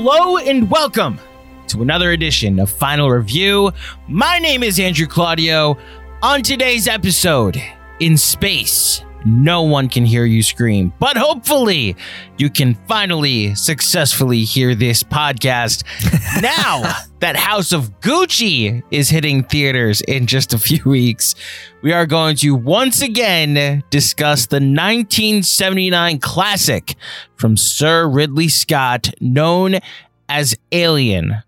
Hello and welcome to another edition of Final Review. My name is Andrew Claudio. On today's episode, in space, no one can hear you scream, but hopefully you can finally successfully hear this podcast now that House of Gucci is hitting theaters in just a few weeks. We are going to once again discuss the 1979 classic from Sir Ridley Scott known as Alien.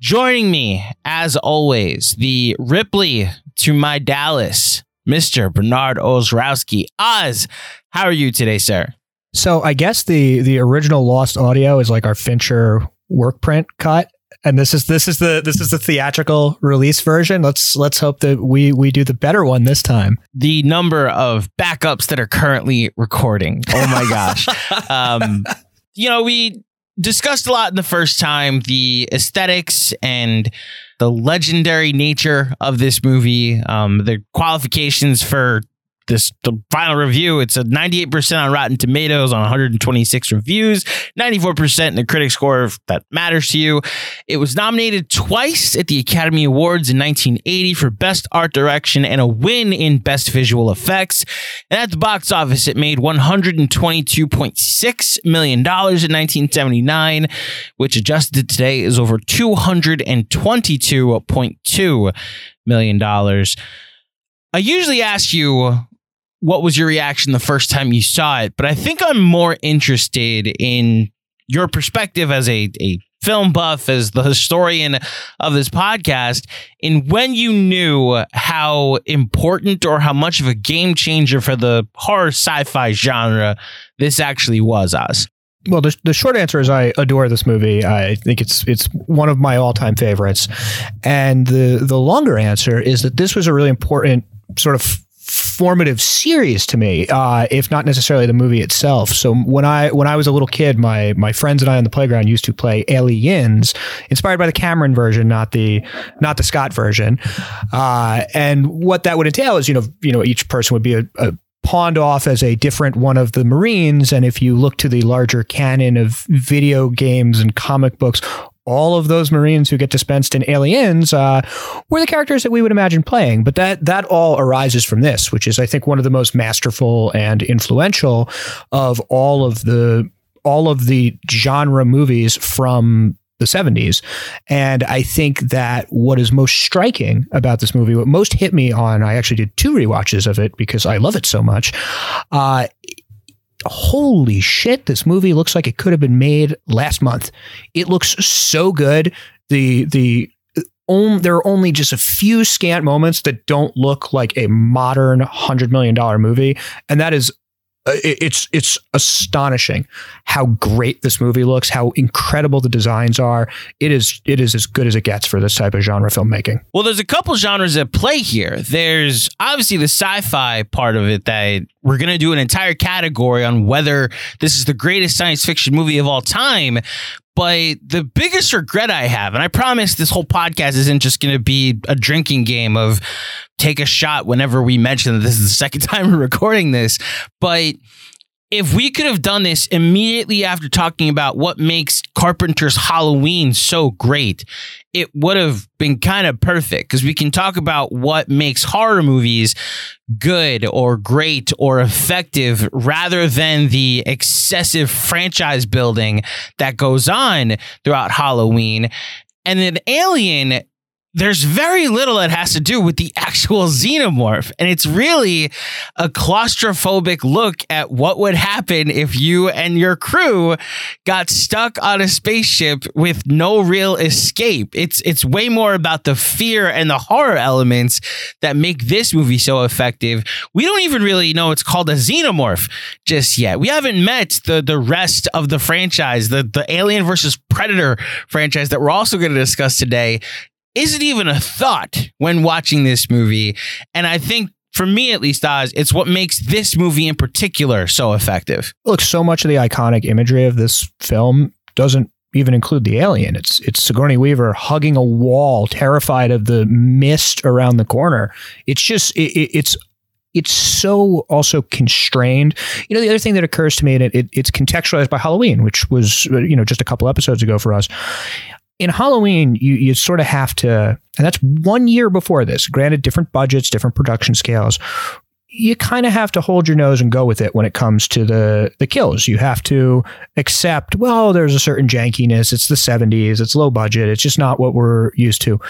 Joining me, as always, the Ripley to my Dallas, Mr. Bernard Ozrowski. Oz, how are you today, sir? So I guess the the original lost audio is like our Fincher work print cut. And this is this is the this is the theatrical release version. Let's let's hope that we we do the better one this time. The number of backups that are currently recording. Oh my gosh. um, you know, we discussed a lot in the first time the aesthetics and the legendary nature of this movie, um, the qualifications for this the final review. It's a 98% on Rotten Tomatoes on 126 reviews, 94% in the critic score if that matters to you. It was nominated twice at the Academy Awards in 1980 for Best Art Direction and a win in Best Visual Effects. And at the box office, it made $122.6 million in 1979, which adjusted to today is over $222.2 million. I usually ask you what was your reaction the first time you saw it, but I think I'm more interested in your perspective as a, a film buff, as the historian of this podcast, in when you knew how important or how much of a game changer for the horror sci-fi genre this actually was us. Well, the, the short answer is I adore this movie. I think it's it's one of my all time favorites, and the the longer answer is that this was a really important sort of formative series to me, uh, if not necessarily the movie itself. So when I when I was a little kid, my my friends and I on the playground used to play Aliens, inspired by the Cameron version, not the not the Scott version. Uh, and what that would entail is, you know, you know, each person would be a, a pawned off as a different one of the Marines. And if you look to the larger canon of video games and comic books, all of those Marines who get dispensed in Aliens uh, were the characters that we would imagine playing. But that that all arises from this, which is, I think, one of the most masterful and influential of all of the all of the genre movies from the 70s. And I think that what is most striking about this movie, what most hit me on, I actually did two rewatches of it because I love it so much. Uh, holy shit, this movie looks like it could have been made last month. It looks so good. The, the, on, there are only just a few scant moments that don't look like a modern $100 million movie. And that is uh, Uh, it's it's astonishing how great this movie looks, how incredible the designs are. It is it is as good as it gets for this type of genre filmmaking. Well, there's a couple genres at play here. There's obviously the sci-fi part of it that we're going to do an entire category on whether this is the greatest science fiction movie of all time. But the biggest regret I have, and I promise this whole podcast isn't just going to be a drinking game of take a shot whenever we mention that this is the second time we're recording this. But if we could have done this immediately after talking about what makes Carpenter's Halloween so great, it would have been kind of perfect because we can talk about what makes horror movies good or great or effective rather than the excessive franchise building that goes on throughout Halloween. And then Alien there's very little that has to do with the actual xenomorph. And it's really a claustrophobic look at what would happen if you and your crew got stuck on a spaceship with no real escape. It's it's way more about the fear and the horror elements that make this movie so effective. We don't even really know it's called a xenomorph just yet. We haven't met the the rest of the franchise, the the Alien versus Predator franchise that we're also going to discuss today isn't even a thought when watching this movie. And I think for me at least, Oz, it's what makes this movie in particular so effective. Look, so much of the iconic imagery of this film doesn't even include the alien. It's it's Sigourney Weaver hugging a wall, terrified of the mist around the corner. It's just it, it's it's so also constrained. You know, the other thing that occurs to me, and it, it, it's contextualized by Halloween, which was you know just a couple episodes ago for us in Halloween, you you sort of have to, and that's one year before this. Granted, different budgets, different production scales. You kind of have to hold your nose and go with it when it comes to the the kills. You have to accept, well, there's a certain jankiness. It's the 70s. It's low budget. It's just not what we're used to.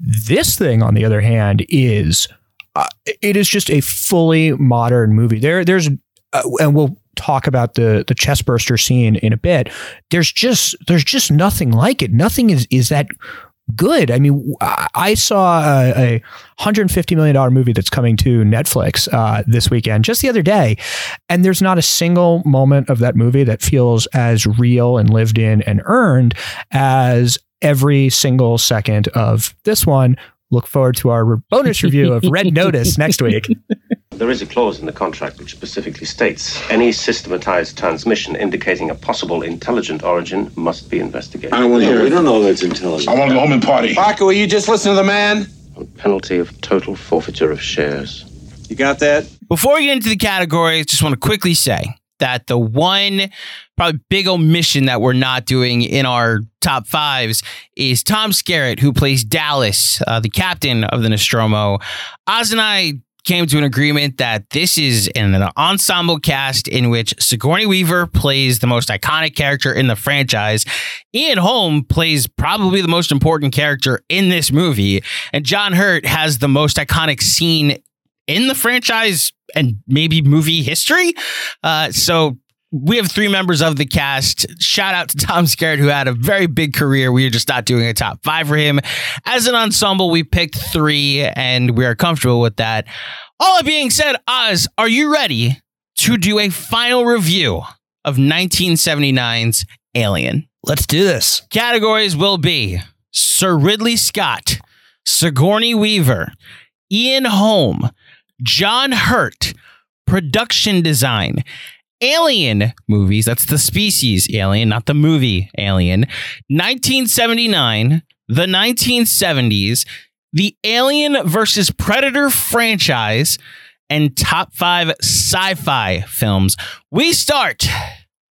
This thing, on the other hand, is uh, it is just a fully modern movie. There, there's, uh, and we'll talk about the the chestburster scene in a bit. There's just there's just nothing like it. Nothing is is that good. I mean, I saw a, a $150 million movie that's coming to Netflix uh, this weekend, just the other day. And there's not a single moment of that movie that feels as real and lived in and earned as every single second of this one. Look forward to our bonus review of Red Notice next week. There is a clause in the contract which specifically states any systematized transmission indicating a possible intelligent origin must be investigated. I don't want to hear. We don't know that's intelligent. I want to go home and party. Parker, will you just listen to the man? On penalty of total forfeiture of shares. You got that? Before we get into the categories, just want to quickly say that the one probably big omission that we're not doing in our top fives is Tom Skerritt, who plays Dallas, uh, the captain of the Nostromo. Oz and I came to an agreement that this is an ensemble cast in which Sigourney Weaver plays the most iconic character in the franchise. Ian Holm plays probably the most important character in this movie. And John Hurt has the most iconic scene in the franchise and maybe movie history. Uh, so we have three members of the cast. Shout out to Tom Skerritt, who had a very big career. We are just not doing a top five for him. As an ensemble, we picked three, and we are comfortable with that. All that being said, Oz, are you ready to do a final review of 1979's Alien? Let's do this. Categories will be Sir Ridley Scott, Sigourney Weaver, Ian Holm, John Hurt, production design, Alien movies. That's the species Alien, not the movie Alien. 1979, the 1970s, the Alien versus Predator franchise, and top five sci fi films. We start.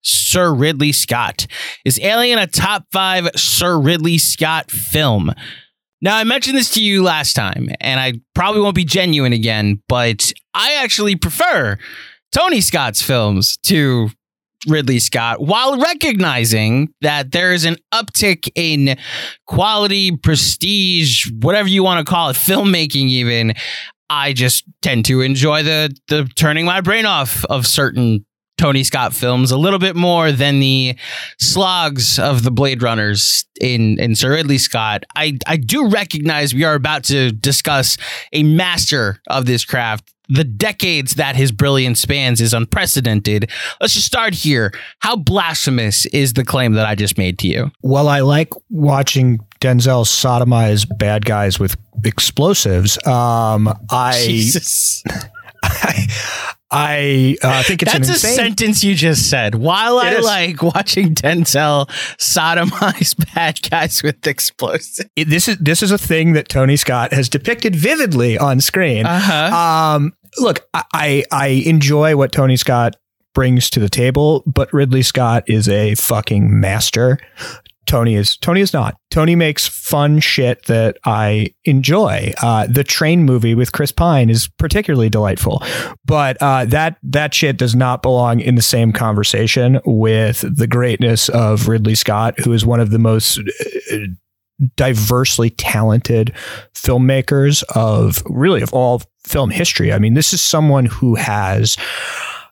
Sir Ridley Scott. Is Alien a top five Sir Ridley Scott film? Now, I mentioned this to you last time, and I probably won't be genuine again, but I actually prefer Tony Scott's films to Ridley Scott while recognizing that there is an uptick in quality, prestige, whatever you want to call it, filmmaking even. I just tend to enjoy the the turning my brain off of certain Tony Scott films a little bit more than the slogs of the Blade Runners in, in Sir Ridley Scott. I, I do recognize we are about to discuss a master of this craft the decades that his brilliance spans is unprecedented. Let's just start here. How blasphemous is the claim that I just made to you? Well, I like watching Denzel sodomize bad guys with explosives. Um, I, Jesus. I, I uh, think it's That's an a insane. sentence you just said. While I It is. like watching Denzel sodomize bad guys with explosives. it- this is this is a thing that Tony Scott has depicted vividly on screen. Uh-huh. Um, look, I, I enjoy what Tony Scott brings to the table, but Ridley Scott is a fucking master. Tony is Tony is not. Tony makes fun shit that I enjoy. Uh, the train movie with Chris Pine is particularly delightful, but uh, that that shit does not belong in the same conversation with the greatness of Ridley Scott, who is one of the most uh, diversely talented filmmakers of really of all film history. I mean, this is someone who has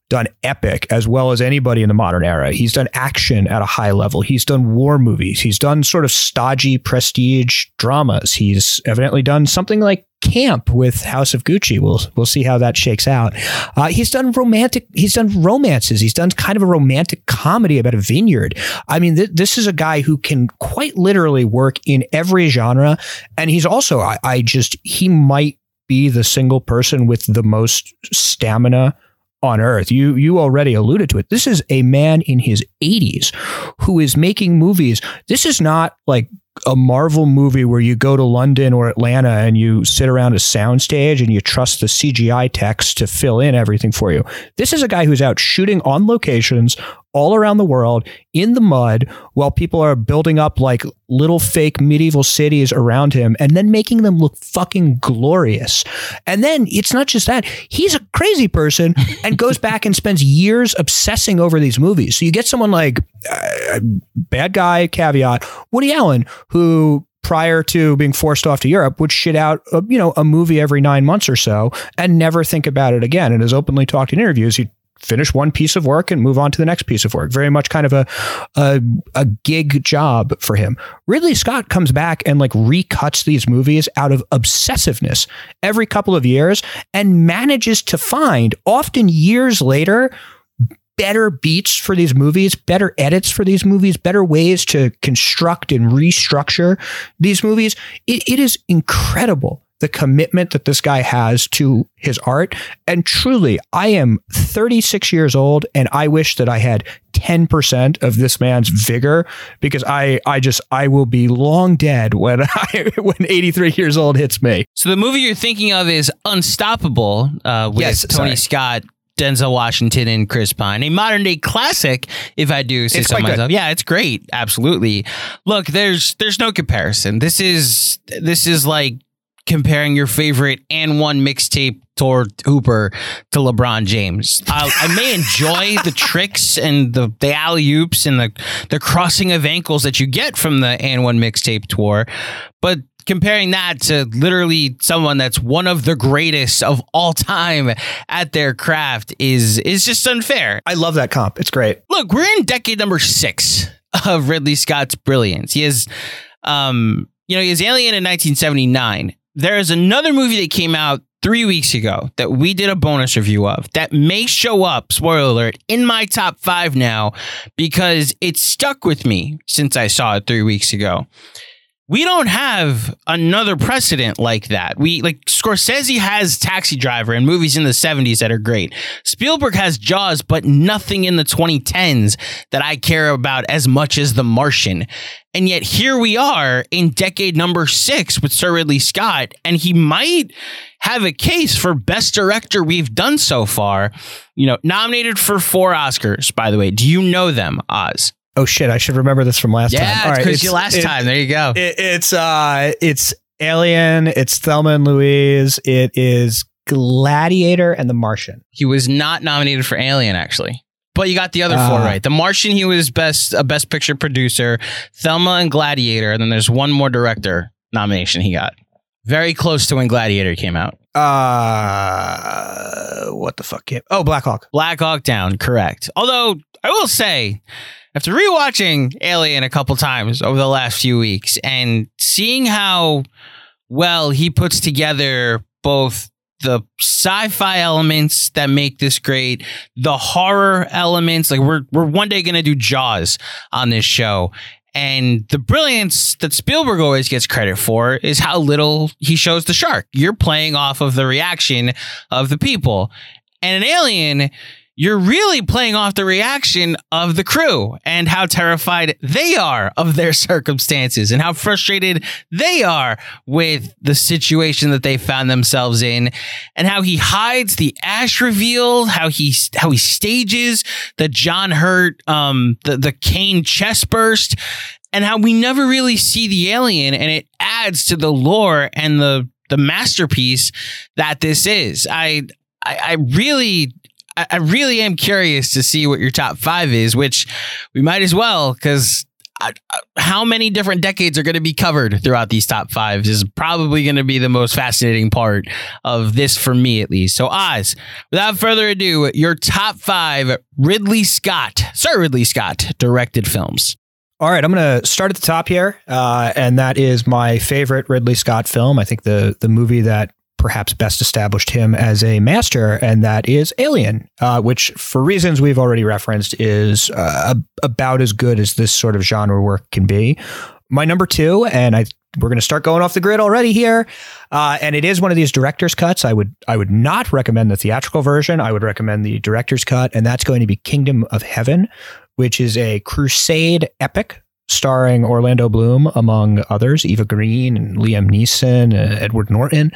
done epic as well as anybody in the modern era. He's done action at a high level. He's done war movies. He's done sort of stodgy prestige dramas. He's evidently done something like Camp with House of Gucci. We'll we'll see how that shakes out. Uh, he's done romantic. He's done romances. He's done kind of a romantic comedy about a vineyard. I mean, th- this is a guy who can quite literally work in every genre, and he's also I, I just he might be the single person with the most stamina on earth. You you already alluded to it. This is a man in his 80s who is making movies. This is not like a Marvel movie where you go to London or Atlanta and you sit around a soundstage and you trust the CGI text to fill in everything for you. This is a guy who's out shooting on locations all around the world in the mud while people are building up like little fake medieval cities around him and then making them look fucking glorious. And then it's not just that, he's a crazy person and goes back and spends years obsessing over these movies. So you get someone like uh, bad guy caveat Woody Allen who prior to being forced off to Europe would shit out a, you know a movie every 9 months or so and never think about it again and has openly talked in interviews he finish one piece of work and move on to the next piece of work. Very much kind of a a, a gig job for him. Ridley Scott comes back and like recuts these movies out of obsessiveness every couple of years and manages to find often years later better beats for these movies, better edits for these movies, better ways to construct and restructure these movies. It, it is incredible the commitment that this guy has to his art. And truly, I am 36 years old and I wish that I had 10% of this man's vigor because I, I just, I will be long dead when I, when 83 years old hits me. So the movie you're thinking of is Unstoppable uh, with Yes, Tony sorry. Scott. Denzel Washington and Chris Pine, a modern day classic, if I do say so quite good. myself. Yeah, it's great. Absolutely. Look, there's there's no comparison. This is this is like comparing your favorite and one mixtape tour Hooper to LeBron James. I, I may enjoy the tricks and the, the alley oops and the, the crossing of ankles that you get from the and one mixtape tour, but comparing that to literally someone that's one of the greatest of all time at their craft is is just unfair. I love that comp. It's great. Look, we're in decade number six of Ridley Scott's brilliance. He has, um, you know, he has Alien in 1979. There is another movie that came out three weeks ago that we did a bonus review of that may show up, spoiler alert, in my top five now because it stuck with me since I saw it three weeks ago. We don't have another precedent like that. We like Scorsese has Taxi Driver and movies in the 70s that are great. Spielberg has Jaws, but nothing in the 2010s that I care about as much as The Martian. And yet here we are in decade number six with Sir Ridley Scott, and he might have a case for best director we've done so far. You know, nominated for four Oscars, by the way. Do you know them, Oz? Oh shit! I should remember this from last time. Yeah, it's right, because last it- time. There you go. It, it's uh, it's Alien. It's Thelma and Louise. It is Gladiator and The Martian. He was not nominated for Alien, actually. But you got the other four Ah. right. The Martian, he was best a best picture producer. Thelma and Gladiator, and then there's one more director nomination he got. Very close to when Gladiator came out. Uh, what the fuck? Came? Oh, Black Hawk. Black Hawk Down, correct. Although I will say, after rewatching Alien a couple times over the last few weeks and seeing how well he puts together both the sci-fi elements that make this great, the horror elements. Like we're we're one day gonna do Jaws on this show. And the brilliance that Spielberg always gets credit for is how little he shows the shark. You're playing off of the reaction of the people. And an alien, you're really playing off the reaction of the crew and how terrified they are of their circumstances and how frustrated they are with the situation that they found themselves in and how he hides the ash reveal, how he how he stages the John Hurt um the the Kane chest burst and how we never really see the alien and it adds to the lore and the the masterpiece that this is. I I, I really I, really am curious to see what your top five is, which we might as well because how many different decades are going to be covered throughout these top fives is probably going to be the most fascinating part of this for me at least. So Oz, without further ado, your top five Ridley Scott, Sir Ridley Scott directed films. All right, I'm going to start at the top here, uh, and that is my favorite Ridley Scott film. I think the the movie that perhaps best established him as a master, and that is Alien, uh, which, for reasons we've already referenced, is uh, about as good as this sort of genre work can be. My number two, and I we're going to start going off the grid already here, uh, and it is one of these director's cuts. I would I would not recommend the theatrical version. I would recommend the director's cut, and that's going to be Kingdom of Heaven, which is a crusade epic starring Orlando Bloom, among others, Eva Green and Liam Neeson, uh, Edward Norton,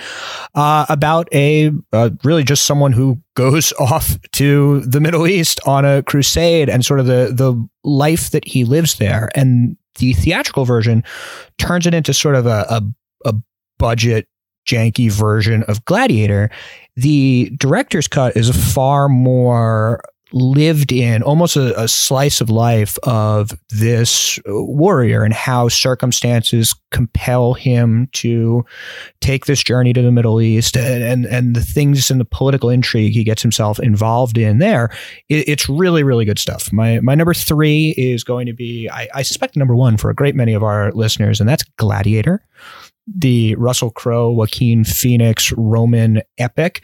uh, about a uh, really just someone who goes off to the Middle East on a crusade and sort of the the life that he lives there. And the theatrical version turns it into sort of a, a, a budget janky version of Gladiator. The director's cut is a far more lived in almost a, a, slice of life of this warrior and how circumstances compel him to take this journey to the Middle East and and, and the things in the political intrigue he gets himself involved in there. It, it's really really good stuff. My my number three is going to be I, I suspect number one for a great many of our listeners, and that's Gladiator the Russell Crowe, Joaquin Phoenix Roman epic.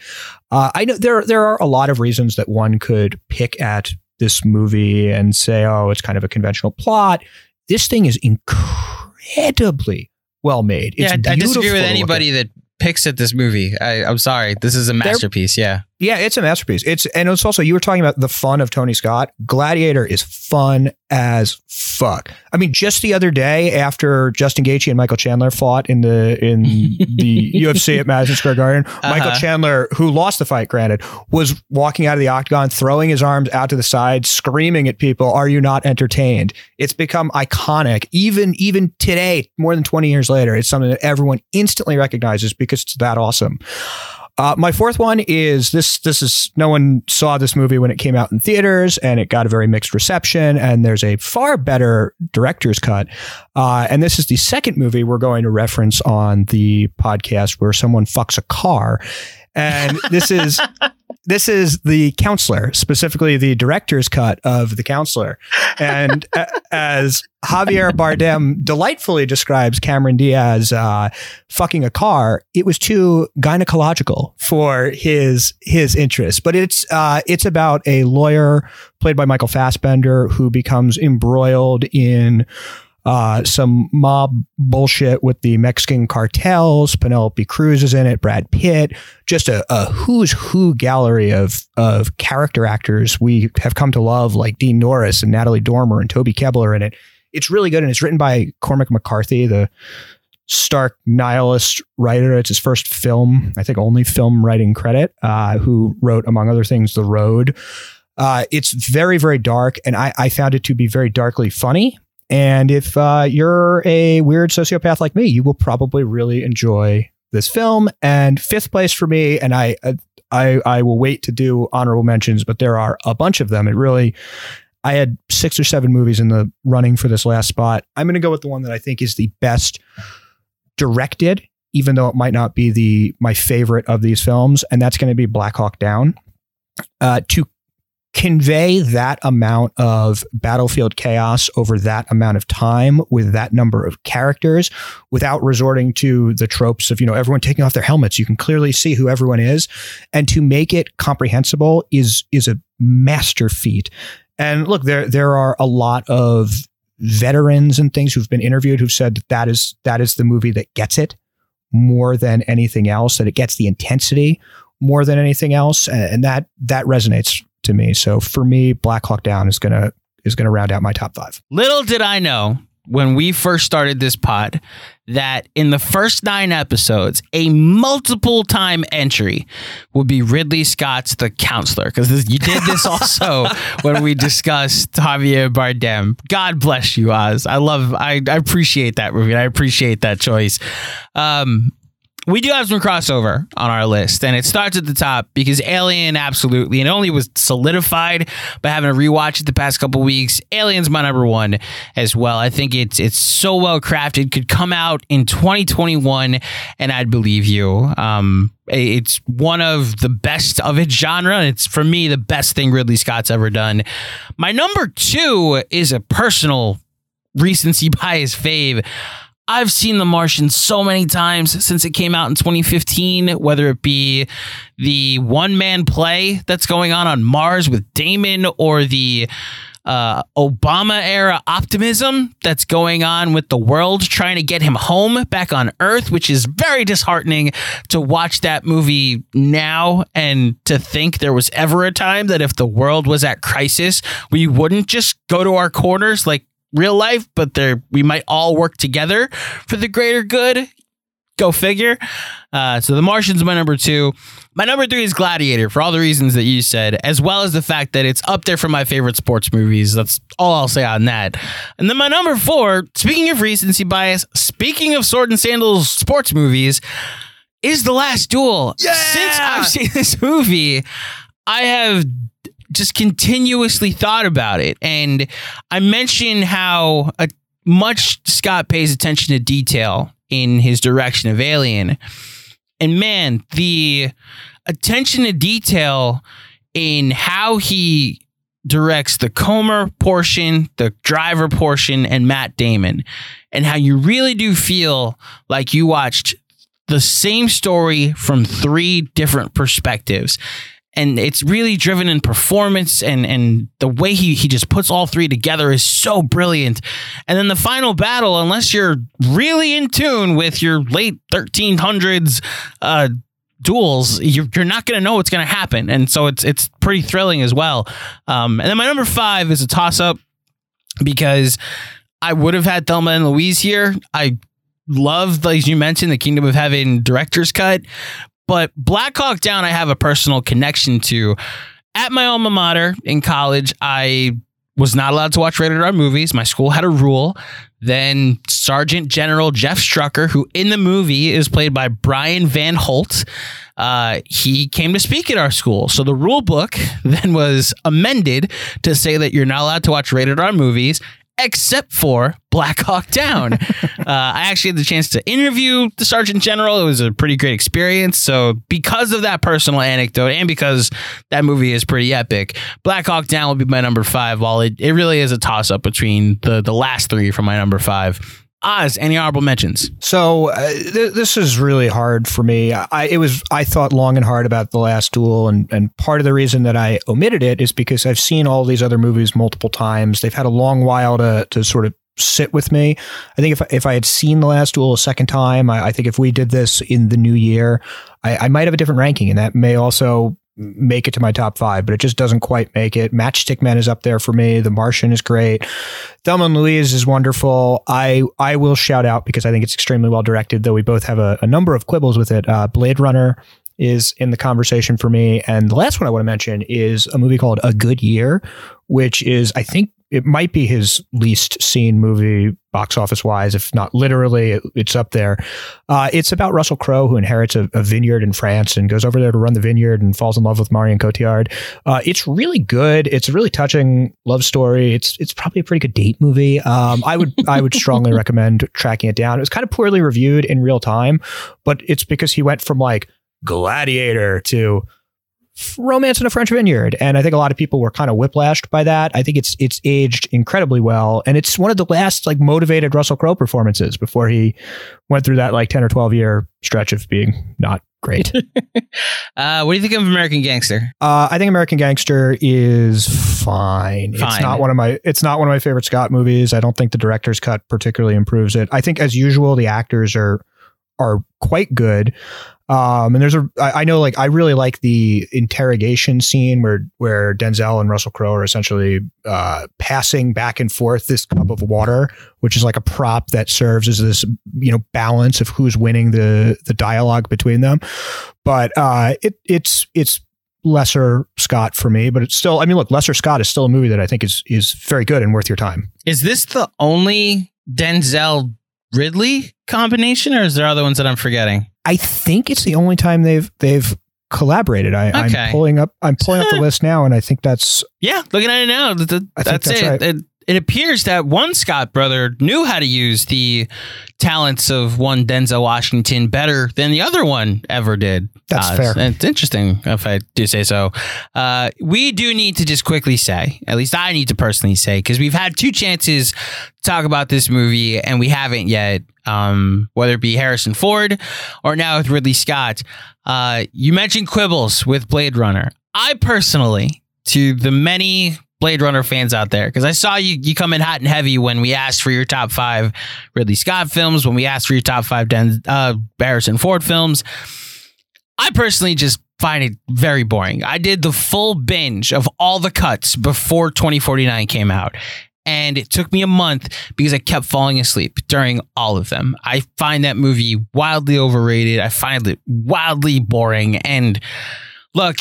Uh, I know there there are a lot of reasons that one could pick at this movie and say, "Oh, it's kind of a conventional plot." This thing is incredibly well made. It's yeah, I disagree with anybody that picks at this movie. I, am sorry. This is a masterpiece. There, yeah. Yeah, it's a masterpiece. It's and it's also you were talking about the fun of Tony Scott. Gladiator is fun as fuck. I mean, just the other day after Justin Gaethje and Michael Chandler fought in the in the UFC at Madison Square Garden, uh-huh. Michael Chandler, who lost the fight, granted, was walking out of the octagon, throwing his arms out to the side, screaming at people, "Are you not entertained?" It's become iconic. Even even today, more than 20 years later, it's something that everyone instantly recognizes because it's that awesome. Uh, my fourth one is this. This is no one saw this movie when it came out in theaters, and it got a very mixed reception. And there's a far better director's cut. Uh, and this is the second movie we're going to reference on the podcast where someone fucks a car. And this is this is the counselor, specifically the director's cut of the counselor. And as Javier Bardem delightfully describes Cameron Diaz uh, fucking a car, it was too gynecological for his his interests. But it's uh, it's about a lawyer played by Michael Fassbender who becomes embroiled in uh, some mob bullshit with the Mexican cartels. Penelope Cruz is in it. Brad Pitt. Just a, a who's who gallery of of character actors we have come to love, like Dean Norris and Natalie Dormer and Toby Kebbell in it. It's really good, and it's written by Cormac McCarthy, the stark nihilist writer. It's his first film, I think, only film writing credit. Uh, who wrote, among other things, The Road. Uh, it's very, very dark, and I, I found it to be very darkly funny. And if uh, you're a weird sociopath like me, you will probably really enjoy this film. And fifth place for me, and I, uh, I, I will wait to do honorable mentions, but there are a bunch of them. It really, I had six or seven movies in the running for this last spot. I'm going to go with the one that I think is the best directed, even though it might not be the my favorite of these films, and that's going to be Black Hawk Down. Uh, to convey that amount of battlefield chaos over that amount of time with that number of characters without resorting to the tropes of you know everyone taking off their helmets. You can clearly see who everyone is. And to make it comprehensible is is a master feat. And look there there are a lot of veterans and things who've been interviewed who've said that, that is that is the movie that gets it more than anything else that it gets the intensity more than anything else. And, that that resonates to me. So for me, Black Hawk Down is gonna is gonna round out my top five. Little did I know when we first started this pod that in the first nine episodes, a multiple time entry would be Ridley Scott's The Counselor. Because you did this also when we discussed Javier Bardem. God bless you, Oz. I love, I, I appreciate that movie. I appreciate that choice. Um, we do have some crossover on our list, and it starts at the top because Alien absolutely, and only was solidified by having to rewatch it the past couple weeks. Alien's my number one as well. I think it's it's so well crafted, could come out in 2021, and I'd believe you. Um, it's one of the best of its genre. It's for me the best thing Ridley Scott's ever done. My number two is a personal recency bias fave. I've seen The Martian so many times since it came out in 2015, whether it be the one man play that's going on on Mars with Damon or the uh, Obama era optimism that's going on with the world trying to get him home back on Earth, which is very disheartening to watch that movie now and to think there was ever a time that if the world was at crisis, we wouldn't just go to our corners like real life, but they're we might all work together for the greater good. Go figure. Uh, so The Martian's my number two. My number three is Gladiator for all the reasons that you said, as well as the fact that it's up there for my favorite sports movies. That's all I'll say on that. And then my number four, speaking of recency bias, speaking of sword and sandals sports movies, is The Last Duel. Yeah! Since I've seen this movie, I have just continuously thought about it. And I mentioned how much Scott pays attention to detail in his direction of Alien. And man, the attention to detail in how he directs the Comer portion, the driver portion, and Matt Damon, and how you really do feel like you watched the same story from three different perspectives and it's really driven in performance and and the way he he just puts all three together is so brilliant. And then the final battle, unless you're really in tune with your late 1300s uh, duels, you're, you're not going to know what's going to happen, and so it's it's pretty thrilling as well. Um, and then my number five is a toss up because I would have had Thelma and Louise here. I love, as you mentioned, the Kingdom of Heaven director's cut, but Black Hawk Down, I have a personal connection to. At my alma mater in college, I was not allowed to watch rated R movies. My school had a rule. Then Sergeant General Jeff Struecker, who in the movie is played by Brian Van Holt, uh, he came to speak at our school. So the rule book then was amended to say that you're not allowed to watch rated R movies except for Black Hawk Down. uh, I actually had the chance to interview the Sergeant General. It was a pretty great experience. So, because of that personal anecdote and because that movie is pretty epic, Black Hawk Down will be my number five, while it, it really is a toss up between the, the last three for my number five. Oz, any honorable mentions? So uh, th- this is really hard for me. I it was I thought long and hard about the last duel, and and part of the reason that I omitted it is because I've seen all these other movies multiple times. They've had a long while to to sort of sit with me. I think if if I had seen the last duel a second time, I, I think if we did this in the new year, I, I might have a different ranking, and that may also make it to my top five, but it just doesn't quite make it. Matchstick Men is up there for me. The Martian is great. Thelma and Louise is wonderful. I I will shout out because I think it's extremely well directed, though we both have a, a number of quibbles with it. Uh, Blade Runner is in the conversation for me. And the last one I want to mention is a movie called A Good Year, which is, I think, it might be his least seen movie box office wise, if not literally, it, it's up there. Uh, it's about Russell Crowe who inherits a, a, vineyard in France and goes over there to run the vineyard and falls in love with Marion Cotillard. Uh, it's really good. It's a really touching love story. It's it's probably a pretty good date movie. Um, I would I would strongly recommend tracking it down. It was kind of poorly reviewed in real time, but it's because he went from like Gladiator to Romance in a French Vineyard, and I think a lot of people were kind of whiplashed by that. I think it's it's aged incredibly well, and it's one of the last like motivated Russell Crowe performances before he went through that like ten or twelve year stretch of being not great. uh, what do you think of American Gangster? Uh, I think American Gangster is fine. Fine. It's not one of my it's not one of my favorite Scott movies. I don't think the director's cut particularly improves it. I think as usual the actors are are quite good. Um, and there's a I, I know like I really like the interrogation scene where where Denzel and Russell Crowe are essentially uh, passing back and forth this cup of water, which is like a prop that serves as this you know balance of who's winning the the dialogue between them. But uh, it it's it's lesser Scott for me, but it's still I mean look, Lesser Scott is still a movie that I think is is very good and worth your time. Is this the only Denzel Ridley combination, or is there other ones that I'm forgetting? I think it's the only time they've they've collaborated. I, Okay. I'm pulling up I'm pulling up the list now, and I think that's Yeah, looking at it now, th- th- I think that's, that's it. right. it. It appears that one Scott brother knew how to use the talents of one Denzel Washington better than the other one ever did. That's Uh, fair. It's, it's interesting if I do say so. Uh, we do need to just quickly say, at least I need to personally say, because we've had two chances to talk about this movie and we haven't yet. Um, whether it be Harrison Ford or now with Ridley Scott. Uh, you mentioned quibbles with Blade Runner. I personally, to the many Blade Runner fans out there, because I saw you you come in hot and heavy when we asked for your top five Ridley Scott films, when we asked for your top five Den- uh, Harrison Ford films. I personally just find it very boring. I did the full binge of all the cuts before 2049 came out. And it took me a month because I kept falling asleep during all of them. I find that movie wildly overrated. I find it wildly boring. And look,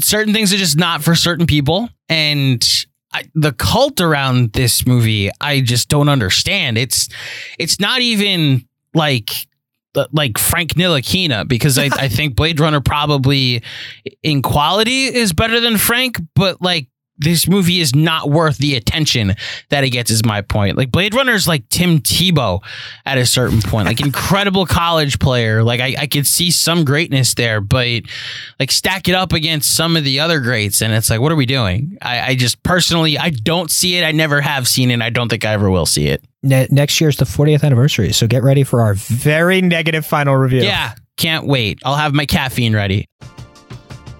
certain things are just not for certain people. And I, the cult around this movie, I just don't understand. It's it's not even like uh, like Frank Ntilikina because I, I think Blade Runner probably in quality is better than Frank, but like this movie is not worth the attention that it gets is my point. Like Blade Runner is like Tim Tebow at a certain point, like incredible college player. Like I, I could see some greatness there, but like stack it up against some of the other greats, and it's like, what are we doing? I, I just personally I don't see it. I never have seen it. I don't think I ever will see it. ne- next year's the 40th anniversary. So get ready for our very negative final review. Yeah, can't wait. I'll have my caffeine ready.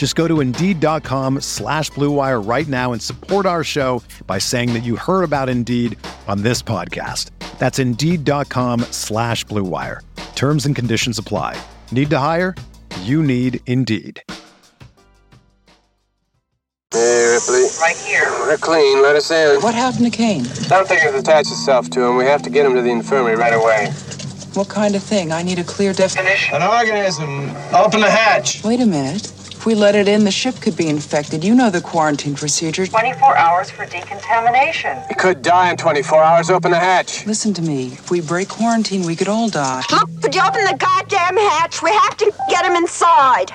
Just go to Indeed.com slash Blue Wire right now and support our show by saying that you heard about Indeed on this podcast. That's Indeed.com slash Blue Wire. Terms and conditions apply. Need to hire? You need Indeed. Hey, Ripley. Right here. We're clean. Let us in. What happened to Kane? Something has attached itself to him. We have to get him to the infirmary right away. What kind of thing? I need a clear definition. An organism. Open the hatch. Wait a minute. If we let it in, the ship could be infected. You know the quarantine procedure. 24 hours for decontamination. He could die in 24 hours. Open the hatch. Listen to me. If we break quarantine, we could all die. Look, Could you open the goddamn hatch? We have to get him inside.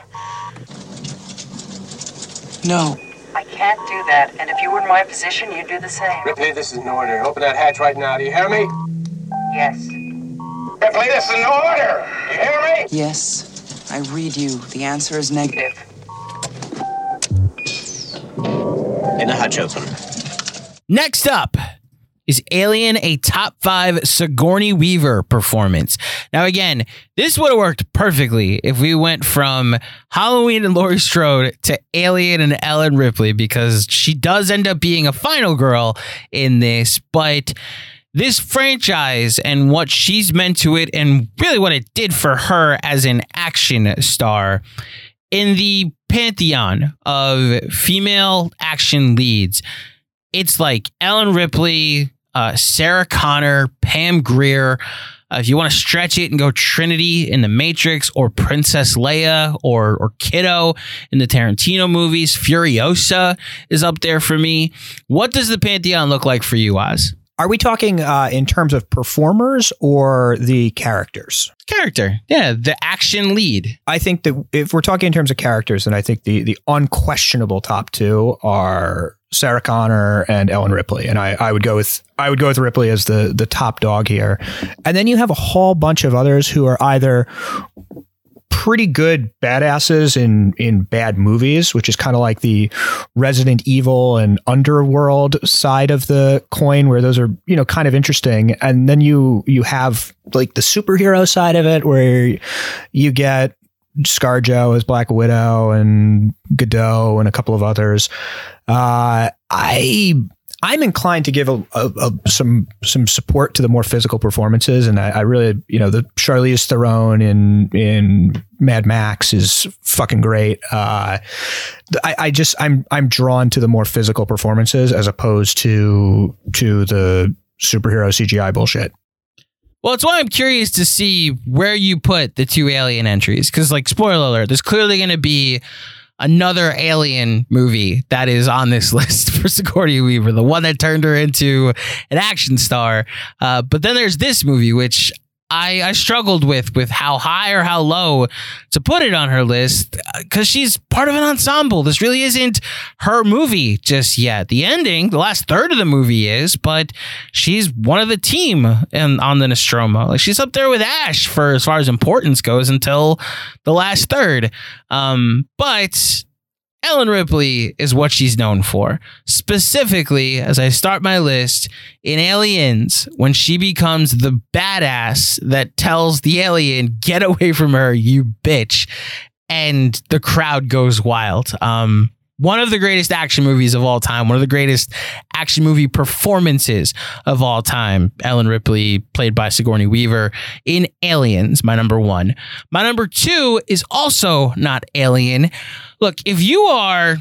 No. I can't do that, and if you were in my position, you'd do the same. Ripley, this is an order. Open that hatch right now. Do you hear me? Yes. Ripley, this is an order. You hear me? Yes. I read you. The answer is negative. In the hatch open. Next up is Alien, a top five Sigourney Weaver performance. Now, again, this would have worked perfectly if we went from Halloween and Laurie Strode to Alien and Ellen Ripley because she does end up being a final girl in this, but this franchise and what she's meant to it, and really what it did for her as an action star in the pantheon of female action leads. It's like Ellen Ripley, uh, Sarah Connor, Pam Grier. Uh, if you want to stretch it and go Trinity in the Matrix or Princess Leia or or Kiddo in the Tarantino movies, Furiosa is up there for me. What does the pantheon look like for you, Oz? Are we talking uh, in terms of performers or the characters? Character, yeah, the action lead. I think that if we're talking in terms of characters, then I think the the unquestionable top two are Sarah Connor and Ellen Ripley, and I, I would go with I would go with Ripley as the the top dog here, and then you have a whole bunch of others who are either pretty good badasses in in bad movies, which is kind of like the Resident Evil and Underworld side of the coin, where those are you know kind of interesting. And then you you have like the superhero side of it, where you get ScarJo as Black Widow and Gadot and a couple of others. Uh, I I'm inclined to give a, a, a, some some support to the more physical performances, and I, I, really, you know, the Charlize Theron in in Mad Max is fucking great. Uh, I, I just I'm I'm drawn to the more physical performances as opposed to to the superhero CGI bullshit. Well, it's why I'm curious to see where you put the two alien entries, because, like, spoiler alert, there's clearly going to be another alien movie that is on this list for Sigourney Weaver, the one that turned her into an action star. Uh, but then there's this movie, which I, I struggled with with how high or how low to put it on her list because she's part of an ensemble. This really isn't her movie just yet. The ending, the last third of the movie is, but she's one of the team and on the Nostromo. Like she's up there with Ash for as far as importance goes until the last third. Um, but Ellen Ripley is what she's known for. Specifically, as I start my list, in Aliens, when she becomes the badass that tells the alien, get away from her, you bitch. And the crowd goes wild. Um, one of the greatest action movies of all time, one of the greatest action movie performances of all time. Ellen Ripley, played by Sigourney Weaver in Aliens, my number one. My number two is also not Alien. Look, if you are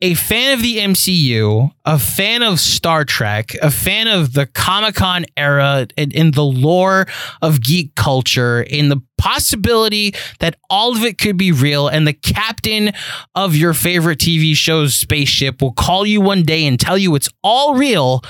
a fan of the MCU, a fan of Star Trek, a fan of the Comic Con era in, in, the lore of geek culture, in the possibility that all of it could be real, and the captain of your favorite TV show's spaceship will call you one day and tell you it's all real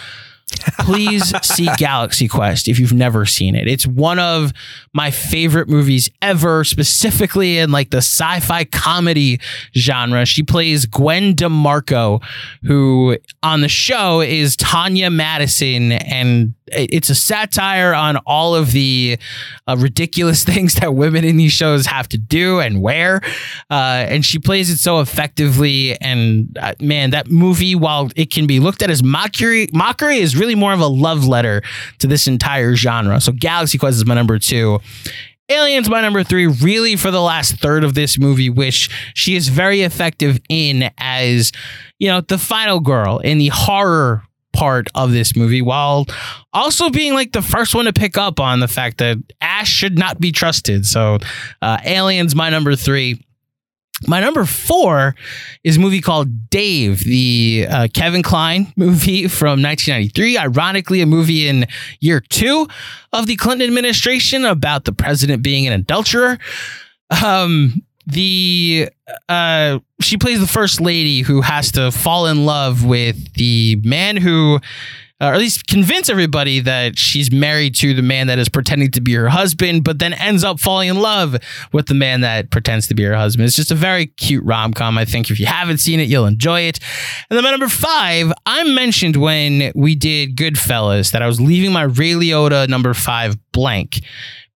please see Galaxy Quest if you've never seen it. It's one of my favorite movies ever, specifically in like the sci-fi comedy genre. She plays Gwen DeMarco, who on the show is Tanya Madison, and it's a satire on all of the uh, ridiculous things that women in these shows have to do and wear. Uh, and she plays it so effectively. And uh, man, that movie, while it can be looked at as mockery, mockery is really more of a love letter to this entire genre. So Galaxy Quest is my number two. Aliens, my number three, really for the last third of this movie, which she is very effective in as, you know, the final girl in the horror part of this movie while also being like the first one to pick up on the fact that Ash should not be trusted. So, uh, Aliens, my number three. My number four is a movie called Dave, the uh, Kevin Kline movie from 1993. Ironically, a movie in year two of the Clinton administration about the president being an adulterer. Um, the uh she plays the first lady who has to fall in love with the man who uh, or at least convince everybody that she's married to the man that is pretending to be her husband, but then ends up falling in love with the man that pretends to be her husband. It's just a very cute rom com. I think if you haven't seen it, you'll enjoy it. And then my number five, I mentioned when we did Goodfellas that I was leaving my Ray Liotta number five blank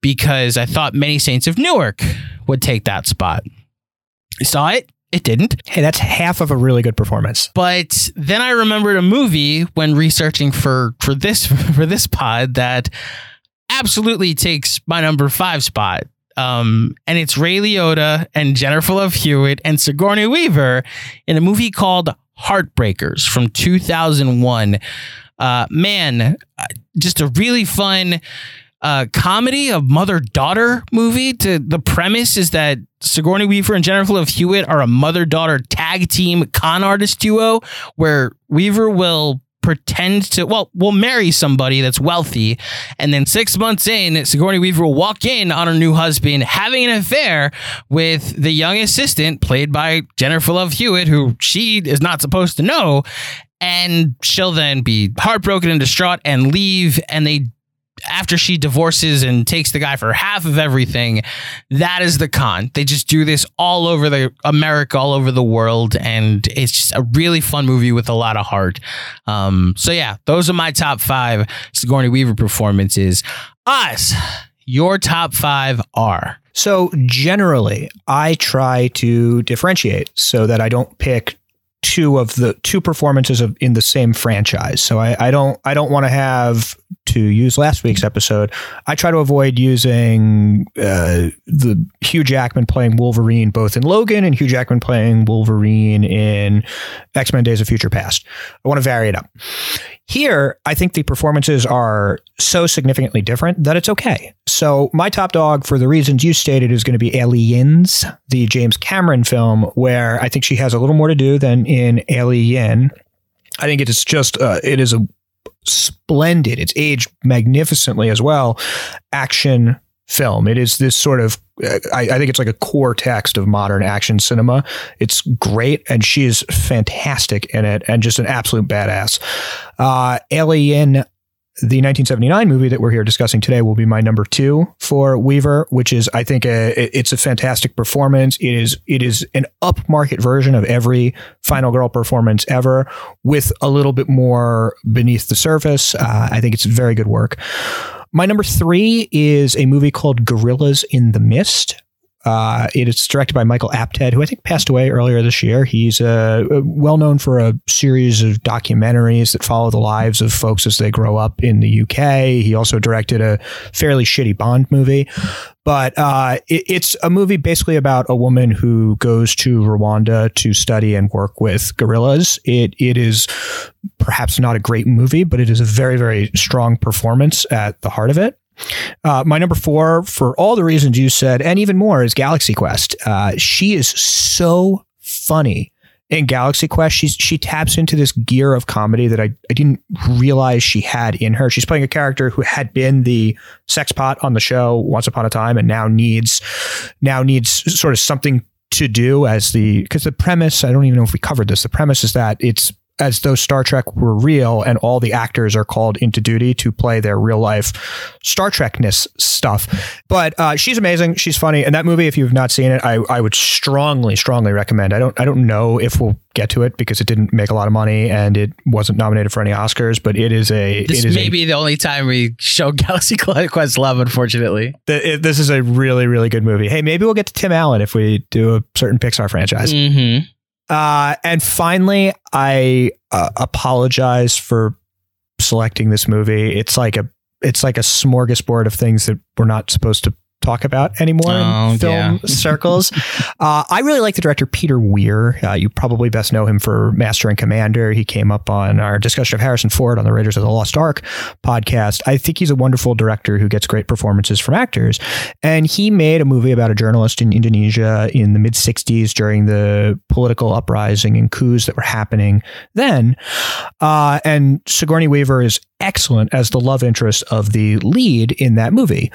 because I thought Many Saints of Newark would take that spot. I saw it. It didn't. Hey, that's half of a really good performance. But then I remembered a movie when researching for for this for this pod that absolutely takes my number five spot. Um, and it's Ray Liotta and Jennifer Love Hewitt and Sigourney Weaver in a movie called Heartbreakers from 2001. Uh, man, uh, just a really fun uh, comedy, a mother daughter movie. To the premise is that Sigourney Weaver and Jennifer Love Hewitt are a mother daughter tag team con artist duo, where Weaver will pretend to well will marry somebody that's wealthy and then six months in sigourney weaver will walk in on her new husband having an affair with the young assistant played by jennifer love hewitt who she is not supposed to know and she'll then be heartbroken and distraught and leave and they after she divorces and takes the guy for half of everything, that is the con. They just do this all over the America, all over the world, and it's just a really fun movie with a lot of heart. Um, so yeah, those are my top five Sigourney Weaver performances. Us, your top five are. So generally, I try to differentiate so that I don't pick two of the two performances of in the same franchise. So I, I don't I don't want to have to use last week's episode. I try to avoid using uh, the Hugh Jackman playing Wolverine both in Logan and Hugh Jackman playing Wolverine in X Men Days of Future Past. I want to vary it up. Here, I think the performances are so significantly different that it's okay. So, my top dog, for the reasons you stated, is going to be Aliens, the James Cameron film, where I think she has a little more to do than in Alien. I think it is just, uh, it is a splendid, it's aged magnificently as well, action film. It is this sort of, I, I, think it's like a core text of modern action cinema. It's great, and she is fantastic in it, and just an absolute badass. Uh, Alien. The 1979 movie that we're here discussing today will be my number two for Weaver, which is, I think, a, it's a fantastic performance. It is, it is an upmarket version of every Final Girl performance ever, with a little bit more beneath the surface. Uh, I think it's very good work. My number three is a movie called Gorillas in the Mist. Uh, it is directed by Michael Apted, who I think passed away earlier this year. He's uh, well known for a series of documentaries that follow the lives of folks as they grow up in the UK. He also directed a fairly shitty Bond movie. But uh, it, it's a movie basically about a woman who goes to Rwanda to study and work with gorillas. It it is perhaps not a great movie, but it is a very very strong performance at the heart of it. Uh, my number four, for all the reasons you said, and even more, is Galaxy Quest. Uh, she is so funny in Galaxy Quest. She's she taps into this gear of comedy that I, I didn't realize she had in her. She's playing a character who had been the sex pot on the show once upon a time, and now needs now needs sort of something to do as the because the premise I don't even know if we covered this. The premise is that it's as though Star Trek were real and all the actors are called into duty to play their real life Star Trekness stuff. But uh, she's amazing. She's funny. And that movie, if you've not seen it, I, I would strongly, strongly recommend. I don't I don't know if we'll get to it because it didn't make a lot of money and it wasn't nominated for any Oscars, but it is a This it is may a, be the only time we show Galaxy Quest love, unfortunately. the- it- this is a really, really good movie. Hey, maybe we'll get to Tim Allen if we do a certain Pixar franchise. Mm-hmm. Uh, and finally, I uh, apologize for selecting this movie. It's like a it's like a smorgasbord of things that we're not supposed to talk about anymore Oh, in film yeah. circles. uh, I really like the director Peter Weir. Uh, you probably best know him for Master and Commander. He came up on our discussion of Harrison Ford on the Raiders of the Lost Ark podcast. I think he's a wonderful director who gets great performances from actors. And he made a movie about a journalist in Indonesia in the mid 60s during the political uprising and coups that were happening then. Uh, and Sigourney Weaver is excellent as the love interest of the lead in that movie.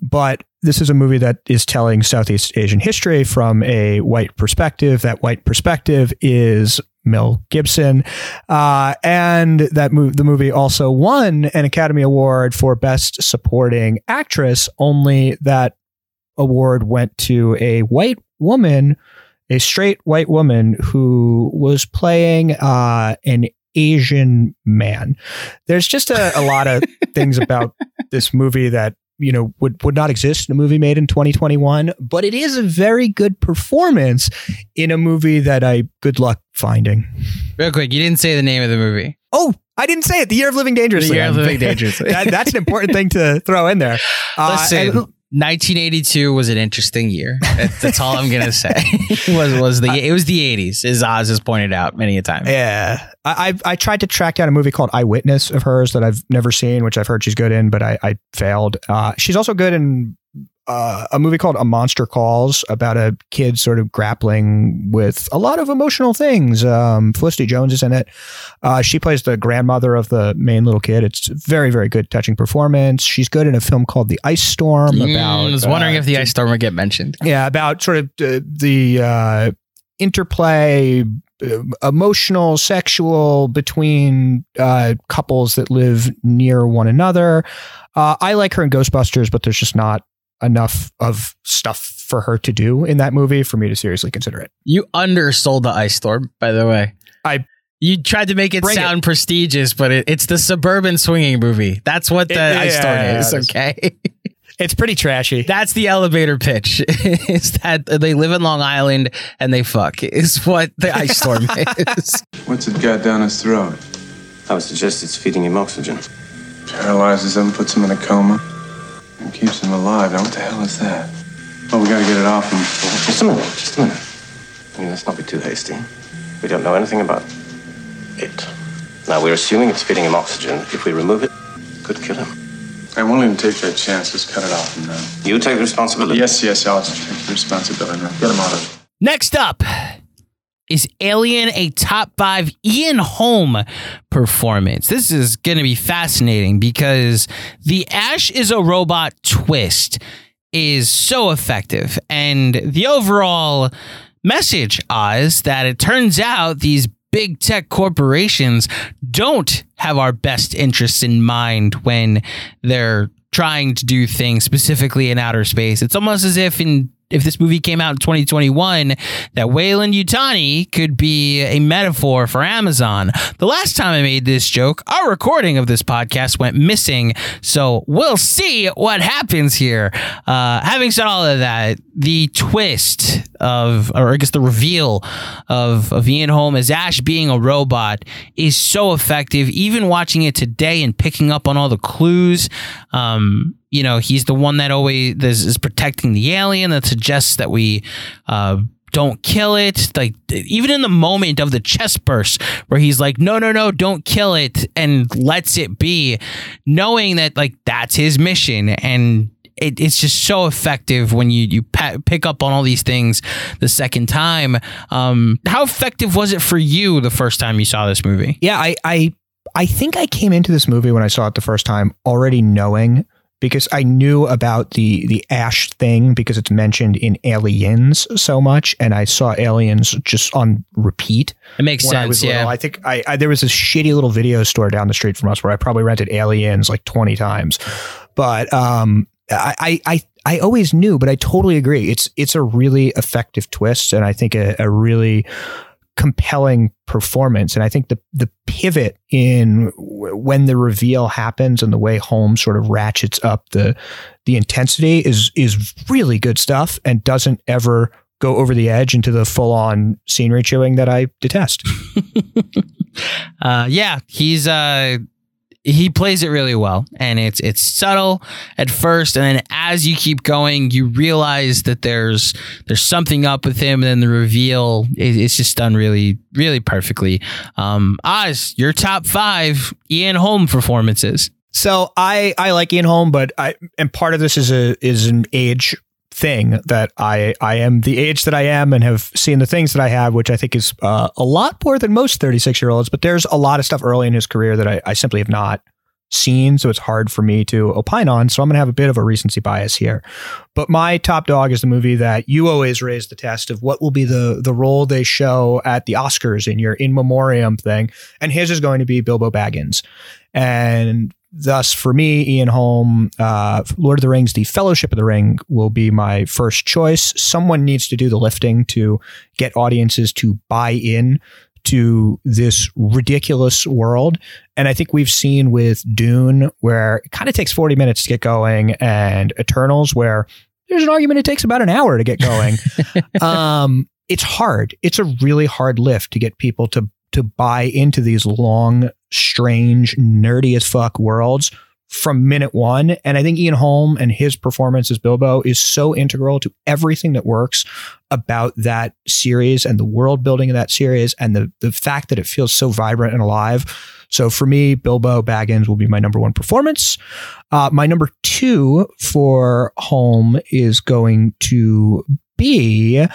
But this is a movie that is telling Southeast Asian history from a white perspective. That white perspective is Mel Gibson, uh, and that mov- the movie also won an Academy Award for Best Supporting Actress. Only that award went to a white woman, a straight white woman who was playing uh, an Asian man. There's just a, a lot of things about this movie that you know would would not exist in a movie made in 2021 but it is a very good performance in a movie that i good luck finding. Real quick, you didn't say the name of the movie. oh i didn't say it. The year of living dangerously. The Year of Living Dangerously. that, that's an important thing to throw in there. Uh, Listen, 1982 was an interesting year. That's, that's all I'm gonna say. was was the it was the 80s, as Oz has pointed out many a time. Yeah, I, I I tried to track down a movie called Eyewitness of hers that I've never seen, which I've heard she's good in, but I, I failed. Uh, she's also good in uh, a movie called A Monster Calls about a kid sort of grappling with a lot of emotional things. Um, Felicity Jones is in it. Uh, she plays the grandmother of the main little kid. It's very, very good, touching performance. She's good in a film called The Ice Storm. Mm, about I was wondering uh, if the ice storm would get mentioned. yeah, about sort of the uh, interplay, uh, emotional, sexual between uh, couples that live near one another. Uh, I like her in Ghostbusters, but there's just not enough of stuff for her to do in that movie for me to seriously consider it. You undersold the ice storm, by the way. I you tried to make it Bring sound prestigious, but it, it's the suburban swinging movie. That's what the It- ice storm yeah, is. it's- Okay. It's pretty trashy. That's the elevator pitch. is that they live in Long Island and they fuck is what the ice storm is. What's it got down his throat? I would suggest it's feeding him oxygen. Paralyzes him, puts him in a coma, and keeps him alive. Now, what the hell is that? Oh, we gotta get it off him. Just a minute, just a minute. I mean, let's not be too hasty. We don't know anything about it. Now, we're assuming it's feeding him oxygen. If we remove it, it could kill him. I won't even take that chance. Let's cut it off him now. You take the responsibility. Yes, yes, I'll take the responsibility now. Get him out of it. Next up is Alien a top five Ian Holm performance. This is going to be fascinating because the Ash is a robot twist is so effective. And the overall message is that it turns out these big tech corporations don't have our best interests in mind when they're trying to do things specifically in outer space. It's almost as if in if this movie came out in 2021, that Weyland-Yutani could be a metaphor for Amazon. The last time I made this joke, our recording of this podcast went missing, so we'll see what happens here. Uh, having said all of that, the twist of, or I guess the reveal of, of Ian Holm as Ash being a robot is so effective. Even watching it today and picking up on all the clues, um, you know, he's the one that always is, protecting the alien that suggests that we uh, don't kill it. Like even in the moment of the chest burst where he's like, no, no, no, don't kill it and lets it be, knowing that like that's his mission and it, it's just so effective when you you pa- pick up on all these things the second time. Um, how effective was it for you the first time you saw this movie? Yeah, I, I I think I came into this movie when I saw it the first time already knowing because I knew about the the Ash thing because it's mentioned in Aliens so much, and I saw Aliens just on repeat. It makes I sense, was yeah. I think I, I there was this shitty little video store down the street from us where I probably rented Aliens like twenty times, but um, I I. I I always knew, but I totally agree. It's it's a really effective twist, and I think a, a really compelling performance. And I think the the pivot in w- when the reveal happens and the way Holmes sort of ratchets up the the intensity is is really good stuff and doesn't ever go over the edge into the full on scenery chewing that I detest. uh, yeah, he's uh, he plays it really well, and it's it's subtle at first, and then as you keep going, you realize that there's there's something up with him, and then the reveal is it's just done really really perfectly. Um, Oz, your top five Ian Holm performances. So I I like Ian Holm, but I and part of this is a is an age thing that I I am the age that I am and have seen the things that I have, which I think is uh, a lot more than most 36 year olds. But there's a lot of stuff early in his career that I, I simply have not seen, so it's hard for me to opine on. So I'm going to have a bit of a recency bias here. But my top dog is the movie that you always raise the test of what will be the the role they show at the Oscars in your in memoriam thing, and his is going to be Bilbo Baggins, and thus for me ian holm uh, lord of the rings the fellowship of the ring will be my first choice. Someone needs to do the lifting to get audiences to buy in to this ridiculous world. And i think we've seen with dune where it kind of takes 40 minutes to get going and eternals where there's an argument it takes about an hour to get going. Um, it's hard. It's a really hard lift to get people to to buy into these long, strange, nerdy as fuck worlds from minute one. And I think Ian Holm and his performance as Bilbo is so integral to everything that works about that series and the world building of that series and the, the fact that it feels so vibrant and alive. So for me, Bilbo Baggins will be my number one performance. Uh, my number two for Holm is going to be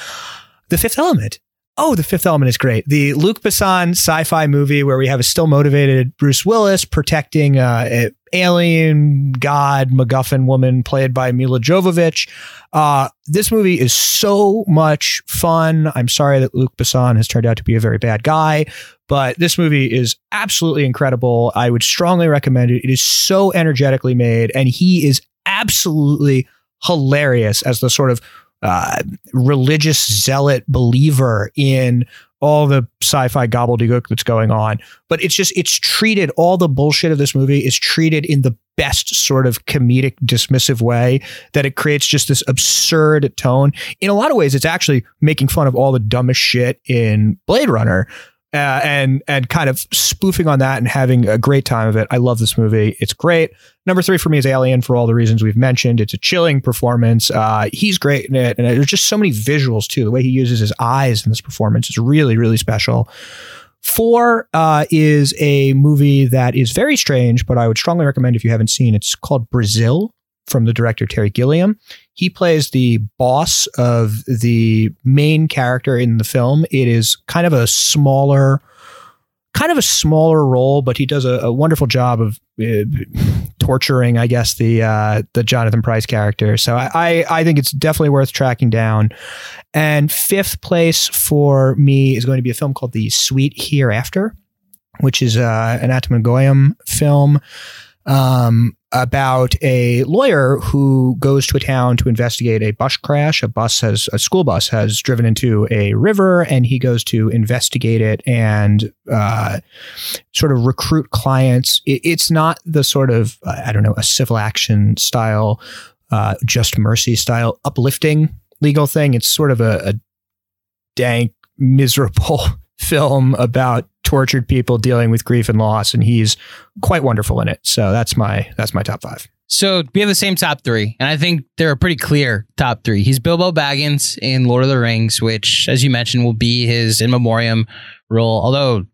The Fifth Element. Oh, The Fifth Element is great. The Luc Besson sci-fi movie where we have a still motivated Bruce Willis protecting uh, a alien god MacGuffin woman played by Milla Jovovich. Uh, this movie is so much fun. I'm sorry that Luc Besson has turned out to be a very bad guy, but this movie is absolutely incredible. I would strongly recommend it. It is so energetically made, and he is absolutely hilarious as the sort of uh, religious zealot believer in all the sci-fi gobbledygook that's going on. But it's just it's treated all the bullshit of this movie is treated in the best sort of comedic dismissive way that it creates just this absurd tone. In a lot of ways, it's actually making fun of all the dumbest shit in Blade Runner uh, and and kind of spoofing on that and having a great time of it. I love this movie. It's great. Number three for me is Alien for all the reasons we've mentioned. It's a chilling performance. Uh, he's great in it, and there's just so many visuals too. The way he uses his eyes in this performance is really really special. Four uh, is a movie that is very strange, but I would strongly recommend if you haven't seen. It's called Brazil from the director Terry Gilliam. He plays the boss of the main character in the film. It is kind of a smaller, kind of a smaller role, but he does a, a wonderful job of uh, torturing, I guess, the uh, the Jonathan Pryce character. So I, I, I think it's definitely worth tracking down. And fifth place for me is going to be a film called The Sweet Hereafter, which is uh, an Atom Egoyan film um, about a lawyer who goes to a town to investigate a bus crash. A bus has a school bus has driven into a river, and he goes to investigate it and uh, sort of recruit clients. It, it's not the sort of I don't know a civil action style, uh, just mercy style uplifting legal thing. It's sort of a, a dank, miserable film about tortured people dealing with grief and loss, and he's quite wonderful in it. So that's my that's my top five. So we have the same top three, and I think they're a pretty clear top three. He's Bilbo Baggins in Lord of the Rings, which, as you mentioned, will be his in memoriam role. Although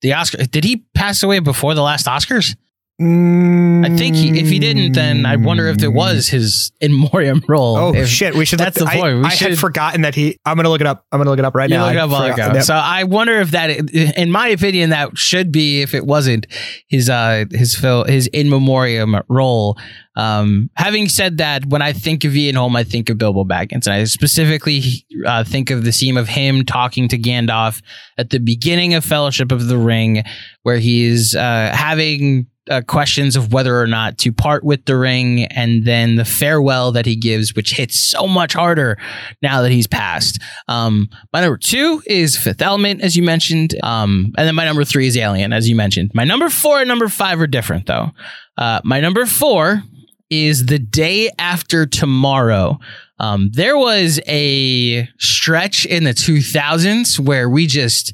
the Oscar did he pass away before the last Oscars? I think he, if he didn't, then I wonder if it was his in memoriam role. Oh If- shit! We should. That's look, the point. I, We I should had forgotten that he. I'm gonna look it up. I'm gonna look it up right now. look up I forgot- yep. So I wonder if that, in my opinion, that should be if it wasn't his uh his fil- his in memoriam role. Um, having said that, when I think of Ian Holm, I think of Bilbo Baggins, and I specifically uh, think of the scene of him talking to Gandalf at the beginning of Fellowship of the Ring, where he's uh, having uh, questions of whether or not to part with the ring, and then the farewell that he gives, which hits so much harder now that he's passed. Um, my number two is Fifth Element, as you mentioned, um, and then my number three is Alien, as you mentioned. My number four and number five are different, though. Uh, my number four is the day after tomorrow. Um, there was a stretch in the 2000s where we just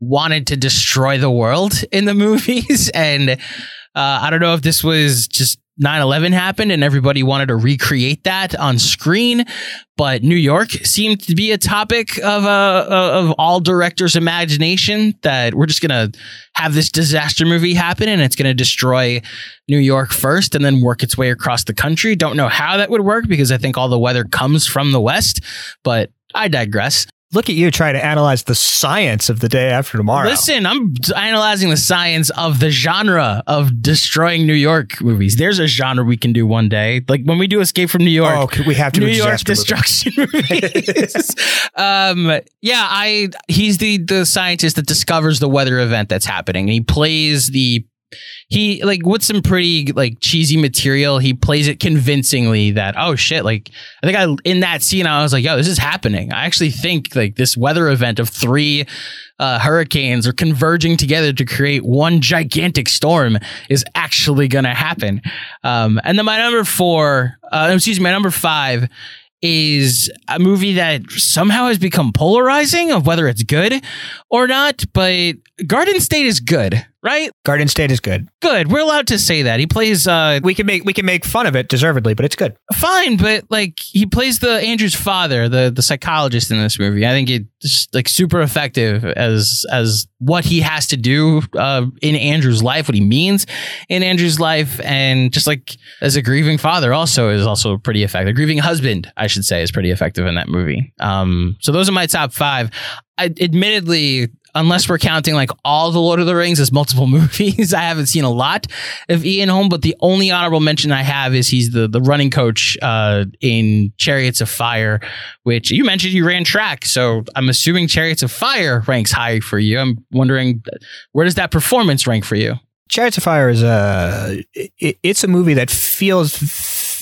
wanted to destroy the world in the movies. And uh, I don't know if this was just 9 11 happened and everybody wanted to recreate that on screen. But New York seemed to be a topic of, uh, of all directors' imagination that we're just going to have this disaster movie happen and it's going to destroy New York first and then work its way across the country. Don't know how that would work because I think all the weather comes from the West, but I digress. Look at you trying to analyze the science of the day after tomorrow. Listen, I'm analyzing the science of the genre of destroying New York movies. There's a genre we can do one day. Like when we do Escape from New York. Oh, we have to New York destruction movies. um, yeah, I he's the the scientist that discovers the weather event that's happening. He plays the he like with some pretty like cheesy material he plays it convincingly that oh shit like i think i in that scene i was like yo this is happening. I actually think like this weather event of three uh, hurricanes are converging together to create one gigantic storm is actually gonna happen. Um, and then my number four uh, excuse me my number five is a movie that somehow has become polarizing of whether it's good or not, but Garden State is good, right? Garden State is good. Good. We're allowed to say that. He plays uh We can make we can make fun of it deservedly, but it's good. fine, but like he plays the Andrew's father, the the psychologist in this movie. I think it's like super effective as as what he has to do uh, in Andrew's life, what he means in Andrew's life, and just like as a grieving father, also is also pretty effective. A grieving husband, I should say, is pretty effective in that movie. Um, so those are my top five. I, admittedly, unless we're counting like all the Lord of the Rings as multiple movies, I haven't seen a lot of Ian Holm. But the only honorable mention I have is he's the the running coach uh, in Chariots of Fire, which you mentioned you ran track, so I'm assuming Chariots of Fire ranks high for you. I'm wondering where does that performance rank for you? Chariots of Fire is a it, it's a movie that feels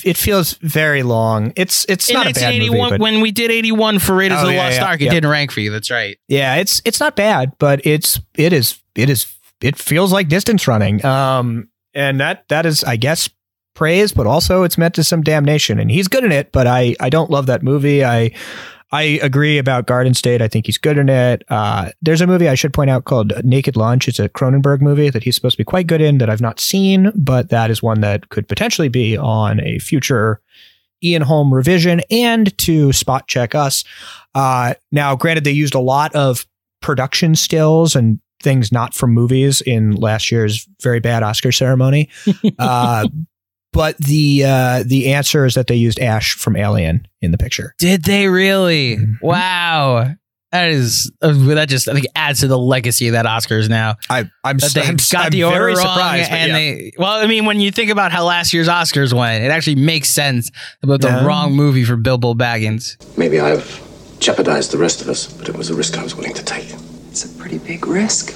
it feels very long. It's it's in not a bad movie, but when we did 81 for Raiders Oh, of the yeah, Lost yeah, Ark, it yeah. didn't rank for you. That's right. yeah, it's it's not bad, but it's it is it is it feels like distance running. Um, and that that is I guess praise, but also it's meant to some damnation, and he's good in it. But I I don't love that movie. I I agree about Garden State. I think he's good in it. Uh, there's a movie I should point out called Naked Lunch. It's a Cronenberg movie that he's supposed to be quite good in that I've not seen, but that is one that could potentially be on a future Ian Holm revision and to spot check us. Uh, now, granted, they used a lot of production stills and things not from movies in last year's very bad Oscar ceremony. uh, but the uh, the answer is that they used Ash from Alien in the picture. Did they really? Mm-hmm. Wow. That is uh, that just I think adds to the legacy of that Oscars now. I, I'm, That they I'm, got I'm the order very wrong, surprised. but and yeah. they well, I mean, when you think about how last year's Oscars went, it actually makes sense about the Yeah. wrong movie for Bilbo Baggins. Maybe I've jeopardized the rest of us, but it was a risk I was willing to take. It's a pretty big risk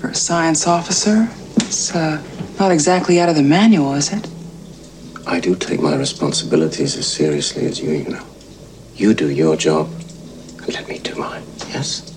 for a science officer. It's uh, not exactly out of the manual, is it? I do take my responsibilities as seriously as you, you know. You do your job, and let me do mine, yes?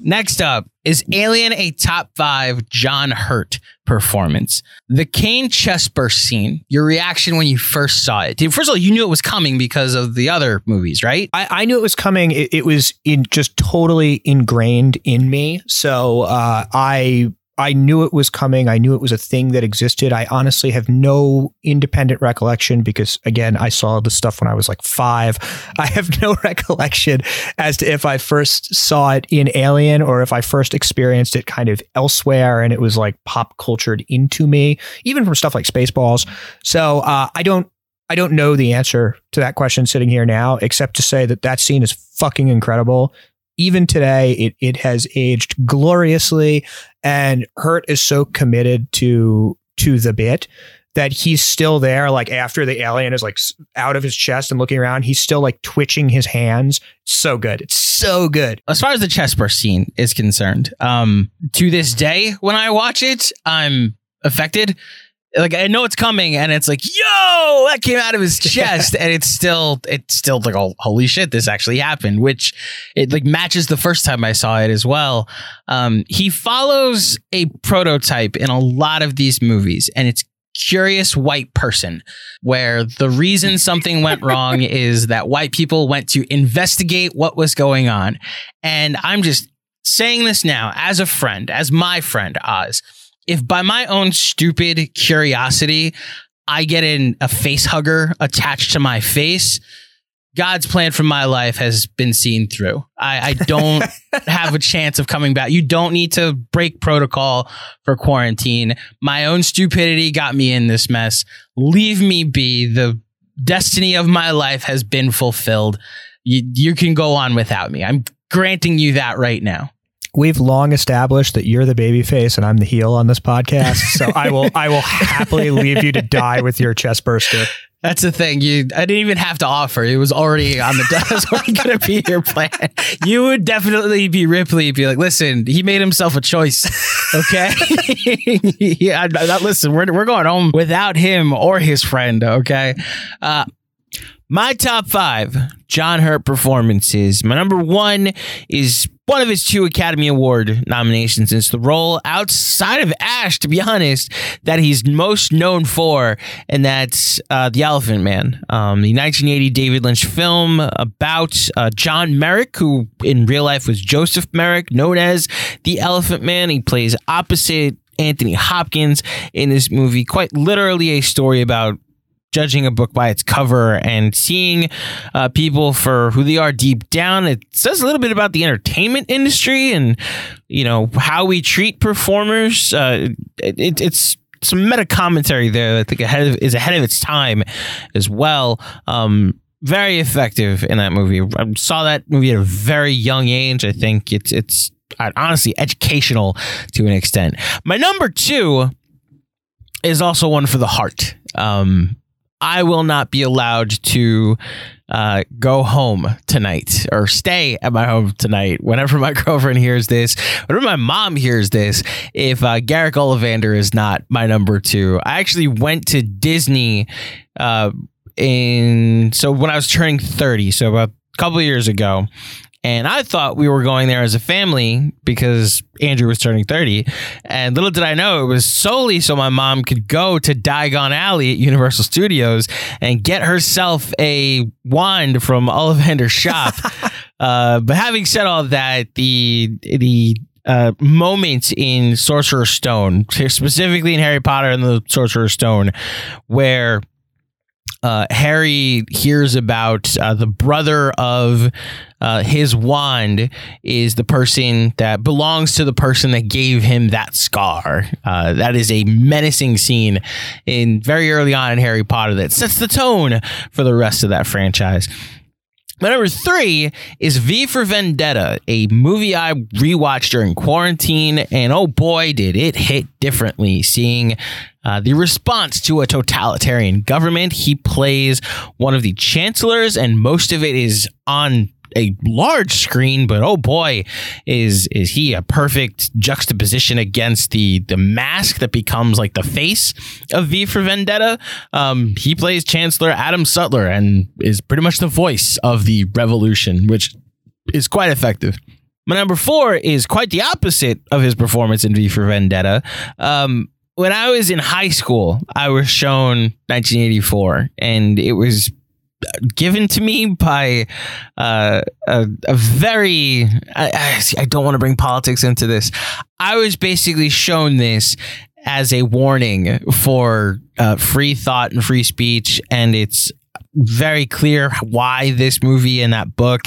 Next up is Alien a top five John Hurt performance. The Kane chest burst scene. Your reaction when you first saw it. Dude, First of all, you knew it was coming because of the other movies, right? I, I knew it was coming. It, it was in just totally ingrained in me. So uh, I I knew it was coming. I knew it was a thing that existed. I honestly have no independent recollection because again, I saw the stuff when I was like five. I have no recollection as to if I first saw it in Alien or if I first experienced it kind of elsewhere and it was like pop cultured into me, even from stuff like Spaceballs. So uh, I don't I don't know the answer to that question sitting here now, except to say that that scene is fucking incredible. Even today, it it has aged gloriously, and Hurt is so committed to to the bit that he's still there. Like after the alien is like out of his chest and looking around, he's still like twitching his hands. So good. It's so good. as far as the chest burst scene is concerned, um, to this day, when I watch it, I'm affected. Like I know it's coming, and it's like, yo, that came out of his chest, and it's still, it's still like, oh, holy shit, this actually happened. Which it like matches the first time I saw it as well. Um, he follows a prototype in a lot of these movies, and it's curious white person where the reason something went wrong is that white people went to investigate what was going on and i'm just saying this now as a friend as my friend oz if by my own stupid curiosity i get in a face hugger attached to my face God's plan for my life has been seen through. I, I don't have a chance of coming back. You don't need to break protocol for quarantine. My own stupidity got me in this mess. Leave me be. The destiny of my life has been fulfilled. You, you can go on without me. I'm granting you that right now. We've long established that you're the baby face and I'm the heel on this podcast. So I will I will happily leave you to die with your chest burster. That's the thing. You, I didn't even have to offer. It was already on the. Desk. Was already going to be your plan. You would definitely be Ripley. Be like, listen, he made himself a choice. Okay. yeah. I- I- listen, we're we're going home without him or his friend. Okay. Uh, my top five John Hurt performances. My number one is one of his two Academy Award nominations. It's the role outside of Ash, to be honest, that he's most known for, and that's uh, The Elephant Man, um, the 1980 David Lynch film about uh, John Merrick, who in real life was Joseph Merrick, known as the Elephant Man. He plays opposite Anthony Hopkins in this movie. Quite literally a story about judging a book by its cover and seeing uh, people for who they are deep down. It says a little bit about the entertainment industry and you know how we treat performers. Uh, it, it's some meta commentary there that I think ahead of, is ahead of its time as well. Um, very effective in that movie. I saw that movie at a very young age. I think it's it's uh, honestly educational to an extent. My number two is also one for the heart. Um, I will not be allowed to uh, go home tonight or stay at my home tonight. Whenever my girlfriend hears this, whenever my mom hears this, if uh, Garrick Ollivander is not my number two, I actually went to Disney uh, in so when I was turning thirty, so about a couple years ago, and I thought we were going there as a family because Andrew was turning 30. And little did I know it was solely so my mom could go to Diagon Alley at Universal Studios and get herself a wand from Ollivander's shop. uh, but having said all that, the the uh, moments in Sorcerer's Stone, specifically in Harry Potter and the Sorcerer's Stone, where uh, Harry hears about uh, the brother of uh, his wand is the person that belongs to the person that gave him that scar. Uh, that is a menacing scene in very early on in Harry Potter that sets the tone for the rest of that franchise. My number three is V for Vendetta, a movie I rewatched during quarantine, and oh boy, did it hit differently. Seeing uh, the response to a totalitarian government, he plays one of the chancellors, and most of it is on a large screen, but oh boy, is is he a perfect juxtaposition against the the mask that becomes like the face of V for Vendetta. Um, he plays Chancellor Adam Sutler and is pretty much the voice of the revolution, which is quite effective. My number four is quite the opposite of his performance in V for Vendetta. Um, when I was in high school, I was shown 1984, and it was given to me by uh, a, a, very I, I don't want to bring politics into this. I was basically shown this as a warning for uh, free thought and free speech and it's very clear why this movie and that book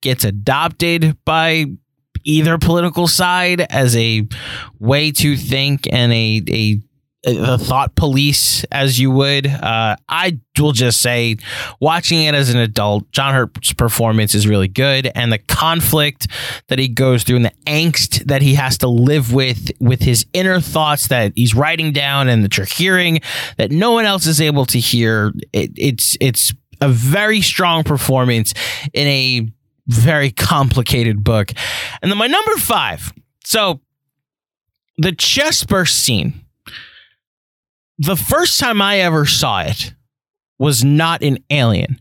gets adopted by either political side as a way to think and a, a the thought police as you would. Uh, I will just say, watching it as an adult, John Hurt's performance is really good, and the conflict that he goes through and the angst that he has to live with with his inner thoughts that he's writing down and that you're hearing that no one else is able to hear. It, it's it's a very strong performance in a very complicated book. And then my number five. So the chest burst scene the first time I ever saw it was not in Alien.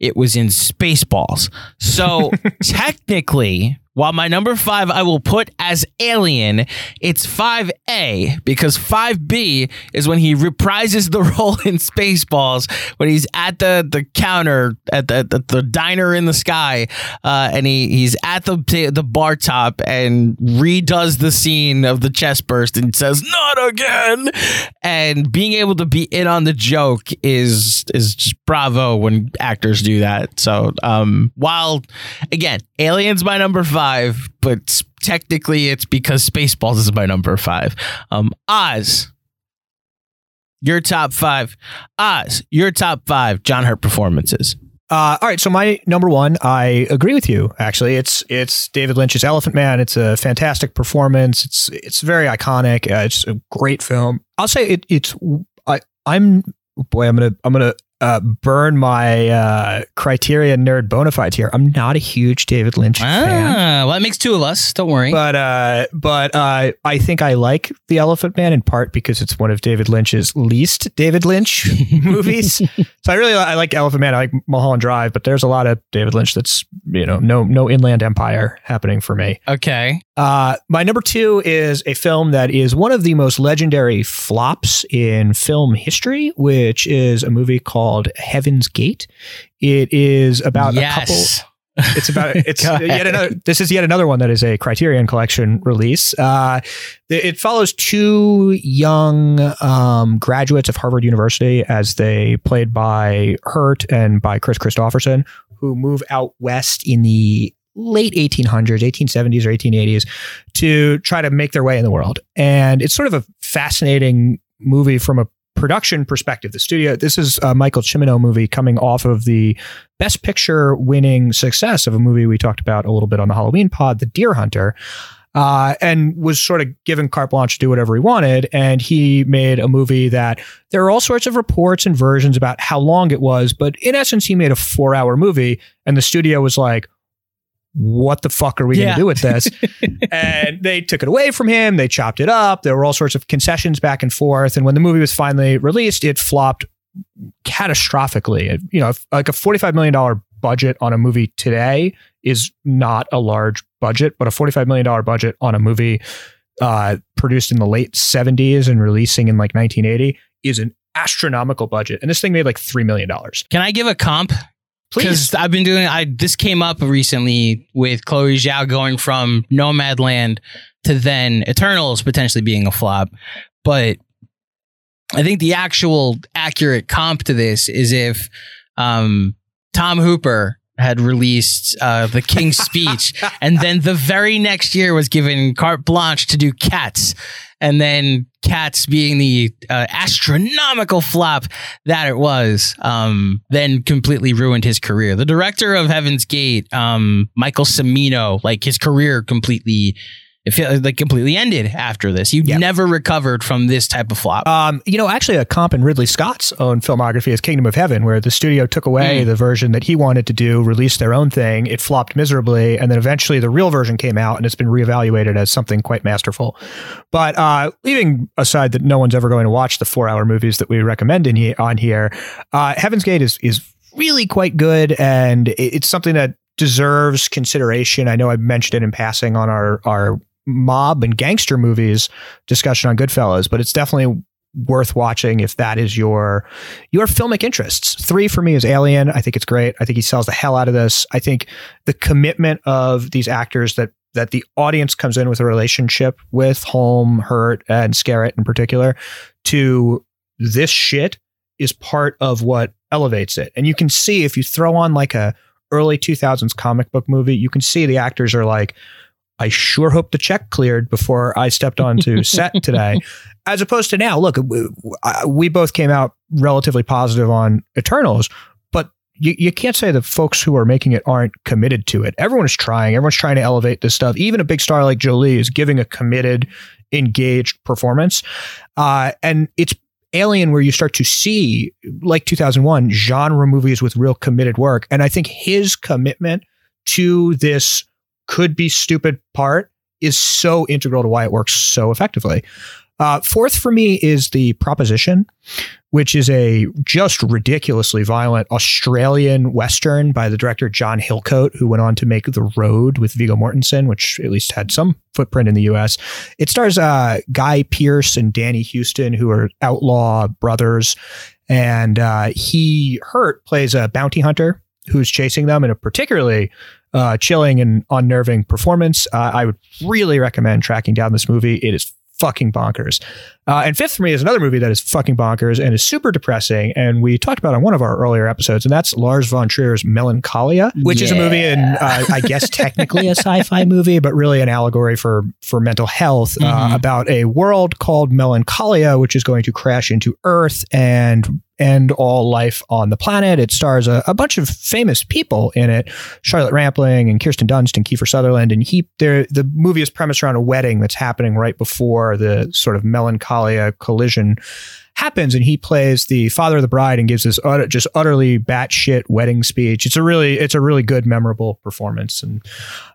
It was in Spaceballs. So technically, while my number five I will put as Alien, it's 5A because 5B is when he reprises the role in Spaceballs when he's at the, the counter at the, the, the diner in the sky uh, and he, he's at the, the bar top and redoes the scene of the chest burst and says, Not again. And being able to be in on the joke is, is just bravo when actors do that. So um, while, again, Alien's my number five five, but technically it's because Spaceballs is my number five. Um, Oz, your top five. Oz, your top five John Hurt performances. Uh, all right, so my number one, I agree with you. Actually, it's it's David Lynch's Elephant Man. It's a fantastic performance. It's it's very iconic. Uh, it's a great film. I'll say it, it's I I'm boy. I'm gonna I'm gonna uh, burn my uh, Criterion nerd bona fides here. I'm not a huge David Lynch ah, fan. Well, that makes two of us. Don't worry. But uh, but uh, I think I like The Elephant Man in part because it's one of David Lynch's least David Lynch movies. so I really I like Elephant Man. I like Mulholland Drive, but there's a lot of David Lynch that's you know no no Inland Empire happening for me. Okay. Uh, my number two is a film that is one of the most legendary flops in film history, which is a movie called Heaven's Gate. It is about yes. a couple It's about it's yet another. This is yet another one that is a Criterion Collection release. Uh, it follows two young um, graduates of Harvard University as they played by Hurt and by Kris Kristofferson, who move out west in the late 1800s, 1870s or 1880s to try to make their way in the world. And it's sort of a fascinating movie from a production perspective, the studio, this is a Michael Cimino movie coming off of the Best Picture winning success of a movie we talked about a little bit on the Halloween pod, The Deer Hunter. Uh, and was sort of given carte blanche to do whatever he wanted. And he made a movie that there are all sorts of reports and versions about how long it was, but in essence, he made a four hour movie. And the studio was like, what the fuck are we yeah. going to do with this? and they took it away from him. They chopped it up. There were all sorts of concessions back and forth. And when the movie was finally released, it flopped catastrophically. It, you know, like a $45 million budget on a movie today is not a large budget, but a $45 million budget on a movie uh, produced in the late 70s and releasing in like 1980 is an astronomical budget. And this thing made like $3 million. Can I give a comp because I've been doing. I this came up recently with Chloe Zhao going from Nomadland to then Eternals potentially being a flop, but I think the actual accurate comp to this is if um, Tom Hooper had released uh, the King's Speech, and then the very next year was given carte blanche to do Cats, and then Cats being the uh, astronomical flop that it was, um, then completely ruined his career. The director of Heaven's Gate, um, Michael Cimino, like his career completely it feels like completely ended after this. You yep. never recovered from this type of flop. Um, you know, actually, a comp in Ridley Scott's own filmography is Kingdom of Heaven, where the studio took away mm. the version that he wanted to do, released their own thing. It flopped miserably, and then eventually the real version came out, and it's been reevaluated as something quite masterful. But uh, leaving aside that no one's ever going to watch the four-hour movies that we recommend in he- on here, uh, Heaven's Gate is is really quite good, and it's something that deserves consideration. I know I mentioned it in passing on our our mob and gangster movies discussion on Goodfellas, but it's definitely worth watching if that is your your filmic interests. Three for me is Alien. I think it's great. I think he sells the hell out of this. I think the commitment of these actors that that the audience comes in with a relationship with Holm, Hurt, and Skerritt in particular to this shit is part of what elevates it. And you can see if you throw on like a early 2000s comic book movie, you can see the actors are like, I sure hope the check cleared before I stepped onto set today. As opposed to now, look, we, we, both came out relatively positive on Eternals, but you, you can't say the folks who are making it aren't committed to it. Everyone is trying. Everyone's trying to elevate this stuff. Even a big star like Jolie is giving a committed, engaged performance. Uh, and it's Alien where you start to see, like 2001, genre movies with real committed work. And I think his commitment to this could be stupid part is so integral to why it works so effectively. Uh, fourth for me is the proposition, which is a just ridiculously violent Australian Western by the director John Hillcoat, who went on to make The Road with Viggo Mortensen, which at least had some footprint in the US. It stars uh, Guy Pearce and Danny Huston, who are outlaw brothers. And uh, he, Hurt, plays a bounty hunter who's chasing them in a particularly uh, chilling and unnerving performance. Uh, I would really recommend tracking down this movie. It is fucking bonkers. Uh, and fifth for me is another movie that is fucking bonkers and is super depressing. And we talked about on one of our earlier episodes, and that's Lars von Trier's Melancholia, which yeah. is a movie and uh, I guess technically a sci-fi movie, but really an allegory for for mental health uh, mm-hmm. uh, about a world called Melancholia, which is going to crash into Earth and end all life on the planet. It stars a, a, bunch of famous people in it: Charlotte Rampling and Kirsten Dunst and Kiefer Sutherland. And he, the movie is premised around a wedding that's happening right before the sort of melancholia collision happens, and he plays the father of the bride and gives this utter, just utterly batshit wedding speech. It's a really, it's a really good, memorable performance. And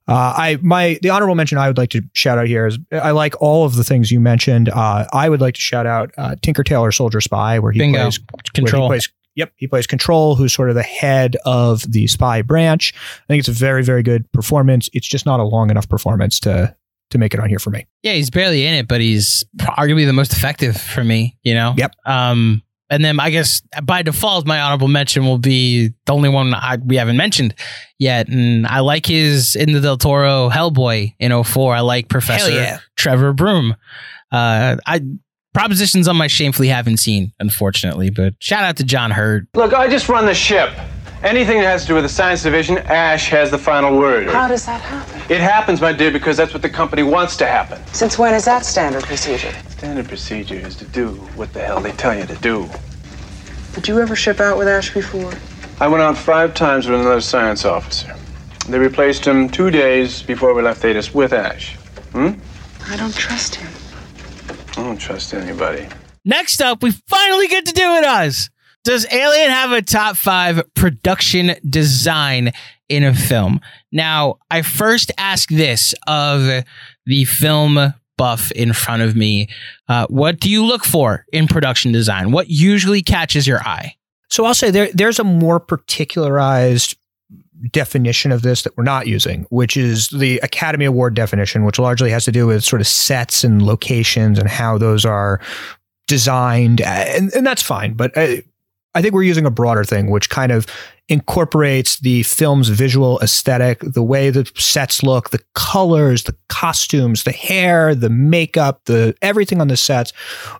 uh, I, my, the honorable mention I would like to shout out here is I like all of the things you mentioned. Uh, I would like to shout out uh, Tinker Tailor Soldier Spy, where he Bingo. plays control. He plays, Yep, he plays Control, who's sort of the head of the spy branch. I think it's a very, very good performance. It's just not a long enough performance to to make it on here for me. Yeah, he's barely in it, but he's arguably the most effective for me. You know. Yep. Um, and then I guess by default, my honorable mention will be the only one I, we haven't mentioned yet. And I like his in the Del Toro Hellboy in 04. I like Professor yeah. Trevor Broom. Uh, I propositions on my shamefully haven't seen, unfortunately, but shout out to John Hurt. Look, I just run the ship. Anything that has to do with the science division, Ash has the final word. How does that happen? It happens, my dear, because that's what the company wants to happen. Since when is that standard procedure? Standard procedure is to do what the hell they tell you to do. Did you ever ship out with Ash before? I went out five times with another science officer. They replaced him two days before we left Thedus with Ash. Hmm? I don't trust him. I don't trust anybody. Next up, we finally get to do it, us. Does Alien have a top five production design in a film? Now, I first ask this of the film buff in front of me. Uh, what do you look for in production design? What usually catches your eye? So I'll say there there's a more particularized definition of this that we're not using, which is the Academy Award definition, which largely has to do with sort of sets and locations and how those are designed, and, and that's fine. But I, I think we're using a broader thing, which kind of incorporates the film's visual aesthetic, the way the sets look, the colors, the costumes, the hair, the makeup, the everything on the sets.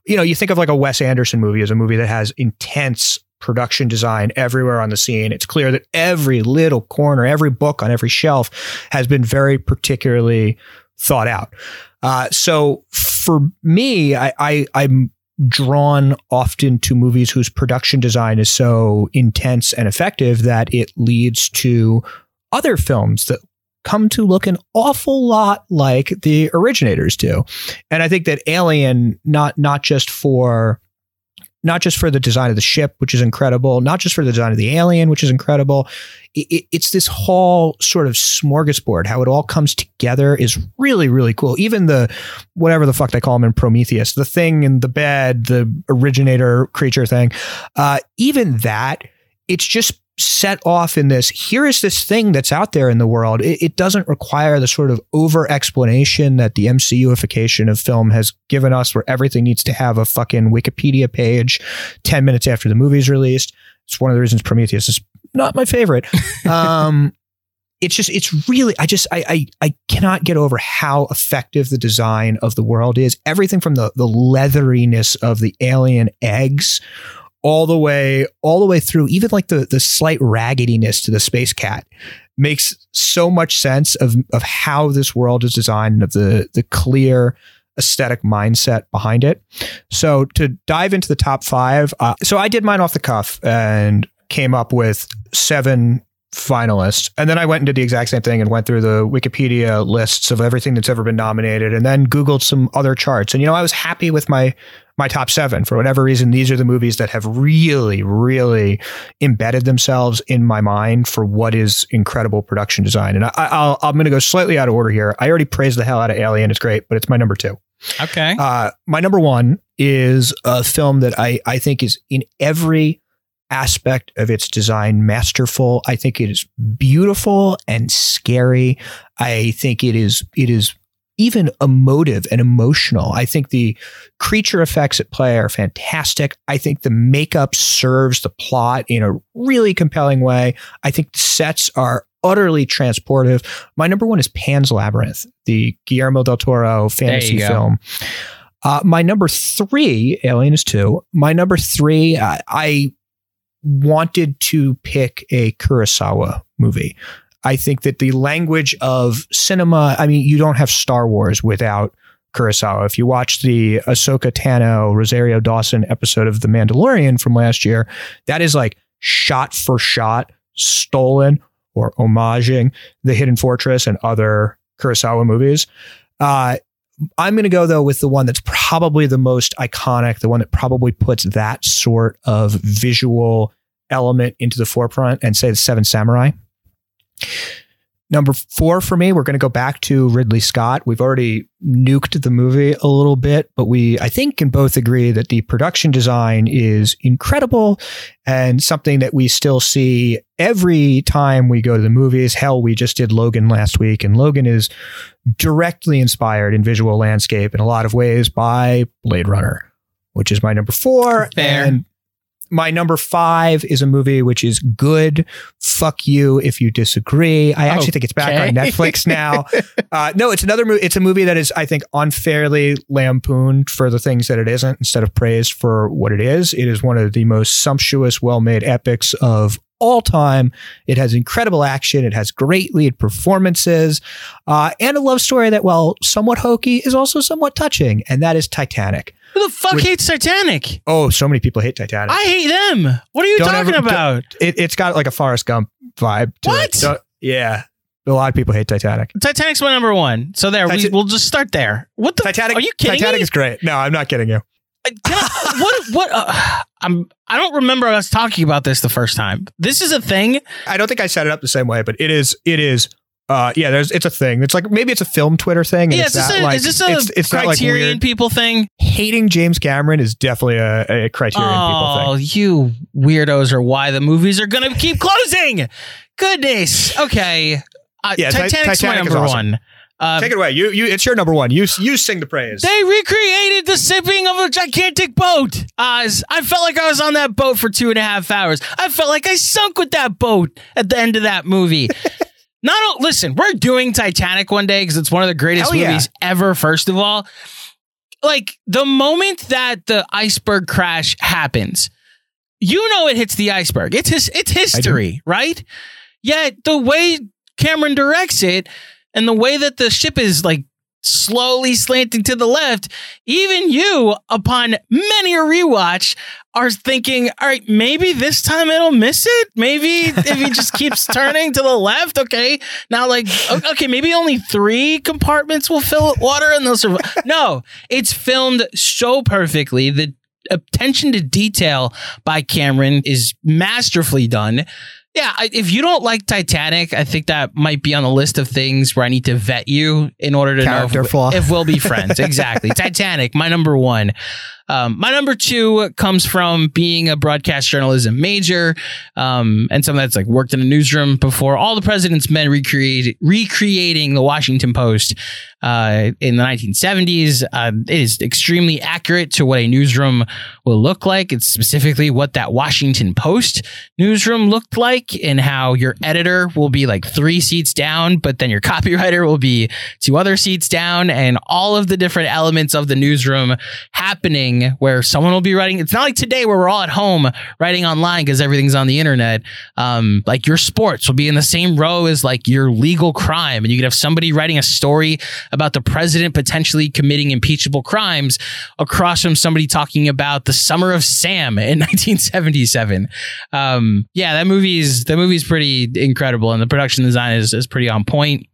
You know, you think of like a Wes Anderson movie as a movie that has intense production design everywhere on the scene. It's clear that every little corner, every book on every shelf has been very particularly thought out. Uh, so for me, I, I I'm drawn often to movies whose production design is so intense and effective that it leads to other films that come to look an awful lot like the originators do. And I think that Alien not not just for not just for the design of the ship, which is incredible, not just for the design of the alien, which is incredible. It, it, it's this whole sort of smorgasbord. How it all comes together is really, really cool. Even the whatever the fuck they call him in Prometheus, the thing in the bed, the originator creature thing, uh, even that, it's just set off in this here is this thing that's out there in the world. It, it, doesn't require the sort of over explanation that the mcuification of film has given us where everything needs to have a fucking wikipedia page 10 minutes after the movie's released. It's one of the reasons prometheus is not my favorite. Um it's just it's really i just I, I i cannot get over how effective the design of the world is. Everything from the the leatheriness of the alien eggs all the way all the way through even like the the slight raggediness to the space cat makes so much sense of of how this world is designed and of the the clear aesthetic mindset behind it. So to dive into the top five uh, so i did mine off the cuff and came up with seven finalists. And then I went and did the exact same thing and went through the Wikipedia lists of everything that's ever been nominated and then Googled some other charts. And, you know, I was happy with my my top seven. For whatever reason, these are the movies that have really, really embedded themselves in my mind for what is incredible production design. And I, I'll, I'm going to go slightly out of order here. I already praised the hell out of Alien. It's great, but it's my number two. Okay. Uh, my number one is a film that I, I think is in every aspect of its design masterful. I think it is beautiful and scary. I think it is it is even emotive and emotional. I think the creature effects at play are fantastic. I think the makeup serves the plot in a really compelling way. I think the sets are utterly transportive. My number one is Pan's Labyrinth, the Guillermo del Toro fantasy film. Uh, my number three, Alien is two. My number three, uh, I wanted to pick a Kurosawa movie. I think that the language of cinema, I mean, you don't have Star Wars without Kurosawa. If you watch the Ahsoka Tano, Rosario Dawson episode of The Mandalorian from last year, that is like shot for shot stolen or homaging The Hidden Fortress and other Kurosawa movies. Uh, I'm going to go though with the one that's probably the most iconic, the one that probably puts that sort of visual element into the forefront and say the Seven Samurai. Number four for me, we're going to go back to Ridley Scott. We've already nuked the movie a little bit, but we, I think, can both agree that the production design is incredible and something that we still see every time we go to the movies. Hell, we just did Logan last week, and Logan is directly inspired in visual landscape in a lot of ways by Blade Runner, which is my number four. Fair. And My number five is a movie which is good. Fuck you if you disagree. I actually think it's back on Netflix now. uh, no, it's another movie. It's a movie that is, I think, unfairly lampooned for the things that it isn't instead of praised for what it is. It is one of the most sumptuous, well made epics of all time. It has incredible action. It has great lead performances uh, and a love story that, while somewhat hokey, is also somewhat touching. And that is Titanic. Who the fuck With- hates Titanic? Oh, so many people hate Titanic. I hate them. What are you Don't talking ever- about? It, it's got like a Forrest Gump vibe. To What? It. Yeah. A lot of people hate Titanic. Titanic's my number one. So there, we, Titan- we'll just start there. What the? Titanic. Are you kidding Titanic me? is great. No, I'm not kidding you. Can I- what? What? Uh, I'm. I don't remember us talking about this the first time. This is a thing. I don't think I set it up the same way, but it is. It is. Uh, yeah, there's. It's a thing. It's like maybe it's a film Twitter thing. Yeah, it's not a, like, is this a it's, it's not like Criterion people thing? Hating James Cameron is definitely a, a Criterion Oh, people thing. Oh you weirdos are why the movies are going to keep closing. Goodness. Okay. Uh, Yeah, Ti- Titanic's my Titanic number awesome. one. Uh, Take it away. You. You. It's your number one. You. You sing the praise. They recreated the sipping of a gigantic boat. Uh, I felt like I was on that boat for two and a half hours. I felt like I sunk with that boat at the end of that movie. Not listen, we're doing Titanic one day because it's one of the greatest Hell yeah. movies ever. First of all, like the moment that the iceberg crash happens, you know it hits the iceberg. It's his. It's history, right? Yet the way Cameron directs it and the way that the ship is like slowly slanting to the left, even you, upon many a rewatch, are thinking, all right, maybe this time it'll miss it. Maybe if he just keeps turning to the left, okay. Now, like, okay, maybe only three compartments will fill with water and they'll survive. No, it's filmed so perfectly. The attention to detail by Cameron is masterfully done. Yeah, I, if you don't like Titanic, I think that might be on the list of things where I need to vet you in order to Character know if, if we'll be friends. exactly. Titanic, my number one. Um, my number two comes from being a broadcast journalism major, um, and someone that's like worked in a newsroom before. All the President's Men recreating the Washington Post uh, in the 1970s. Uh, it is extremely accurate to what a newsroom will look like. It's specifically what that Washington Post newsroom looked like, and how your editor will be like three seats down, but then your copywriter will be two other seats down, and all of the different elements of the newsroom happening where someone will be writing. It's not like today where we're all at home writing online because everything's on the internet. Um, like your sports will be in the same row as like your legal crime, and you could have somebody writing a story about the president potentially committing impeachable crimes across from somebody talking about the summer of Sam in 1977. Um, yeah, that movie is that movie is pretty incredible, and the production design is is pretty on point.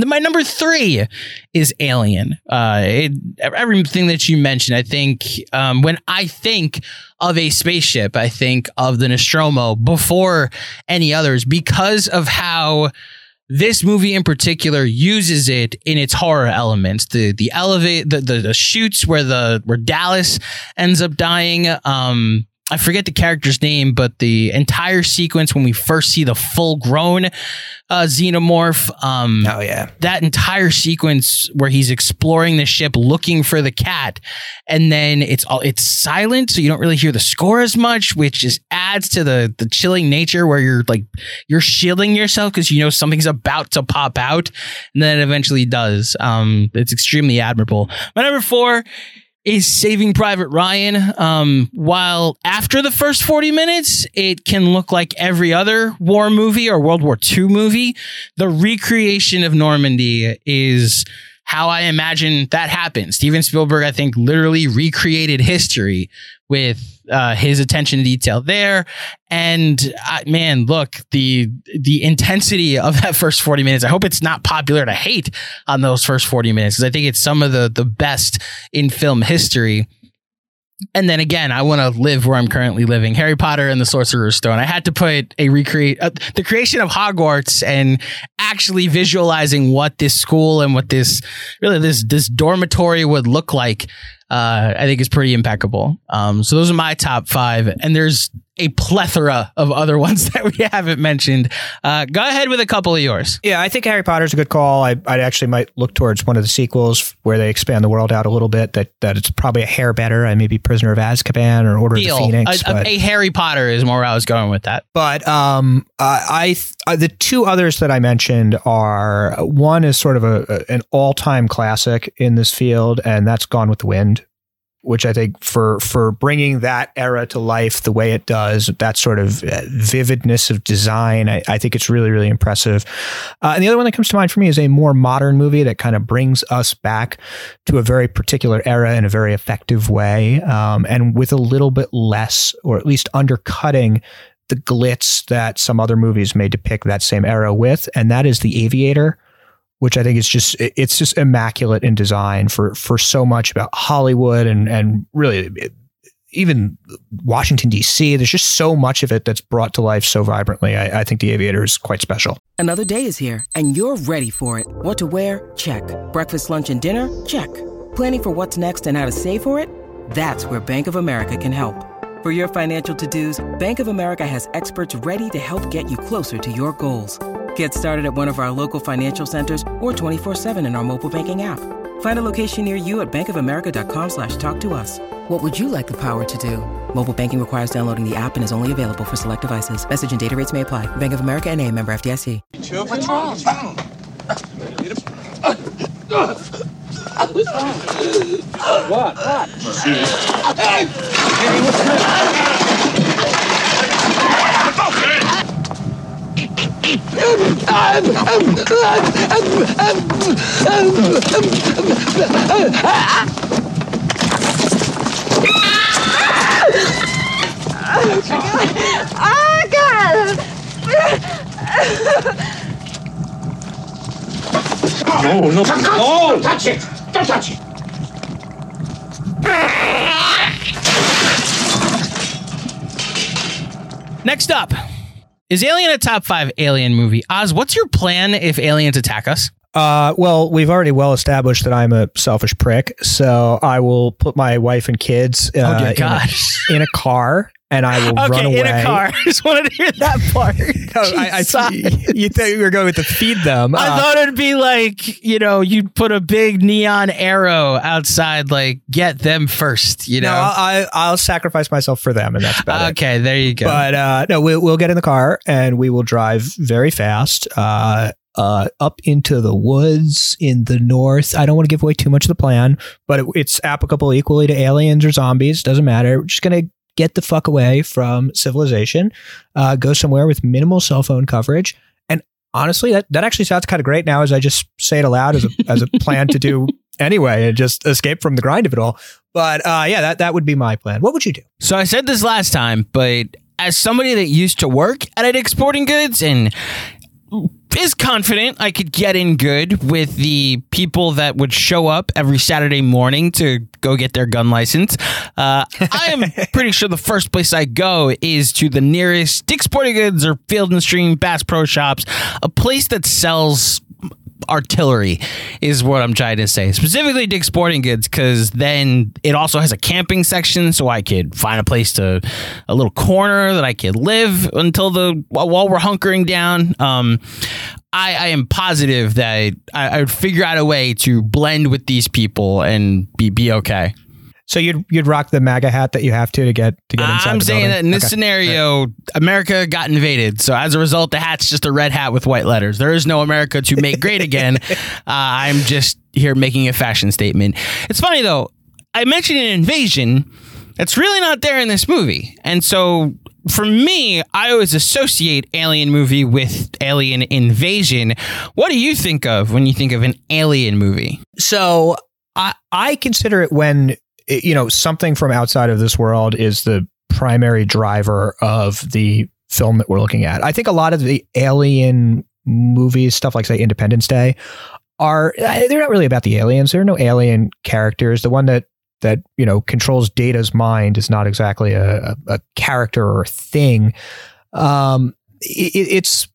Then my number three is Alien. Uh, it, everything that you mentioned, I think um, when I think of a spaceship, I think of the Nostromo before any others because of how this movie in particular uses it in its horror elements. The the elevate the, the the shoots where the where Dallas ends up dying. Um, I forget the character's name, but the entire sequence when we first see the full grown uh, xenomorph. Um, oh yeah, that entire sequence where he's exploring the ship looking for the cat, and then it's all it's silent, so you don't really hear the score as much, which just adds to the the chilling nature where you're like you're shielding yourself because you know something's about to pop out, and then it eventually does. Um, it's extremely admirable. My number four is Saving Private Ryan. Um, while after the first 40 minutes, it can look like every other war movie or World War II movie, the recreation of Normandy is how I imagine that happened. Steven Spielberg, I think, literally recreated history with uh, his attention to detail there. And uh, man, look the the intensity of that first forty minutes. I hope it's not popular to hate on those first forty minutes because I think it's some of the the best in film history. And then again, I want to live where I'm currently living. Harry Potter and the Sorcerer's Stone. I had to put a recreate uh, the creation of Hogwarts and actually visualizing what this school and what this really this this dormitory would look like. Uh, I think is pretty impeccable. Um, so those are my top five, and there's a plethora of other ones that we haven't mentioned. Uh, go ahead with a couple of yours. Yeah, I think Harry Potter's a good call. I, I actually might look towards one of the sequels where they expand the world out a little bit. That that it's probably a hair better. I maybe Prisoner of Azkaban or Order Deal. of the Phoenix. A, a- but- a Harry Potter is more where I was going with that. But um, uh, I th- uh, the two others that I mentioned are one is sort of a, a- an all time classic in this field, and that's Gone with the Wind, which I think for for bringing that era to life the way it does, that sort of uh, vividness of design, I, I think it's really really impressive. Uh, and the other one that comes to mind for me is a more modern movie that kind of brings us back to a very particular era in a very effective way, um, and with a little bit less, or at least undercutting the glitz that some other movies may depict that same era with, and that is The Aviator, which I think is just it's just immaculate in design for for so much about Hollywood and and really even Washington D.C. There's just so much of it that's brought to life so vibrantly. I, I think The Aviator is quite special. Another day is here, and you're ready for it. What to wear? Check. Breakfast, lunch, and dinner? Check. Planning for what's next and how to save for it? That's where Bank of America can help. For your financial to-dos, Bank of America has experts ready to help get you closer to your goals. Get started at one of our local financial centers or 24-7 in our mobile banking app. Find a location near you at bankofamerica.com slash talk to us. What would you like the power to do? Mobile banking requires downloading the app and is only available for select devices. Message and data rates may apply. Bank of America and a member FDIC. What's wrong? What? What? Oh, God! No, no, Don't touch, no! touch it! Don't touch it! Next up, is Alien a top five Alien movie? Oz, what's your plan if aliens attack us? Uh, well, we've already well established that I'm a selfish prick, so I will put my wife and kids uh, Oh, in, a, in a car, and I will run Okay, away. in a car. I just wanted to hear that part. No, I, I, you thought we were going with the feed them? I Uh, thought it'd be like, you know, you'd put a big neon arrow outside, like, get them first, you know? No, I, I'll sacrifice myself for them, and that's about it. okay, there you go. But uh, no, we'll, we'll get in the car and we will drive very fast uh, uh, up into the woods in the north. I don't want to give away too much of the plan, but it, it's applicable equally to aliens or zombies. Doesn't matter. We're just gonna get the fuck away from civilization. Uh, go somewhere with minimal cell phone coverage. And honestly, that, that actually sounds kind of great now as I just say it aloud as a, as a plan to do anyway and just escape from the grind of it all. But uh, yeah, that, that would be my plan. What would you do? So I said this last time, but as somebody that used to work at Dick's Sporting Goods and is confident I could get in good with the people that would show up every Saturday morning to go get their gun license. Uh, I am pretty sure the first place I go is to the nearest Dick Sporting Goods or Field and Stream Bass Pro Shops, a place that sells artillery is what I'm trying to say. Specifically Dick Sporting Goods cuz then it also has a camping section so I could find a place to a little corner that I could live until the while we're hunkering down. Um I, I am positive that I, I would figure out a way to blend with these people and be be okay. So you'd you'd rock the MAGA hat that you have to to get to get inside. I'm the saying building? that in this Okay. scenario, America got invaded. So as a result, the hat's just a red hat with white letters. There is no America to make great again. uh, I'm just here making a fashion statement. It's funny though. I mentioned an invasion that's really not there in this movie, and so. For me, I always associate alien movie with alien invasion. What do you think of when you think of an alien movie? So I I consider it when it- you know something from outside of this world is the primary driver of the film that we're looking at. I think a lot of the alien movies, stuff like say Independence Day, are they're not really about the aliens. There are no alien characters. The one that that you know controls Data's mind is not exactly a, a, a character or a thing. Um, it, it's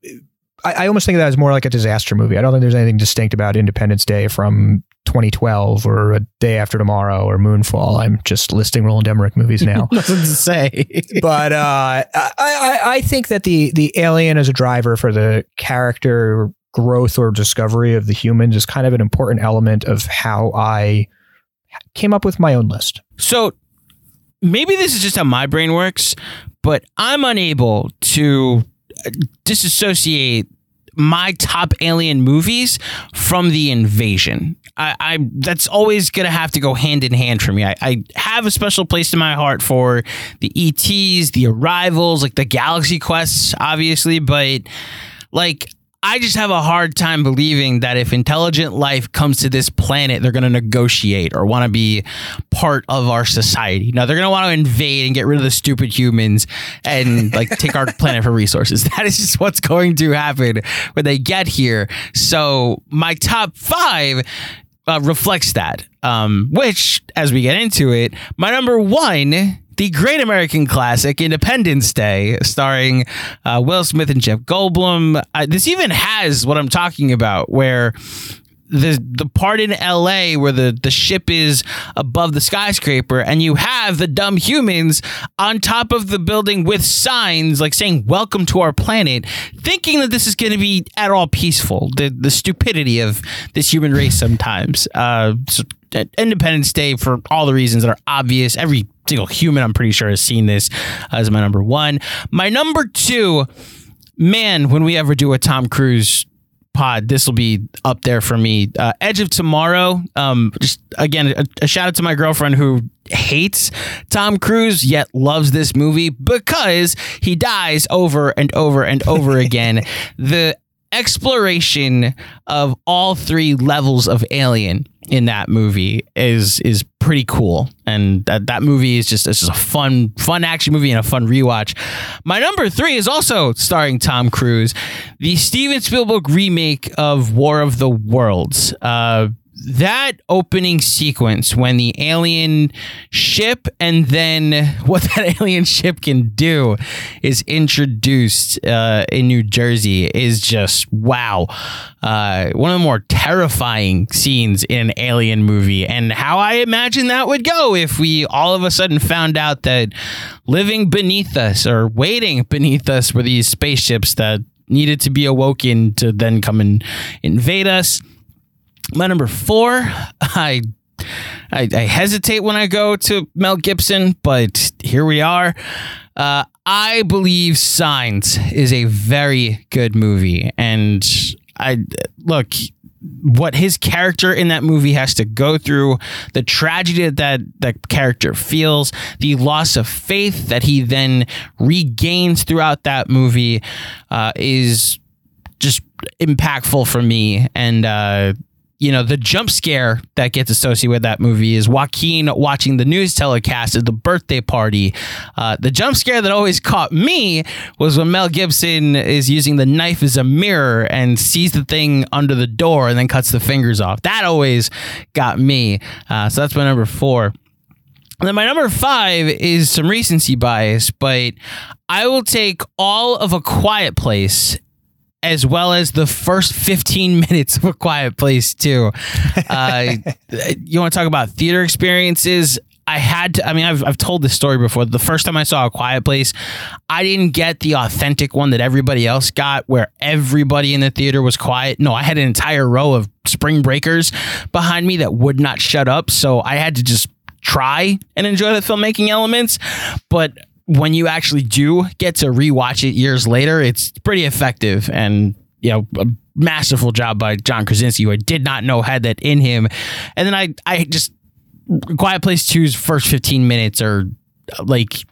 I, I almost think of that as more like a disaster movie. I don't think there's anything distinct about Independence Day from 2012 or A Day After Tomorrow or Moonfall. I'm just listing Roland Emmerich movies now. Nothing to say. but uh, I, I, I think that the the alien as a driver for the character growth or discovery of the humans is kind of an important element of how I came up with my own list. So maybe this is just how my brain works, but I'm unable to uh, disassociate my top alien movies from the invasion. I, I that's always gonna have to go hand in hand for me. I, I have a special place in my heart for the ETs, the arrivals, like the galaxy quests, obviously, but like I just have a hard time believing that if intelligent life comes to this planet, they're going to negotiate or want to be part of our society. Now, they're going to want to invade and get rid of the stupid humans and like take our planet for resources. That is just what's going to happen when they get here. So, my top five uh, reflects that. Um, which, as we get into it, my number one the great American classic Independence Day, starring uh, Will Smith and Jeff Goldblum. This even has what I'm talking about, where the the part in LA where the the ship is above the skyscraper and you have the dumb humans on top of the building with signs like saying welcome to our planet thinking that this is going to be at all peaceful the the stupidity of this human race sometimes uh so, Independence Day for all the reasons that are obvious every single human I'm pretty sure has seen this as my number 1 my number 2 man when we ever do a Tom Cruise pod, this will be up there for me. Uh, Edge of Tomorrow. Um, just again, a, a, shout out to my girlfriend who hates Tom Cruise yet loves this movie because he dies over and over and over again. the exploration of all three levels of alien in that movie is is pretty cool. And that, that movie is just it's just a fun fun action movie and a fun rewatch. My number three is also starring tom cruise the steven spielberg remake of war of the worlds. Uh, that opening sequence when the alien ship and then what that alien ship can do is introduced uh, in New Jersey is just wow. Uh, one of the more terrifying scenes in an alien movie, and how I imagine that would go if we all of a sudden found out that living beneath us or waiting beneath us were these spaceships that needed to be awoken to then come and invade us my number four, I, I, I hesitate when I go to Mel Gibson, but here we are. Uh, I believe Signs is a very good movie, and I look what his character in that movie has to go through, the tragedy that that character feels, the loss of faith that he then regains throughout that movie, uh, is just impactful for me, and uh, you know, the jump scare that gets associated with that movie is Joaquin watching the news telecast at the birthday party. Uh, the jump scare that always caught me was when Mel Gibson is using the knife as a mirror and sees the thing under the door and then cuts the fingers off. That always got me. Uh, so that's my number four. And then my number five is some recency bias, but I will take all of A Quiet Place as well as the first 15 minutes of A Quiet Place, too. Uh, you want to talk about theater experiences? I had to, I mean, I've, I've told this story before. The first time I saw A Quiet Place, I didn't get the authentic one that everybody else got, where everybody in the theater was quiet. No, I had an entire row of spring breakers behind me that would not shut up. So I had to just try and enjoy the filmmaking elements. But when you actually do get to rewatch it years later, it's pretty effective and you know a masterful job by John Krasinski, who I did not know had that in him. And then I I just Quiet Place 2's first 15 minutes are like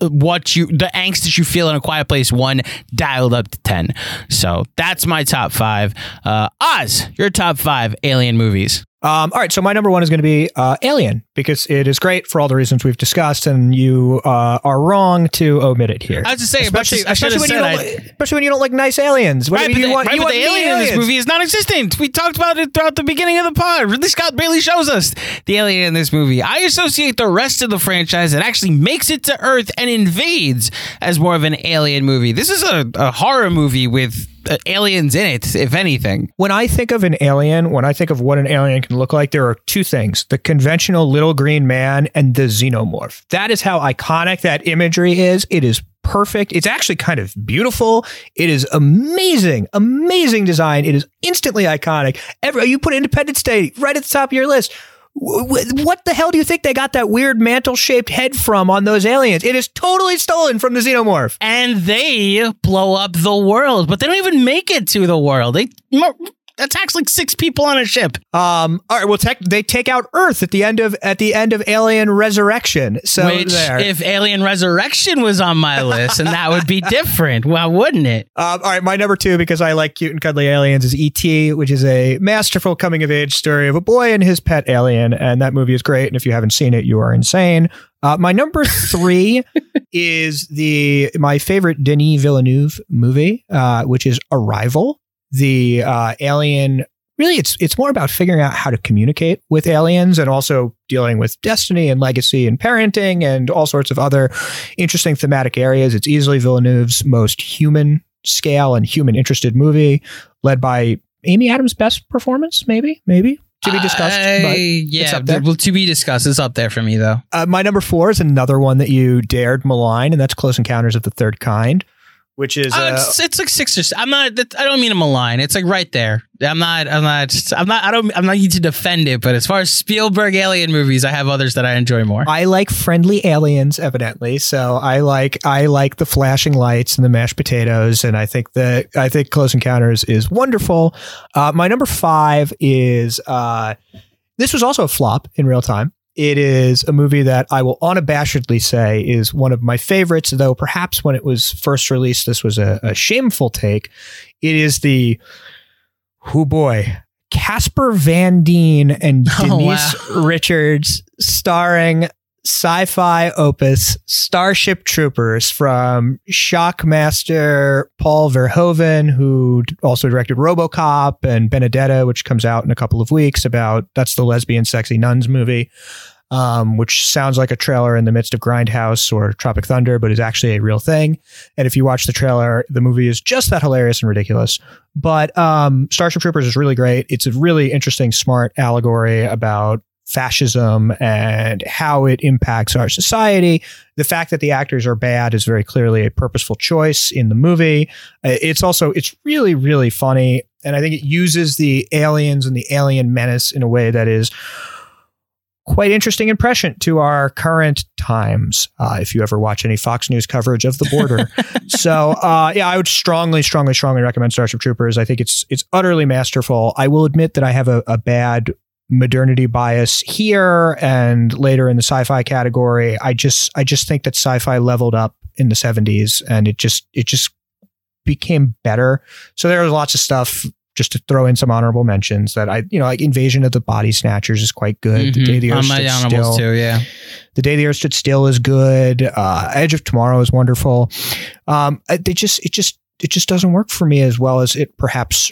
what you the angst that you feel in a quiet place one dialed up to 10 so that's my top five uh oz your top five alien movies um, all right, so my number one is going to be uh, Alien because it is great for all the reasons we've discussed, and you uh, are wrong to omit it here. I was to say, especially, especially when you don't, I, especially when you don't like nice aliens. What right, do you, but the, want? Right, you want the alien aliens. in this movie is non-existent. We talked about it throughout the beginning of the pod. Ridley Scott barely shows us the alien in this movie. I associate the rest of the franchise that actually makes it to Earth and invades as more of an alien movie. This is a, a horror movie with uh, aliens in it, if anything. When I think of an alien, when I think of what an alien can look like, there are two things the conventional little green man and the xenomorph. That is how iconic that imagery is. It is perfect. It's actually kind of beautiful. It is amazing, amazing design. It is instantly iconic. Every, you put Independence Day right at the top of your list. What the hell do you think they got that weird mantle shaped head from on those aliens? It is totally stolen from the xenomorph. And they blow up the world, but they don't even make it to the world. They attacks like six people on a ship. Um. All right. Well, tech, they take out Earth at the end of at the end of Alien Resurrection. So Which, if Alien Resurrection was on my list, and that would be different. Well, wouldn't it? Um, all right, my number two, because I like cute and cuddly aliens, is E.T., which is a masterful coming of age story of a boy and his pet alien. And that movie is great. And if you haven't seen it, you are insane. Uh, my number three is the my favorite Denis Villeneuve movie, uh, which is Arrival. The uh, alien really it's it's more about figuring out how to communicate with aliens and also dealing with destiny and legacy and parenting and all sorts of other interesting thematic areas. It's easily Villeneuve's most human scale and human interested movie, led by Amy Adams' best performance, maybe, maybe to be discussed. But yeah, it's up there. well, to be discussed. It's up there for me though. Uh, my number four is another one that you dared malign, and that's Close Encounters of the Third Kind, which is Uh, uh, it's, it's like six or. I'm not. I don't mean I'm a line. It's like right there. I'm not. I'm not. I'm not. I don't. I'm not need to defend it. But as far as Spielberg alien movies, I have others that I enjoy more. I like friendly aliens, evidently. So I like I like the flashing lights and the mashed potatoes, and I think that I think Close Encounters is wonderful. Uh, my number five is uh, this was also a flop in real time. It is a movie that I will unabashedly say is one of my favorites, though perhaps when it was first released, this was a, a shameful take. It is the who boy Casper Van Dien and Oh, Denise Richards starring sci-fi opus Starship Troopers from Shockmaster Paul Verhoeven, who also directed RoboCop and Benedetta, which comes out in a couple of weeks. About that's the lesbian sexy nuns movie, um, which sounds like a trailer in the midst of Grindhouse or Tropic Thunder, but is actually a real thing. And if you watch the trailer, the movie is just that hilarious and ridiculous. But um, Starship Troopers is really great. It's a really interesting, smart allegory about fascism and how it impacts our society. The fact that the actors are bad is very clearly a purposeful choice in the movie. Uh, It's also it's really really funny and I think it uses the aliens and the alien menace in a way that is quite interesting and prescient to our current times. Uh, if you ever watch any Fox News coverage of the border, so uh, yeah, I would strongly, strongly, strongly recommend Starship Troopers. I think it's it's utterly masterful. I will admit that I have a, a bad modernity bias here and later in the sci-fi category. I just I just think that sci-fi leveled up in the 70s and it just it just became better. So there was lots of stuff just to throw in some honorable mentions that I, you know, like Invasion of the Body Snatchers is quite good. The Mhm. Day the Earth Stood Still, too, yeah. The Day the Earth Stood Still is good. Uh, Edge of Tomorrow is wonderful. Um, it just, it just, it just doesn't work for me as well as it perhaps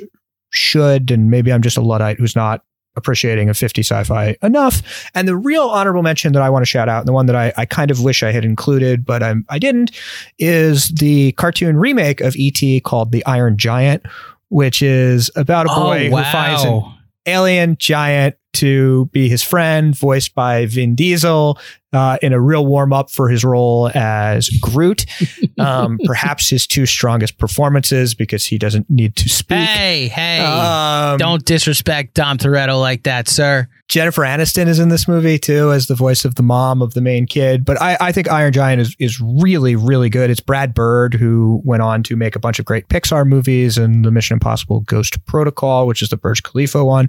should. And maybe I'm just a luddite who's not appreciating of 50 sci-fi enough. And the real honorable mention that I want to shout out, and the one that I, I kind of wish I had included, but I'm, I didn't, is the cartoon remake of E.T. called The Iron Giant, which is about a Oh, boy who finds an alien giant to be his friend, voiced by Vin Diesel, uh, in a real warm up for his role as Groot. Um, perhaps his two strongest performances because he doesn't need to speak. Hey, hey! Um, don't disrespect Dom Toretto like that, sir. Jennifer Aniston is in this movie too as the voice of the mom of the main kid. But I, I think Iron Giant is is really really good. It's Brad Bird who went on to make a bunch of great Pixar movies and the Mission Impossible Ghost Protocol, which is the Burj Khalifa one.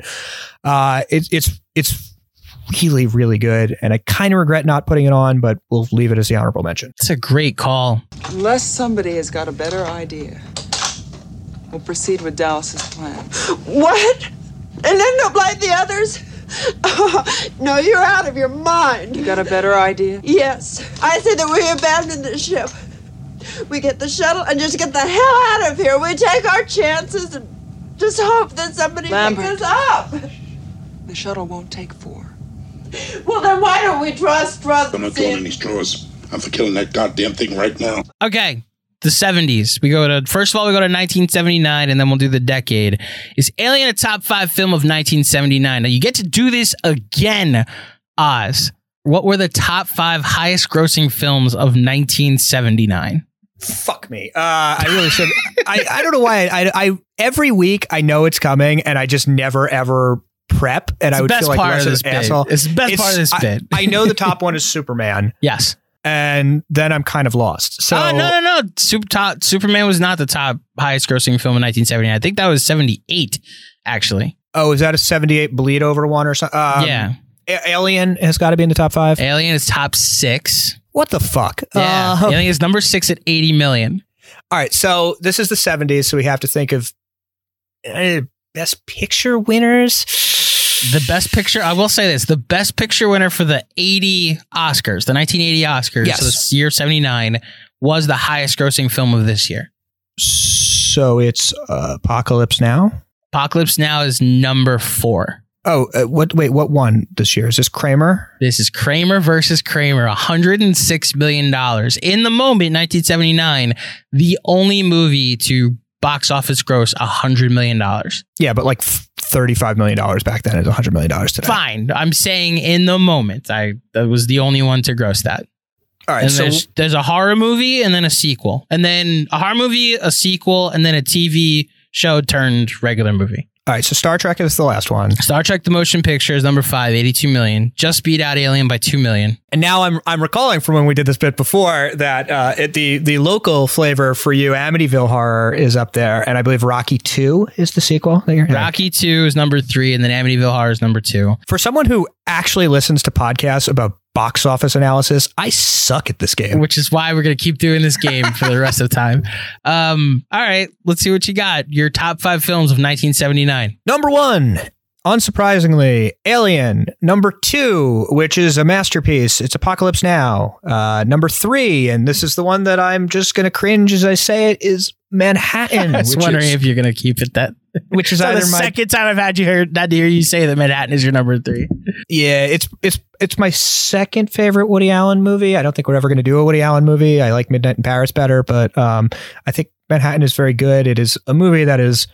Uh, it, it's it's really really good, and I kind of regret not putting it on, but we'll leave it as the honorable mention. It's a great call. Unless somebody has got a better idea, we'll proceed with Dallas's plan. What? And end up like the others? no, you're out of your mind. You got a better idea? Yes. I say that we abandon the ship. We get the shuttle and just get the hell out of here. We take our chances and just hope that somebody Lambert. picks us up. The shuttle won't take four. Well, then why don't we draw straws? I'm not drawing any straws. I'm for killing that goddamn thing right now. Okay. The 70s. We go to, first of all, we go to 1979 and then we'll do the decade. Is Alien a top five film of 1979? Now you get to do this again, Oz. What were the top five highest grossing films of 1979? Fuck me. Uh, I really should. I, I don't know why. I, I, I every week I know it's coming, and I just never ever prep, and It's I would feel like less of an bit. asshole. It's the best part of this I- bit. I, know the top one is Superman. Yes. and then I'm kind of lost. So oh, no, no, no. Super top, Superman was not the top highest grossing film in 1979. I think that was 78, actually. oh, is that a 78 bleed over one or something? Um, yeah. A- Alien has got to be in the top five. Alien is top six. What the fuck? Yeah. Uh, Alien is number six at 80 million. All right, so this is the 70s, so we have to think of uh, best picture winners. The best picture, I will say this the best picture winner for the 80 Oscars, the 1980 Oscars, Yes. so this year 79, was the highest grossing film of this year. So it's uh, Apocalypse Now. Apocalypse Now is number four. Oh, uh, what? Wait, what won this year? Is this Kramer? This is Kramer versus Kramer, $106 million. In the moment, 1979, the only movie to box office gross $100 million. Yeah, but like thirty-five million dollars back then is hundred million dollars today. Fine. I'm saying in the moment, I that was the only one to gross that. All right, and so there's, there's a horror movie and then a sequel. And then a horror movie, a sequel, and then a TV show turned regular movie. All right, so Star Trek is the last one, Star Trek the Motion Picture is number five, 82 million. Just beat out Alien by 2 million. and now I'm I'm recalling from when we did this bit before that uh, it, the the local flavor for you, Amityville Horror, is up there, and I believe Rocky Two is the sequel. That you're Rocky 2 is number three, and then Amityville Horror is number two. For someone who actually listens to podcasts about box office analysis, I suck at this game. Which is why we're going to keep doing this game for the rest of the time. Um, all right, let's see what you got. Your top five films of 1979. Number one, unsurprisingly, Alien. Number two, which is a masterpiece, it's Apocalypse Now. Uh, number three, and this is the one that I'm just going to cringe as I say it, is Manhattan. I was wondering is, if you're going to keep it that. which is So either the my second time I've had you hear to hear you say that Manhattan is your number three. yeah, it's it's it's my second favorite Woody Allen movie. I don't think we're ever going to do a Woody Allen movie. I like Midnight in Paris better, but um, I think Manhattan is very good. It is a movie that is.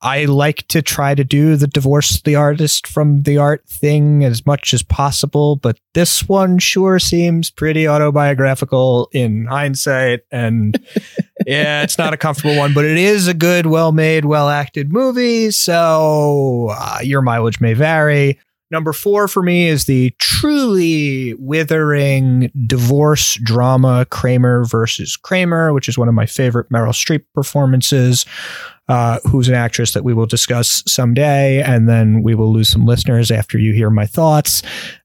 I- like to try to do the divorce the artist from the art thing as much as possible, but this one sure seems pretty autobiographical in hindsight. And yeah, it's not a comfortable one, but it is a good, well made, well acted movie. So uh, your mileage may vary. Number four for me is the truly withering divorce drama Kramer versus Kramer, which is one of my favorite Meryl Streep performances. Uh, who's an actress that we will discuss someday, and then we will lose some listeners after you hear my thoughts.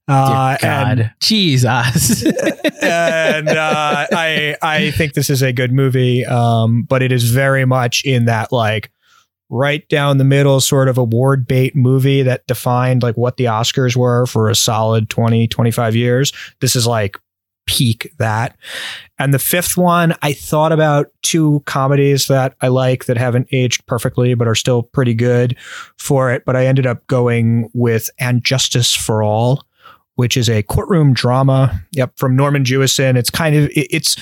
Uh, God. and- Jesus. and uh, I I think this is a good movie, um, but it is very much in that like right down the middle sort of award bait movie that defined like what the Oscars were for a solid 20 25 years. This is like peak that. And the fifth one, I thought about two comedies that I like that haven't aged perfectly but are still pretty good for it, but I ended up going with And Justice for All which is a courtroom drama. Yep, from Norman Jewison. It's kind of it- it's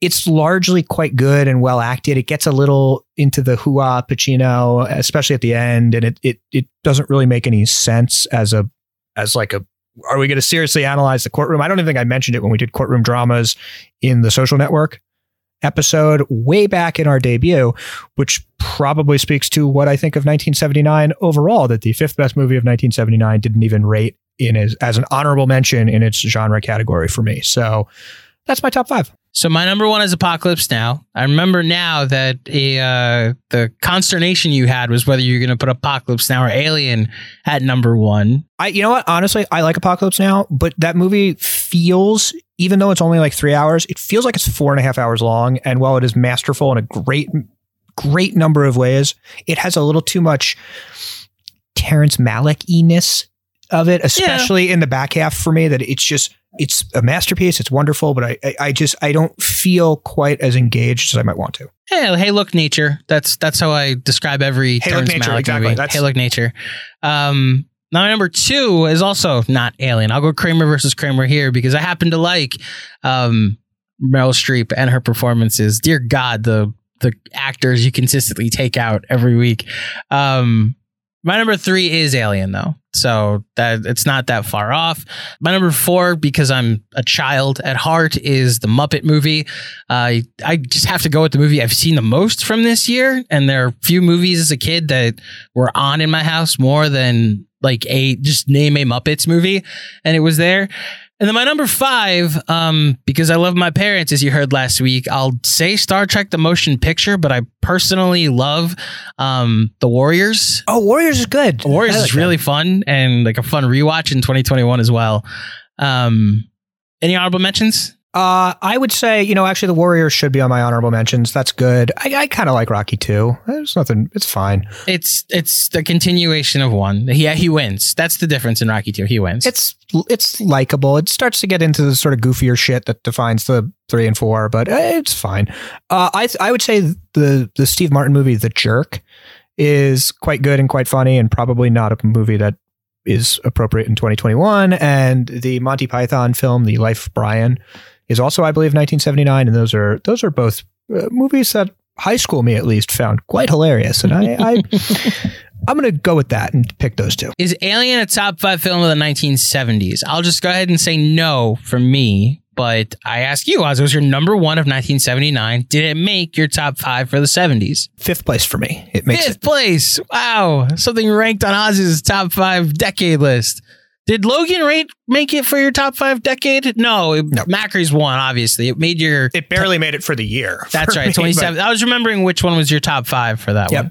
it's largely quite good and well acted. It gets a little into the hoo-ah Pacino, especially at the end, and it it it doesn't really make any sense as a as like a are we going to seriously analyze the courtroom? I don't even think I mentioned it when we did courtroom dramas in the social network episode way back in our debut, which probably speaks to what I think of 1979 overall, that the fifth best movie of 1979 didn't even rate in as, as an honorable mention in its genre category for me. So that's my top five. So my number one is Apocalypse Now. I remember now that a, uh, the consternation you had was whether you're going to put Apocalypse Now or Alien at number one. I, you know what? Honestly, I like Apocalypse Now, but that movie feels, even though it's only like three hours, it feels like it's four and a half hours long. And while it is masterful in a great, great number of ways, it has a little too much Terrence Malick ness of it, especially in the back half for me. That it's just, it's a masterpiece. It's wonderful, but I, I, I just, I don't feel quite as engaged as I might want to. Hey, hey, look, nature. That's that's how I describe every Hey, look, Terrence nature, Malick exactly. movie. That's- hey, look, nature. Um, Now, number two is also not Alien. I'll go Kramer versus Kramer here because I happen to like um, Meryl Streep and her performances. Dear God, the the actors you consistently take out every week. Um, my number three is Alien, though, so that it's not that far off. My number four, because I'm a child at heart, is the Muppet movie. Uh, I just have to go with the movie I've seen the most from this year, and there are few movies as a kid that were on in my house more than like a just name a Muppets movie, and it was there. And then my number five, um, because I love my parents, as you heard last week, I'll say Star Trek: The Motion Picture, but I personally love um, The Warriors. Oh, Warriors is good. Warriors like is really fun and like a fun rewatch in 2021 as well. Um, any honorable mentions? Uh, I would say, you know, actually, the Warriors should be on my honorable mentions. That's good. I, I kind of like Rocky too. There's nothing. It's fine. It's it's the continuation of one. Yeah, he wins. That's the difference in Rocky Two. He wins. It's it's likable. It starts to get into the sort of goofier shit that defines the three and four, but uh, it's fine. Uh, I I would say the the Steve Martin movie, The Jerk, is quite good and quite funny, and probably not a movie that is appropriate in 2021. And the Monty Python film, The Life of Brian, is also, I believe, 1979, and those are those are both uh, movies that high school me at least found quite hilarious, and I. I I'm going to go with that and pick those two. Is Alien a top five film of the 1970s? I'll just go ahead and say no for me. But I ask you, Oz, was your number one of 1979? Did it make your top five for the 70s? Fifth place for me. It makes Fifth it. place. Wow. Something ranked on Oz's top five decade list. Did Logan rate make it for your top five decade? No, it, Macary's one, obviously. It made your. It barely made it for the year. That's for right, me, 27. but- I was remembering which one was your top five for that one.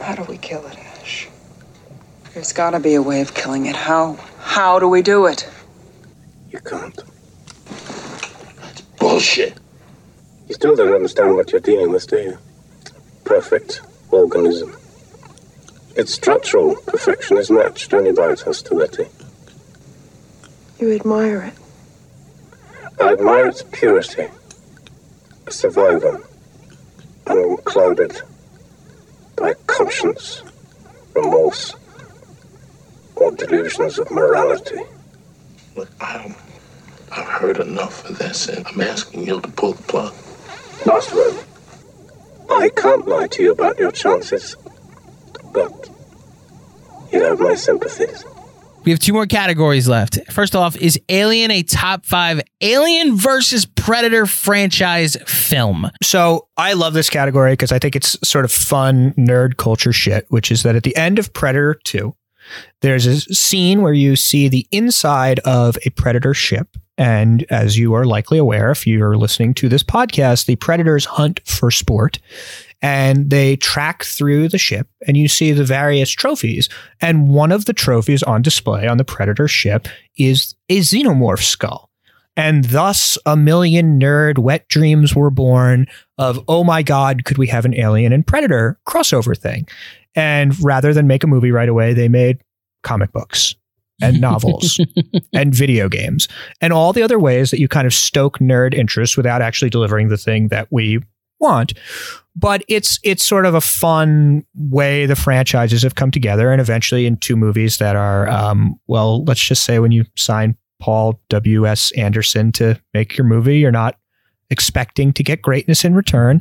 How do we kill it, Ash? There's gotta be a way of killing it. How? How do we do it? You can't. It's bullshit. You still don't understand what you're dealing with, do you? Perfect organism. Its structural perfection is matched only by its hostility. You admire it. I admire its purity. A survivor, unclouded by conscience, remorse, or delusions of morality. Look, I, I've heard enough of this, and I'm asking you to pull the plug. Last word. I can't lie to you about your chances, but you have my sympathies. We have two more categories left. First off, is Alien a top five Alien versus Predator franchise film? So I love this category because I think it's sort of fun nerd culture shit, which is that at the end of Predator 2, there's a scene where you see the inside of a Predator ship. And as you are likely aware, if you're listening to this podcast, the Predators hunt for sport and they track through the ship and you see the various trophies. And one of the trophies on display on the Predator ship is a xenomorph skull. And thus, a million nerd wet dreams were born of, oh my God, could we have an alien and predator crossover thing? And rather than make a movie right away, they made comic books and novels and video games and all the other ways that you kind of stoke nerd interest without actually delivering the thing that we want. But it's it's sort of a fun way the franchises have come together, and eventually in two movies that are, um, well, let's just say when you sign Paul W S Anderson to make your movie, you're not expecting to get greatness in return.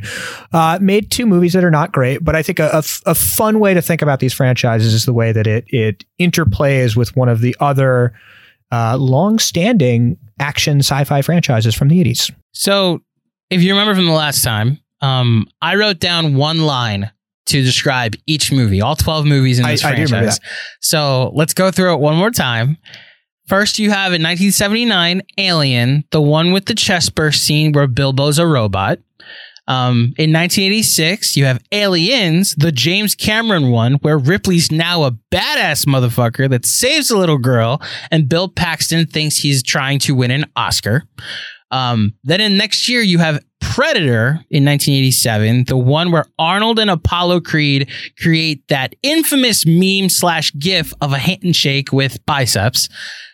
Uh, made two movies that are not great, but I think a, a f- a fun way to think about these franchises is the way that it it interplays with one of the other uh, long-standing action sci-fi franchises from the 80s. So, if you remember from the last time, um, I wrote down one line to describe each movie, all 12 movies in I- this I franchise. So, let's go through it one more time. First, you have in 1979 Alien, the one with the chest burst scene where Bilbo's a robot. Um, in 1986, you have Aliens, the James Cameron one, where Ripley's now a badass motherfucker that saves a little girl, and Bill Paxton thinks he's trying to win an Oscar. Um, then in next year, you have Predator in 1987, the one where Arnold and Apollo Creed create that infamous meme slash gif of a handshake with biceps.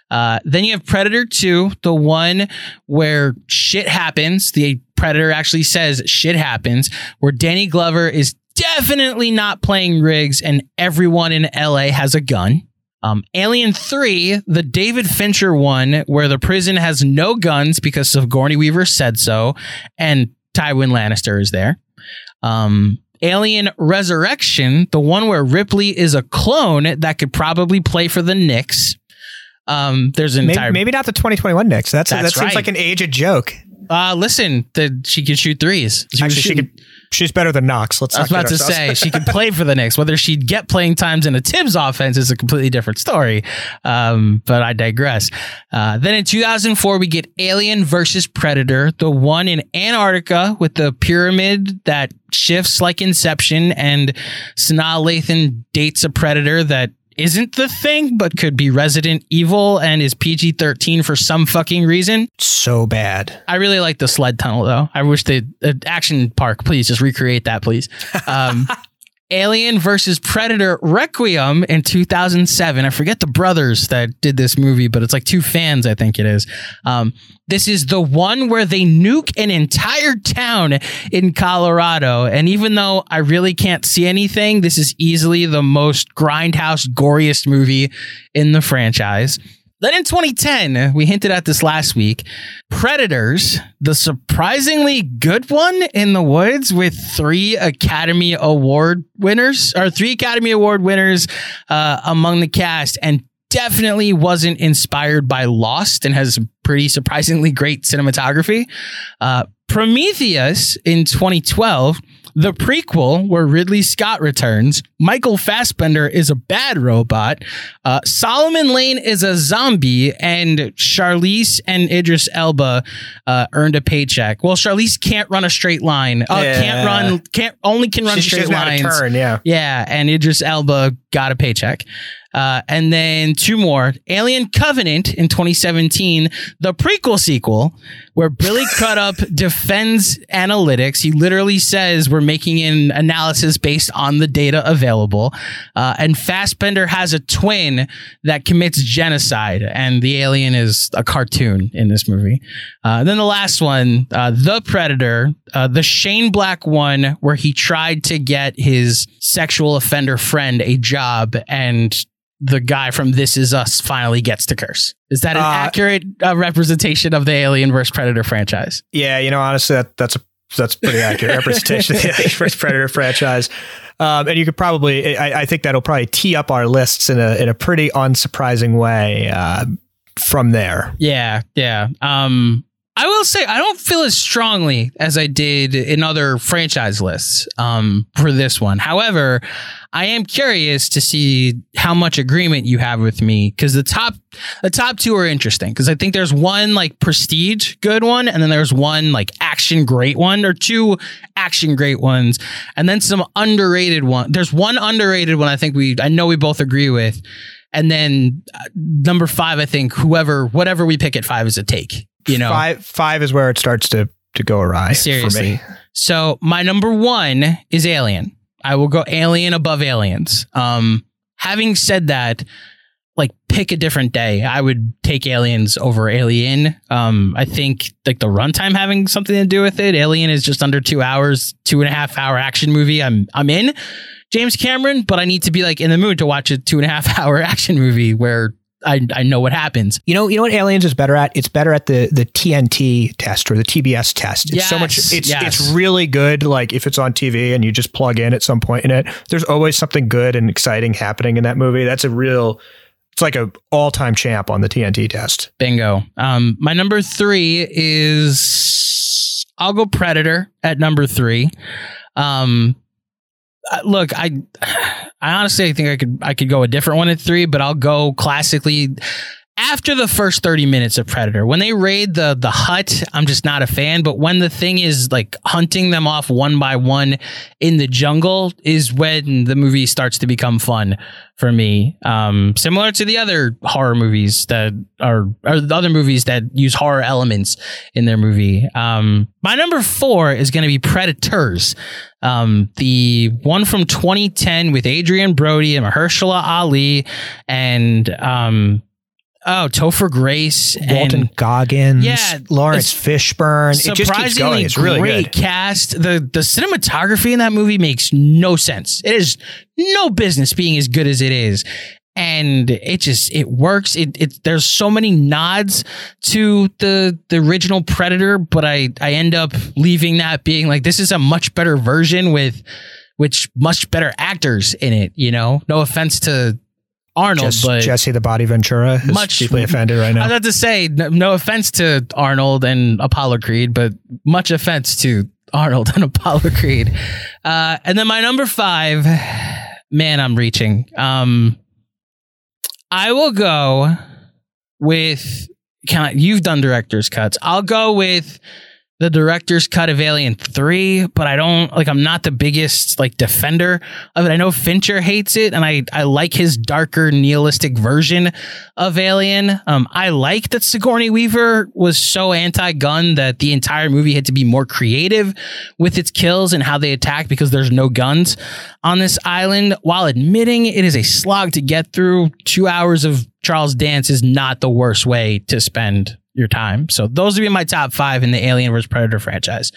Uh, then you have Predator 2, the one where shit happens. The Predator actually says shit happens, where Danny Glover is definitely not playing Riggs and everyone in LA has a gun. Um, Alien 3, the David Fincher one, where the prison has no guns because Sigourney Weaver said so, and Tywin Lannister is there. Um, Alien Resurrection, the one where Ripley is a clone that could probably play for the Knicks. Um, there's an Maybe, entire. maybe not the 2021 Knicks. That's, That's that seems right. like an aged joke. Uh, listen, the, she could shoot threes. She Actually, she could. She's better than Knox. Let's. I was not about to ourselves. say she could play for the Knicks. Whether she'd get playing times in a Tibbs offense is a completely different story. Um, but I digress. Uh, then in 2004, we get Alien versus Predator, the one in Antarctica with the pyramid that shifts like Inception, and Sanaa Lathan dates a predator that isn't the thing, but could be Resident Evil and is PG 13 for some fucking reason. So bad. I really like the sled tunnel though. I wish the uh, action park, please just recreate that, please. Um, Alien versus Predator Requiem in 2007. I forget the brothers that did this movie, but it's like two fans, I think it is. Um, this is the one where they nuke an entire town in Colorado. And even though I really can't see anything, this is easily the most grindhouse, goriest movie in the franchise. Then in 2010, we hinted at this last week Predators, the surprisingly good one in the woods with three Academy Award winners, or three Academy Award winners uh, among the cast, and definitely wasn't inspired by Lost and has pretty surprisingly great cinematography. Uh, Prometheus in 2012, the prequel where Ridley Scott returns, Michael Fassbender is a bad robot, uh, Solomon Lane is a zombie, and Charlize and Idris Elba uh, earned a paycheck. Well, Charlize can't run a straight line. Uh, Yeah. Can't run. Can't only can run She- straight doesn't know how to lines. turn, yeah. Yeah, and Idris Elba got a paycheck. Uh, and then two more Alien Covenant in 2017, the prequel sequel, where Billy Crudup defends analytics. He literally says we're making an analysis based on the data available. Uh, and Fassbender has a twin that commits genocide, and the alien is a cartoon in this movie. Uh, then the last one, uh, The Predator, uh, the Shane Black one, where he tried to get his sexual offender friend a job, and the guy from This Is Us finally gets to curse. Is that an Uh, accurate uh, representation of the Alien vs Predator franchise? Yeah, you know, honestly, that, that's a that's pretty accurate representation of the Alien vs Predator franchise. Um, and you could probably, I, I think that'll probably tee up our lists in a in a pretty unsurprising way uh, from there. Yeah, yeah. Um, I will say I don't feel as strongly as I did in other franchise lists um, for this one. However, I am curious to see how much agreement you have with me because the top the top two are interesting because I think there's one like prestige good one and then there's one like action great one or two action great ones and then some underrated one. There's one underrated one I think we I know we both agree with. And then uh, number five, I think whoever, whatever we pick at five is a take. You know, five five is where it starts to to go awry seriously. for me. So my number one is Alien. I will go Alien above Aliens. Um, having said that, like pick a different day. I would take Aliens over Alien. Um, I think like the runtime having something to do with it. Alien is just under two hours, two and a half hour action movie. I'm I'm in. James Cameron, but I need to be like in the mood to watch a two and a half hour action movie where I, I know what happens. You know, you know what Aliens is better at? It's better at the the TNT test or the TBS test. It's so much. Yes, It's yes. it's really good. Like if it's on TV and you just plug in at some point in it, there's always something good and exciting happening in that movie. That's a real. It's like a all time champ on the TNT test. Bingo. Um, my number three is I'll go Predator at number three. Um, uh, look, I, I honestly think I could I could go a different one at three, but I'll go classically. After the first 30 minutes of Predator, when they raid the the hut, I'm just not a fan. But when the thing is like hunting them off one by one in the jungle, is when the movie starts to become fun for me. Um, similar to the other horror movies that are, or the other movies that use horror elements in their movie. Um, my number four is going to be Predators. Um, the one from 2010 with Adrien Brody and Mahershala Ali and um, Oh, Topher Grace, Walton and, Goggins, yeah, Laurence Fishburne. It just keeps going. It's really great good. cast. The the cinematography in that movie makes no sense. It is no business being as good as it is. And it just it works. It it there's so many nods to the the original Predator, but I I end up leaving that being like this is a much better version with which much better actors in it. You know, no offense to Arnold, Jess- but Jesse the Body Ventura is Much- deeply offended right now. I was about to say, no, no offense to Arnold and Apollo Creed, but much offense to Arnold and Apollo Creed. Uh, and then my number five, man, I'm reaching. Um, I will go with. Can I, you've done director's cuts? I'll go with the director's cut of Alien 3, but I don't like I'm not the biggest like defender of it. I know Fincher hates it and I I like his darker nihilistic version of Alien. Um I like that Sigourney Weaver was so anti-gun that the entire movie had to be more creative with its kills and how they attack because there's no guns on this island while admitting it is a slog to get through. 2 hours of Charles Dance is not the worst way to spend your time. So those would be my top five in the Alien vs Predator franchise.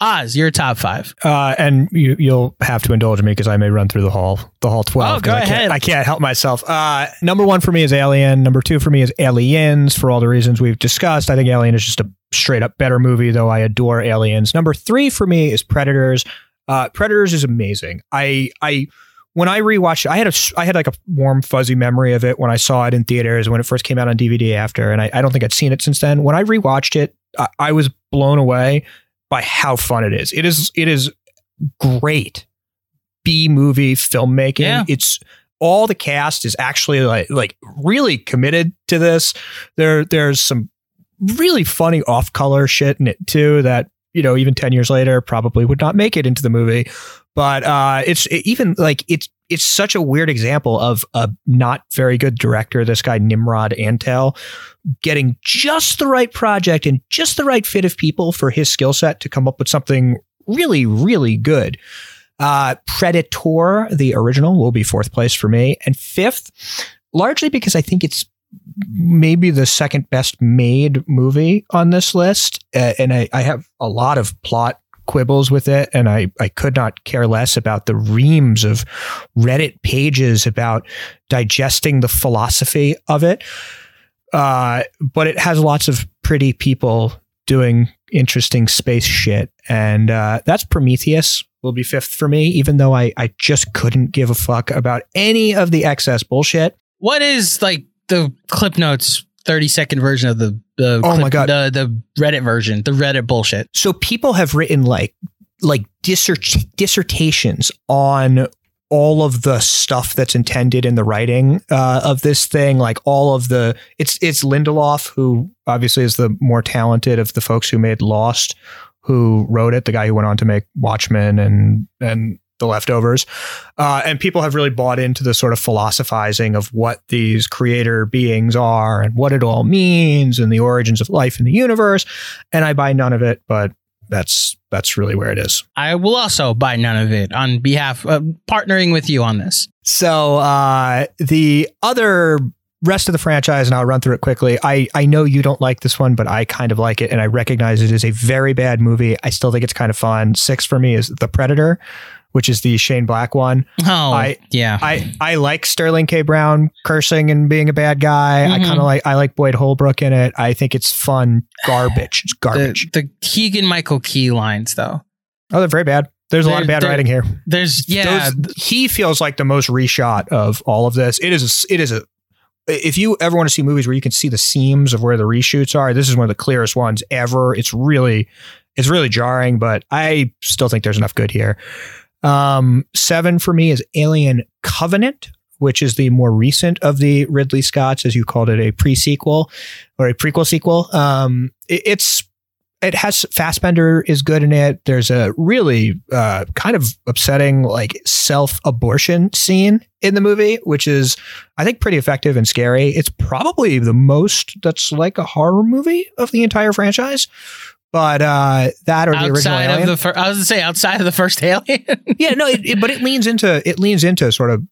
Oz, your top five. Uh, and you, you'll have to indulge me because I may run through the hall, the hall twelve. Oh, go I ahead. Can't, I can't help myself. Uh, number one for me is Alien. Number two for me is Aliens. For all the reasons we've discussed, I think Alien is just a straight up better movie. Though I adore Aliens. Number three for me is Predators. Uh, Predators is amazing. I I when I rewatched it, I had a I had like a warm fuzzy memory of it when I saw it in theaters when it first came out on DVD after, and I, I don't think I'd seen it since then. When I rewatched it, I, I was blown away by how fun it is. It is it is great B movie filmmaking. Yeah. It's all the cast is actually like like really committed to this. There there's some really funny off color shit in it too that you know even 10 years later probably would not make it into the movie. But uh it's it even like it's it's such a weird example of a not very good director this guy Nimrod Antal getting just the right project and just the right fit of people for his skill set to come up with something really really good. Uh Predator the original will be fourth place for me. And fifth largely because I think it's maybe the second best made movie on this list. Uh, and I, I have a lot of plot quibbles with it. And I, I could not care less about the reams of Reddit pages about digesting the philosophy of it. Uh, but it has lots of pretty people doing interesting space shit. And uh, that's Prometheus will be fifth for me, even though I, I just couldn't give a fuck about any of the excess bullshit. What is like the clip notes 30 second version of the the Oh clip- my God. the the Reddit version, the Reddit bullshit. So people have written like like dissert- dissertations on all of the stuff that's intended in the writing uh, of this thing, like all of the it's it's Lindelof who obviously is the more talented of the folks who made Lost, who wrote it, the guy who went on to make Watchmen and and the leftovers. Uh, and people have really bought into the sort of philosophizing of what these creator beings are and what it all means and the origins of life in the universe. And I buy none of it, but that's that's really where it is. I will also buy none of it on behalf of partnering with you on this. So uh, the other rest of the franchise, and I'll run through it quickly. I I know you don't like this one, but I kind of like it, and I recognize it is a very bad movie. I still think it's kind of fun. Six for me is The Predator, which is the Shane Black one. Oh, I yeah. I I like Sterling K. Brown cursing and being a bad guy. I Mhm. kind of like I like Boyd Holbrook in it. I think it's fun garbage. It's garbage. The, the Keegan Michael Key lines though. oh, they're very bad. There's a lot of bad they're- writing here. There's yeah, Those- he feels like the most reshot of all of this. It is. A, it is a. If you ever want to see movies where you can see the seams of where the reshoots are, this is one of the clearest ones ever. It's really, it's really jarring, but I still think there's enough good here. Um, seven for me is Alien Covenant, which is the more recent of the Ridley Scotts, as you called it, a pre-sequel or a prequel sequel. Um, it, it's it has Fassbender is good in it. There's a really uh, kind of upsetting like self abortion scene in the movie, which is I think pretty effective and scary. It's probably the most that's like a horror movie of the entire franchise. But uh, that or the original outside Alien. of the fir- I was gonna say outside of the first Alien. yeah, no, it, it- but it leans into it leans into sort of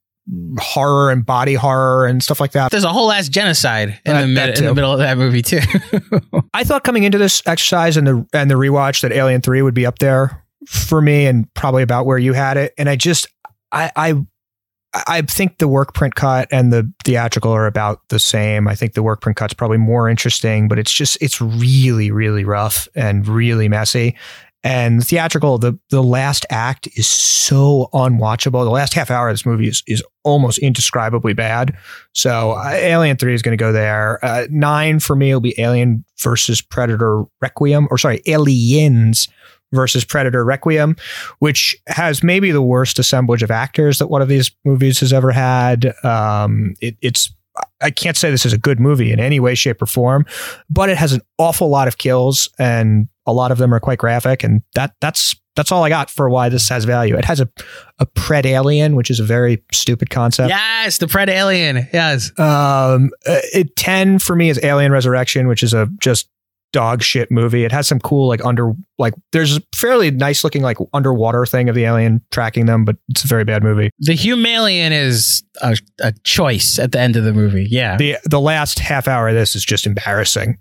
horror and body horror and stuff like that. There's a whole ass genocide in, Uh, the, mid- in the middle of that movie too. I thought coming into this exercise and the and the rewatch that Alien Three would be up there for me and probably about where you had it. And I just I I I think the work print cut and the theatrical are about the same. I think the work print cut's probably more interesting, but it's just it's really really rough and really messy. And theatrical, the the last act is so unwatchable. The last half hour of this movie is is almost indescribably bad. So uh, Alien Three is going to go there. Uh, nine for me will be Alien versus Predator Requiem, or sorry, Aliens versus Predator Requiem, which has maybe the worst assemblage of actors that one of these movies has ever had. Um, it, it's I can't say this is a good movie in any way, shape, or form, but it has an awful lot of kills, and a lot of them are quite graphic, and that that's that's all I got for why this has value. It has a a pred alien, which is a very stupid concept. yes, the Pred Alien. Yes. Um, uh, it, 10 for me is Alien Resurrection, which is a just dog shit movie. It has some cool, like, under, like, there's a fairly nice looking, like, underwater thing of the alien tracking them, but it's a very bad movie. The Humalian is a, a choice at the end of the movie. Yeah. The, the last half hour of this is just embarrassing.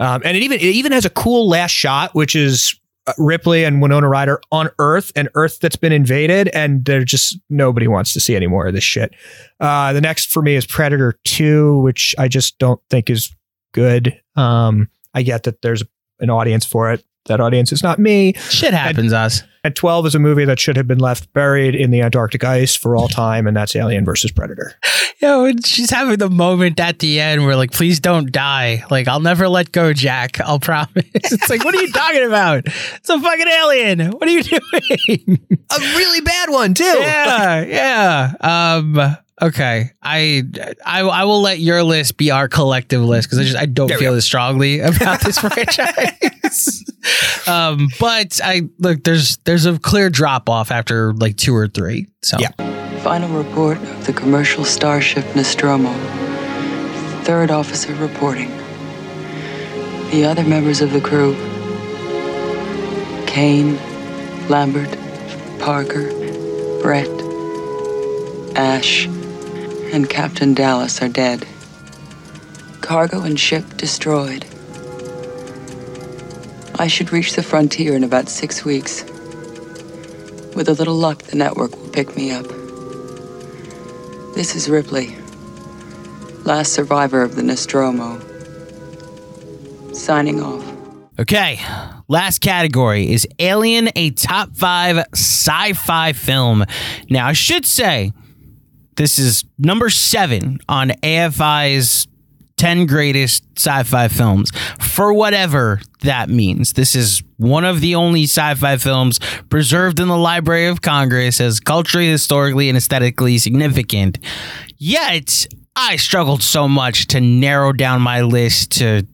Um, and it even, it even has a cool last shot, which is uh, Ripley and Winona Ryder on Earth, an Earth that's been invaded, and they're just nobody wants to see any more of this shit. Uh, the next for me is Predator Two, which I just don't think is good. Um, I get that there's an audience for it. That audience is not me. Shit happens, us. And 12 is a movie that should have been left buried in the Antarctic ice for all time, and that's Alien versus Predator. Yeah, when she's having the moment at the end where like, please don't die. Like, I'll never let go, Jack. I'll promise. It's like, what are you talking about? It's a fucking alien. What are you doing? A really bad one too. Yeah, yeah. Um. Okay, I, I I will let your list be our collective list because I just I don't There feel as strongly about this franchise. um, but I look there's there's a clear drop off after like two or three. So yeah, Final report of the commercial starship Nostromo. Third officer reporting. The other members of the crew Kane, Lambert, Parker, Brett, Ash, and Captain Dallas are dead. Cargo and ship destroyed. I should reach the frontier in about six weeks. With a little luck, the network will pick me up. This is Ripley, last survivor of the Nostromo. Signing off. Okay, last category is Alien, a top five sci fi film. Now, I should say this is number seven on AFI's 10 greatest sci fi films, for whatever that means. This is one of the only sci fi films preserved in the Library of Congress as culturally, historically, and aesthetically significant. Yet, I struggled so much to narrow down my list to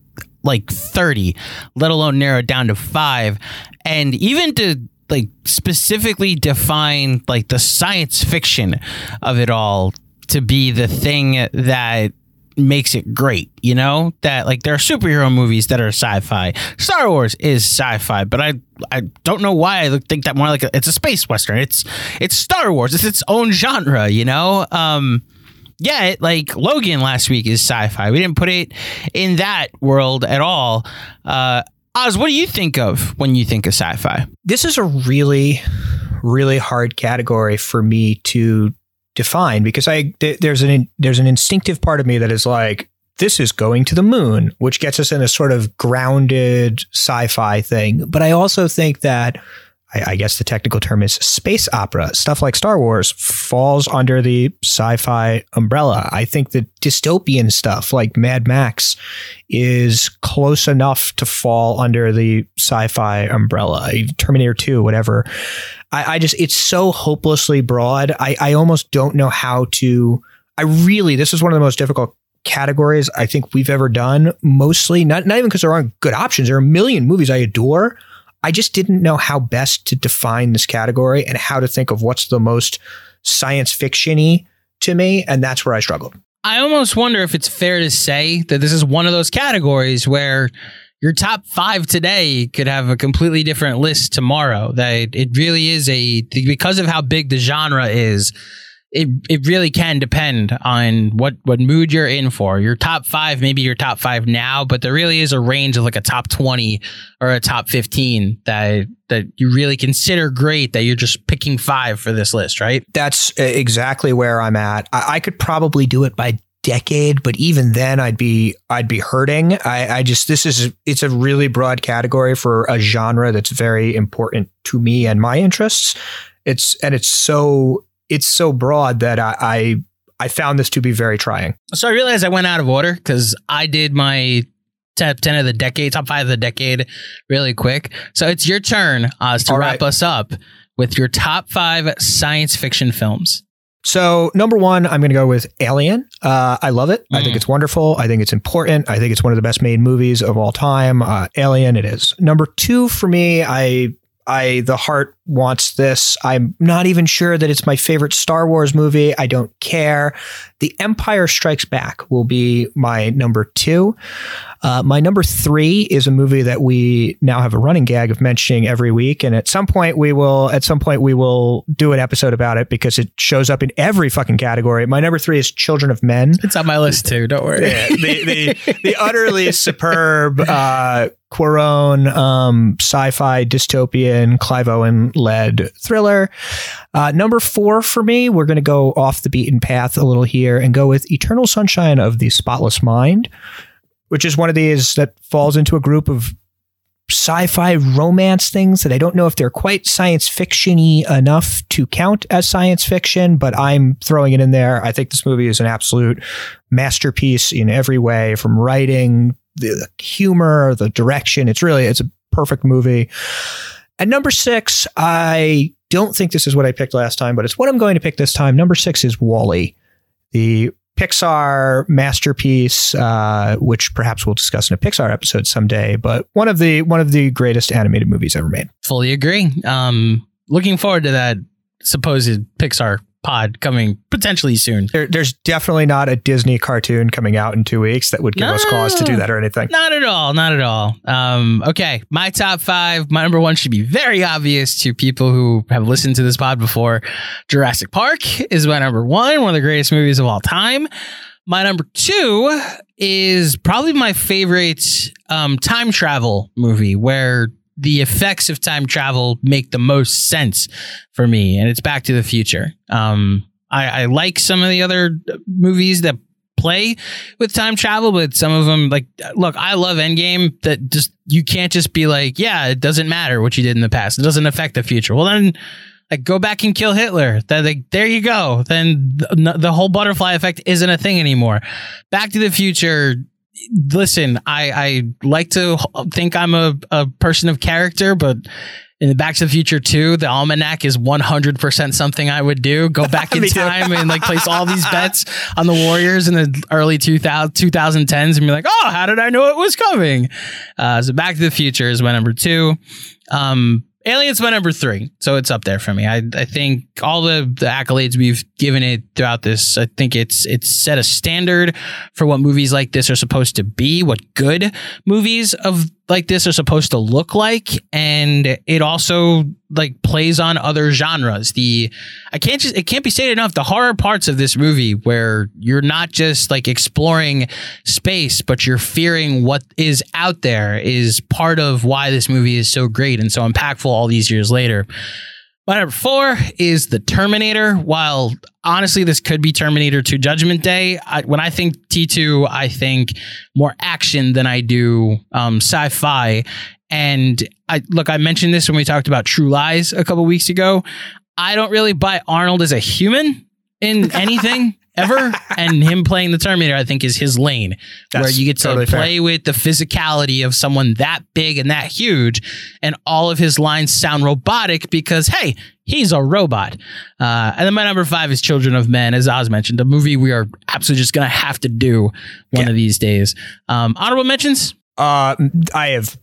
like 30, let alone narrow it down to five. And even to like specifically define like the science fiction of it all to be the thing that makes it great, you know? That like there are superhero movies that are sci-fi. Star Wars is sci-fi, but I I don't know why I think that more like a, it's a space western. It's it's Star Wars. It's its own genre, you know? Um yeah, it, like Logan last week is sci-fi. We didn't put it in that world at all. Uh, Oz, what do you think of when you think of sci-fi? This is a really, really hard category for me to define because I th- there's an there's an instinctive part of me that is like this is going to the moon, which gets us in a sort of grounded sci-fi thing. But I also think that I, I guess the technical term is space opera. Stuff like Star Wars falls under the sci-fi umbrella. I think the dystopian stuff like Mad Max is close enough to fall under the sci-fi umbrella. Terminator 2, whatever. I, I just it's so hopelessly broad. I, I almost don't know how to I really this is one of the most difficult categories I think we've ever done. Mostly not not even because there aren't good options. There are a million movies I adore. I just didn't know how best to define this category and how to think of what's the most science fictiony to me, and that's where I struggled. I almost wonder if it's fair to say that this is one of those categories where your top five today could have a completely different list tomorrow. That it really is a because of how big the genre is. It it really can depend on what what mood you're in for. Your top five, maybe your top five now, but there really is a range of like a top twenty or a top fifteen that that you really consider great. That you're just picking five for this list, right? That's exactly where I'm at. I, I could probably do it by decade, but even then I'd be I'd be hurting. I, I just this is it's a really broad category for a genre that's very important to me and my interests. It's and it's so it's so broad that I I, I found this to be very trying. So I realized I went out of order because I did my top 10 of the decade, top five of the decade really quick. So it's your turn, Oz, to All wrap right. us up with your top five science fiction films. So number one, I'm going to go with Alien. Uh, I love it. I think it's wonderful. I think it's important. I think it's one of the best made movies of all time. Uh, Alien, it is. Number two for me, I, I, the heart wants this. I'm not even sure that it's my favorite Star Wars movie. I don't care. The Empire Strikes Back will be my number two. Uh, my number three is a movie that we now have a running gag of mentioning every week, and at some point we will. At some point we will do an episode about it because it shows up in every fucking category. My number three is Children of Men. It's on my list too. Don't worry. Yeah, the, the, the utterly superb uh, Cuarón um, sci-fi dystopian Clive Owen led thriller. Uh, number four for me, we're going to go off the beaten path a little here and go with Eternal Sunshine of the Spotless Mind, which is one of these that falls into a group of sci-fi romance things that I don't know if they're quite science fictiony enough to count as science fiction, but I'm throwing it in there. I think this movie is an absolute masterpiece in every way, from writing, the humor, the direction. It's really it's a perfect movie. At number six, I don't think this is what I picked last time, but it's what I'm going to pick this time. Number six is WALL-E, the Pixar masterpiece, uh, which perhaps we'll discuss in a Pixar episode someday. But one of the one of the greatest animated movies ever made. Fully agree. Um, looking forward to that supposed Pixar pod coming potentially soon. There, there's definitely not a Disney cartoon coming out in two weeks that would give us cause to do that or anything. Not at all. Not at all. Um, okay, my top five. My number one should be very obvious to people who have listened to this pod before. Jurassic Park is my number one, one of the greatest movies of all time. My number two is probably my favorite um, time travel movie where the effects of time travel make the most sense for me, and it's Back to the Future. Um, I, I like some of the other movies that play with time travel, but some of them, like, look, I love Endgame. That just you can't just be like, yeah, it doesn't matter what you did in the past. It doesn't affect the future. Well, then. Like go back and kill Hitler. That like there you go. Then the, the whole butterfly effect isn't a thing anymore. Back to the Future listen, I, I like to think I'm a, a person of character, but in the Back to the Future 2, the almanac is 100% something I would do. Go back in time and like place all these bets on the Warriors in the early 2000, 2010s and be like, oh, how did I know it was coming? Uh, so Back to the Future is my number two. Um, Aliens my number three, so it's up there for me. I, I think all the, the accolades we've given it throughout this, I think it's it's set a standard for what movies like this are supposed to be, what good movies of like this are supposed to look like, and it also like plays on other genres. The I can't just it can't be stated enough. The horror parts of this movie where you're not just like exploring space, but you're fearing what is out there is part of why this movie is so great and so impactful all these years later. My number four is the Terminator. While honestly, this could be Terminator 2 Judgment Day. I, when I think T2, I think more action than I do um, sci fi. And I look, I mentioned this when we talked about True Lies a couple weeks ago. I don't really buy Arnold as a human in anything. Ever. and him playing the Terminator, I think, is his lane, where you get to totally fair. play with the physicality of someone that big and that huge, and all of his lines sound robotic because hey, he's a robot. Uh, and then my number five is Children of Men, as Oz mentioned, a movie we are absolutely just gonna have to do one of these days. Um, honorable mentions. Uh, I have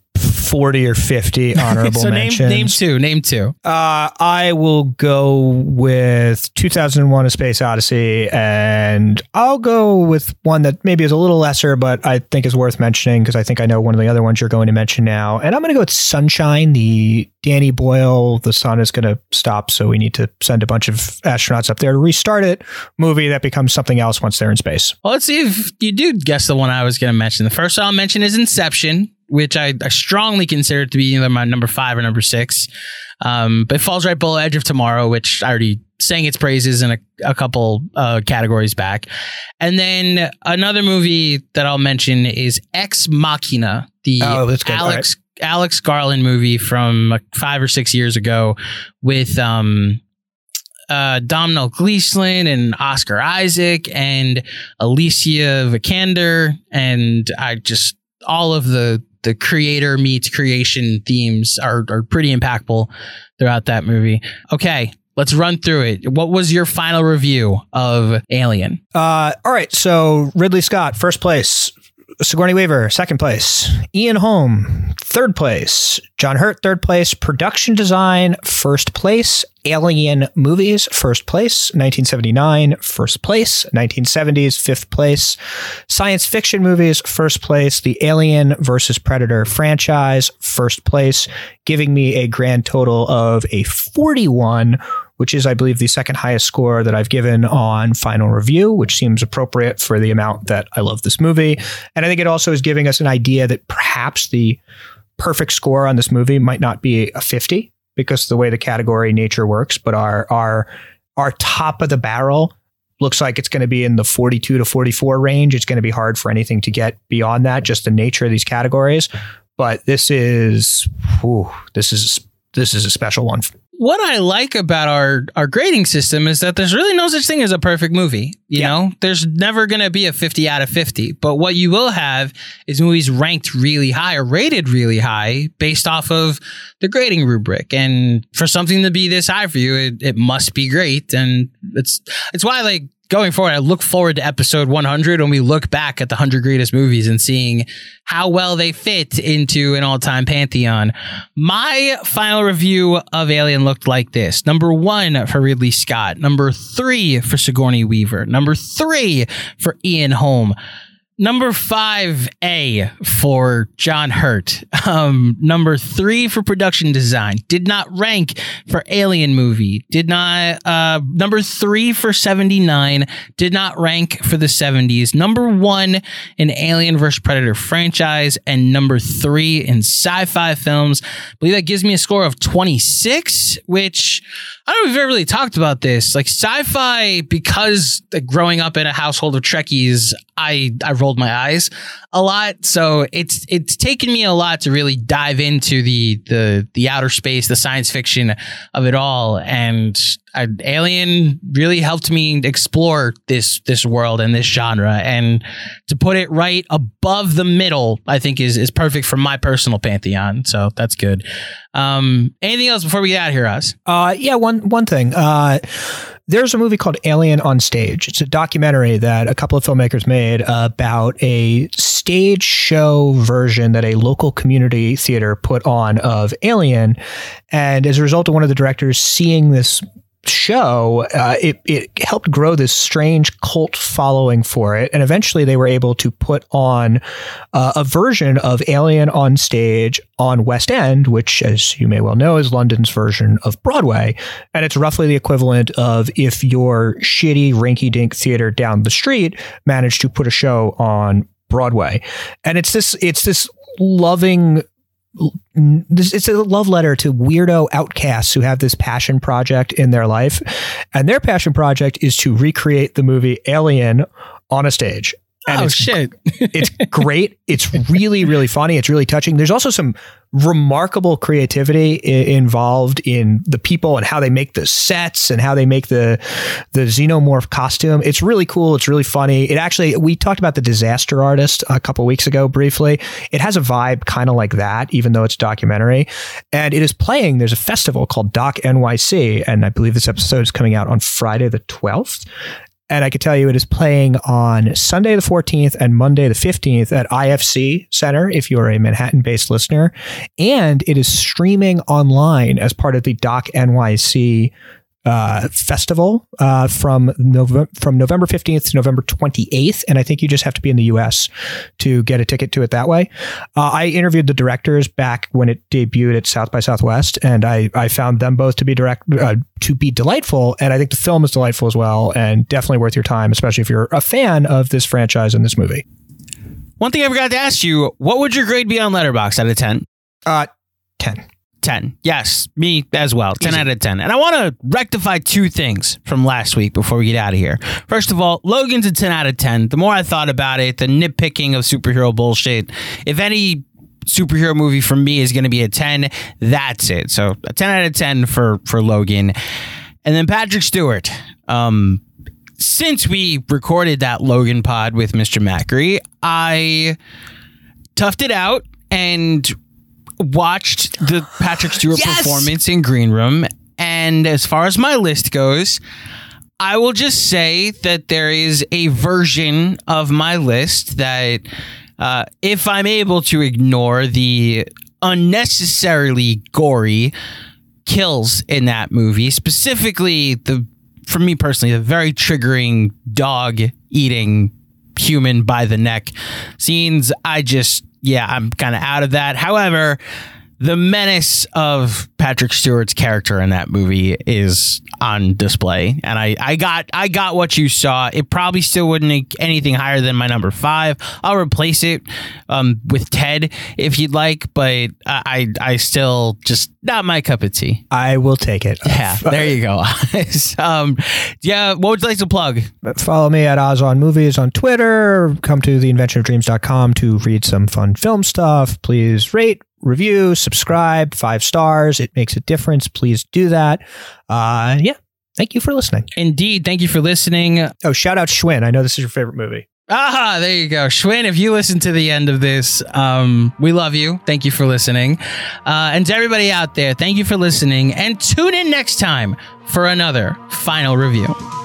forty or fifty honorable so name name two. Name two. Uh, I will go with 2001: A Space Odyssey, and I'll go with one that maybe is a little lesser, but I think is worth mentioning because I think I know one of the other ones you're going to mention now. And I'm going to go with Sunshine, the Danny Boyle. The sun is going to stop, so we need to send a bunch of astronauts up there to restart it. Movie that becomes something else once they're in space. Well, let's see if you do guess the one I was going to mention. The first one I'll mention is Inception, which I, I strongly consider to be either my number five or number six. Um, but it falls right below Edge of Tomorrow, which I already sang its praises in a, a couple uh, categories back. And then another movie that I'll mention is Ex Machina, the Oh, that's good. All Alex Alex Garland movie from uh, five or six years ago with um, uh, Domhnall Gleeson and Oscar Isaac and Alicia Vikander, and I just all of the the creator meets creation themes are are pretty impactful throughout that movie. Okay, let's run through it. What was your final review of Alien? Uh, all right. So Ridley Scott, first place. Sigourney Weaver, second place. Ian Holm, third place. John Hurt, third place. Production design, first place. Alien movies, first place. 1979, first place. 1970s, fifth place. Science fiction movies, first place. The Alien versus Predator franchise, first place, giving me a grand total of a 41 which is, I believe, the second highest score that I've given on final review, which seems appropriate for the amount that I love this movie. And I think it also is giving us an idea that perhaps the perfect score on this movie might not be a 50 because the way the category nature works, but our our our top of the barrel looks like it's going to be in the 42 to 44 range. It's going to be hard for anything to get beyond that, just the nature of these categories. But this is, whew, this is this is a special one. What I like about our our grading system is that there's really no such thing as a perfect movie. You know, there's never going to be a 50 out of 50. But what you will have is movies ranked really high or rated really high based off of the grading rubric. And for something to be this high for you, it, it must be great. And it's it's why like going forward, I look forward to episode 100 when we look back at the 100 greatest movies and seeing how well they fit into an all time pantheon. My final review of Alien looked like this number one for Ridley Scott, number three for Sigourney Weaver, number three for Ian Holm. Number five A for John Hurt. Um, number three for production design. Did not rank for Alien movie. Did not, uh, number three for 79. Did not rank for the 70s. Number one in Alien vs. Predator franchise. And number three in sci fi films. I believe that gives me a score of 26, which I don't know if we've ever really talked about this. Like sci fi, because like, growing up in a household of Trekkies, I, I rolled my eyes a lot. So it's it's taken me a lot to really dive into the the the outer space, the science fiction of it all. And I, Alien really helped me explore this this world and this genre. And to put it right above the middle, I think is is perfect for my personal pantheon. So that's good. Um, anything else before we get out of here, Oz? Uh, yeah, one one thing. Uh, there's a movie called Alien on Stage. It's a documentary that a couple of filmmakers made about a stage show version that a local community theater put on of Alien. And as a result of one of the directors seeing this show, uh, it, it helped grow this strange cult following for it. And eventually they were able to put on uh, a version of Alien on stage on West End, which, as you may well know, is London's version of Broadway. And it's roughly the equivalent of if your shitty rinky dink theater down the street managed to put a show on Broadway. And it's this, it's this loving it's a love letter to weirdo outcasts who have this passion project in their life. And their passion project is to recreate the movie Alien on a stage. And oh it's, shit! it's great. It's really, really funny. It's really touching. There's also some remarkable creativity I- involved in the people and how they make the sets and how they make the the xenomorph costume. It's really cool. It's really funny. It actually we talked about the Disaster Artist a couple weeks ago briefly. It has a vibe kind of like that, even though it's documentary. And it is playing. There's a festival called Doc NYC, and I believe this episode is coming out on Friday the 12th. And I can tell you it is playing on Sunday the 14th and Monday the 15th at IFC Center if you're a Manhattan based listener. And it is streaming online as part of the Doc NYC uh, festival uh, from November from November 15th to November 28th. And I think you just have to be in the US to get a ticket to it that way. Uh, I interviewed the directors back when it debuted at South by Southwest, and I, I found them both to be direct uh, to be delightful. And I think the film is delightful as well, and definitely worth your time, especially if you're a fan of this franchise and this movie. One thing I forgot to ask you: What would your grade be on Letterboxd out of ten? Uh, ten. 10. Yes, me as well. 10 out of 10. And I want to rectify two things from last week before we get out of here. First of all, Logan's a 10 out of 10. The more I thought about it, the nitpicking of superhero bullshit, if any superhero movie for me is going to be a 10, that's it. So a 10 out of 10 for, for Logan. And then Patrick Stewart. Um, since we recorded that Logan pod with Mr. Macri, I toughed it out and watched the Patrick Stewart Yes! performance in Green Room. And as far as my list goes, I will just say that there is a version of my list that, uh, if I'm able to ignore the unnecessarily gory kills in that movie, specifically the, for me personally, the very triggering dog eating human by the neck scenes, I just, yeah, I'm kind of out of that. However, the menace of Patrick Stewart's character in that movie is on display, and I, I got I got what you saw. It probably still wouldn't make anything higher than my number five. I'll replace it um, with Ted if you'd like, but I I, still just not my cup of tea. I will take it. Yeah, there you go. um, yeah, what would you like to plug? Follow me at Oz on Movies on Twitter. Come to theinventionofdreams.com to read some fun film stuff. Please rate, review, subscribe, five stars. It makes a difference. Please do that. Uh, yeah. Thank you for listening. Indeed. Thank you for listening. Oh, shout out Schwinn. I know this is your favorite movie. Ah, there you go. Schwinn, if you listen to the end of this, um, we love you. Thank you for listening. Uh, and to everybody out there, thank you for listening. And tune in next time for another final review.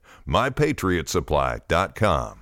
mypatriotsupply.com.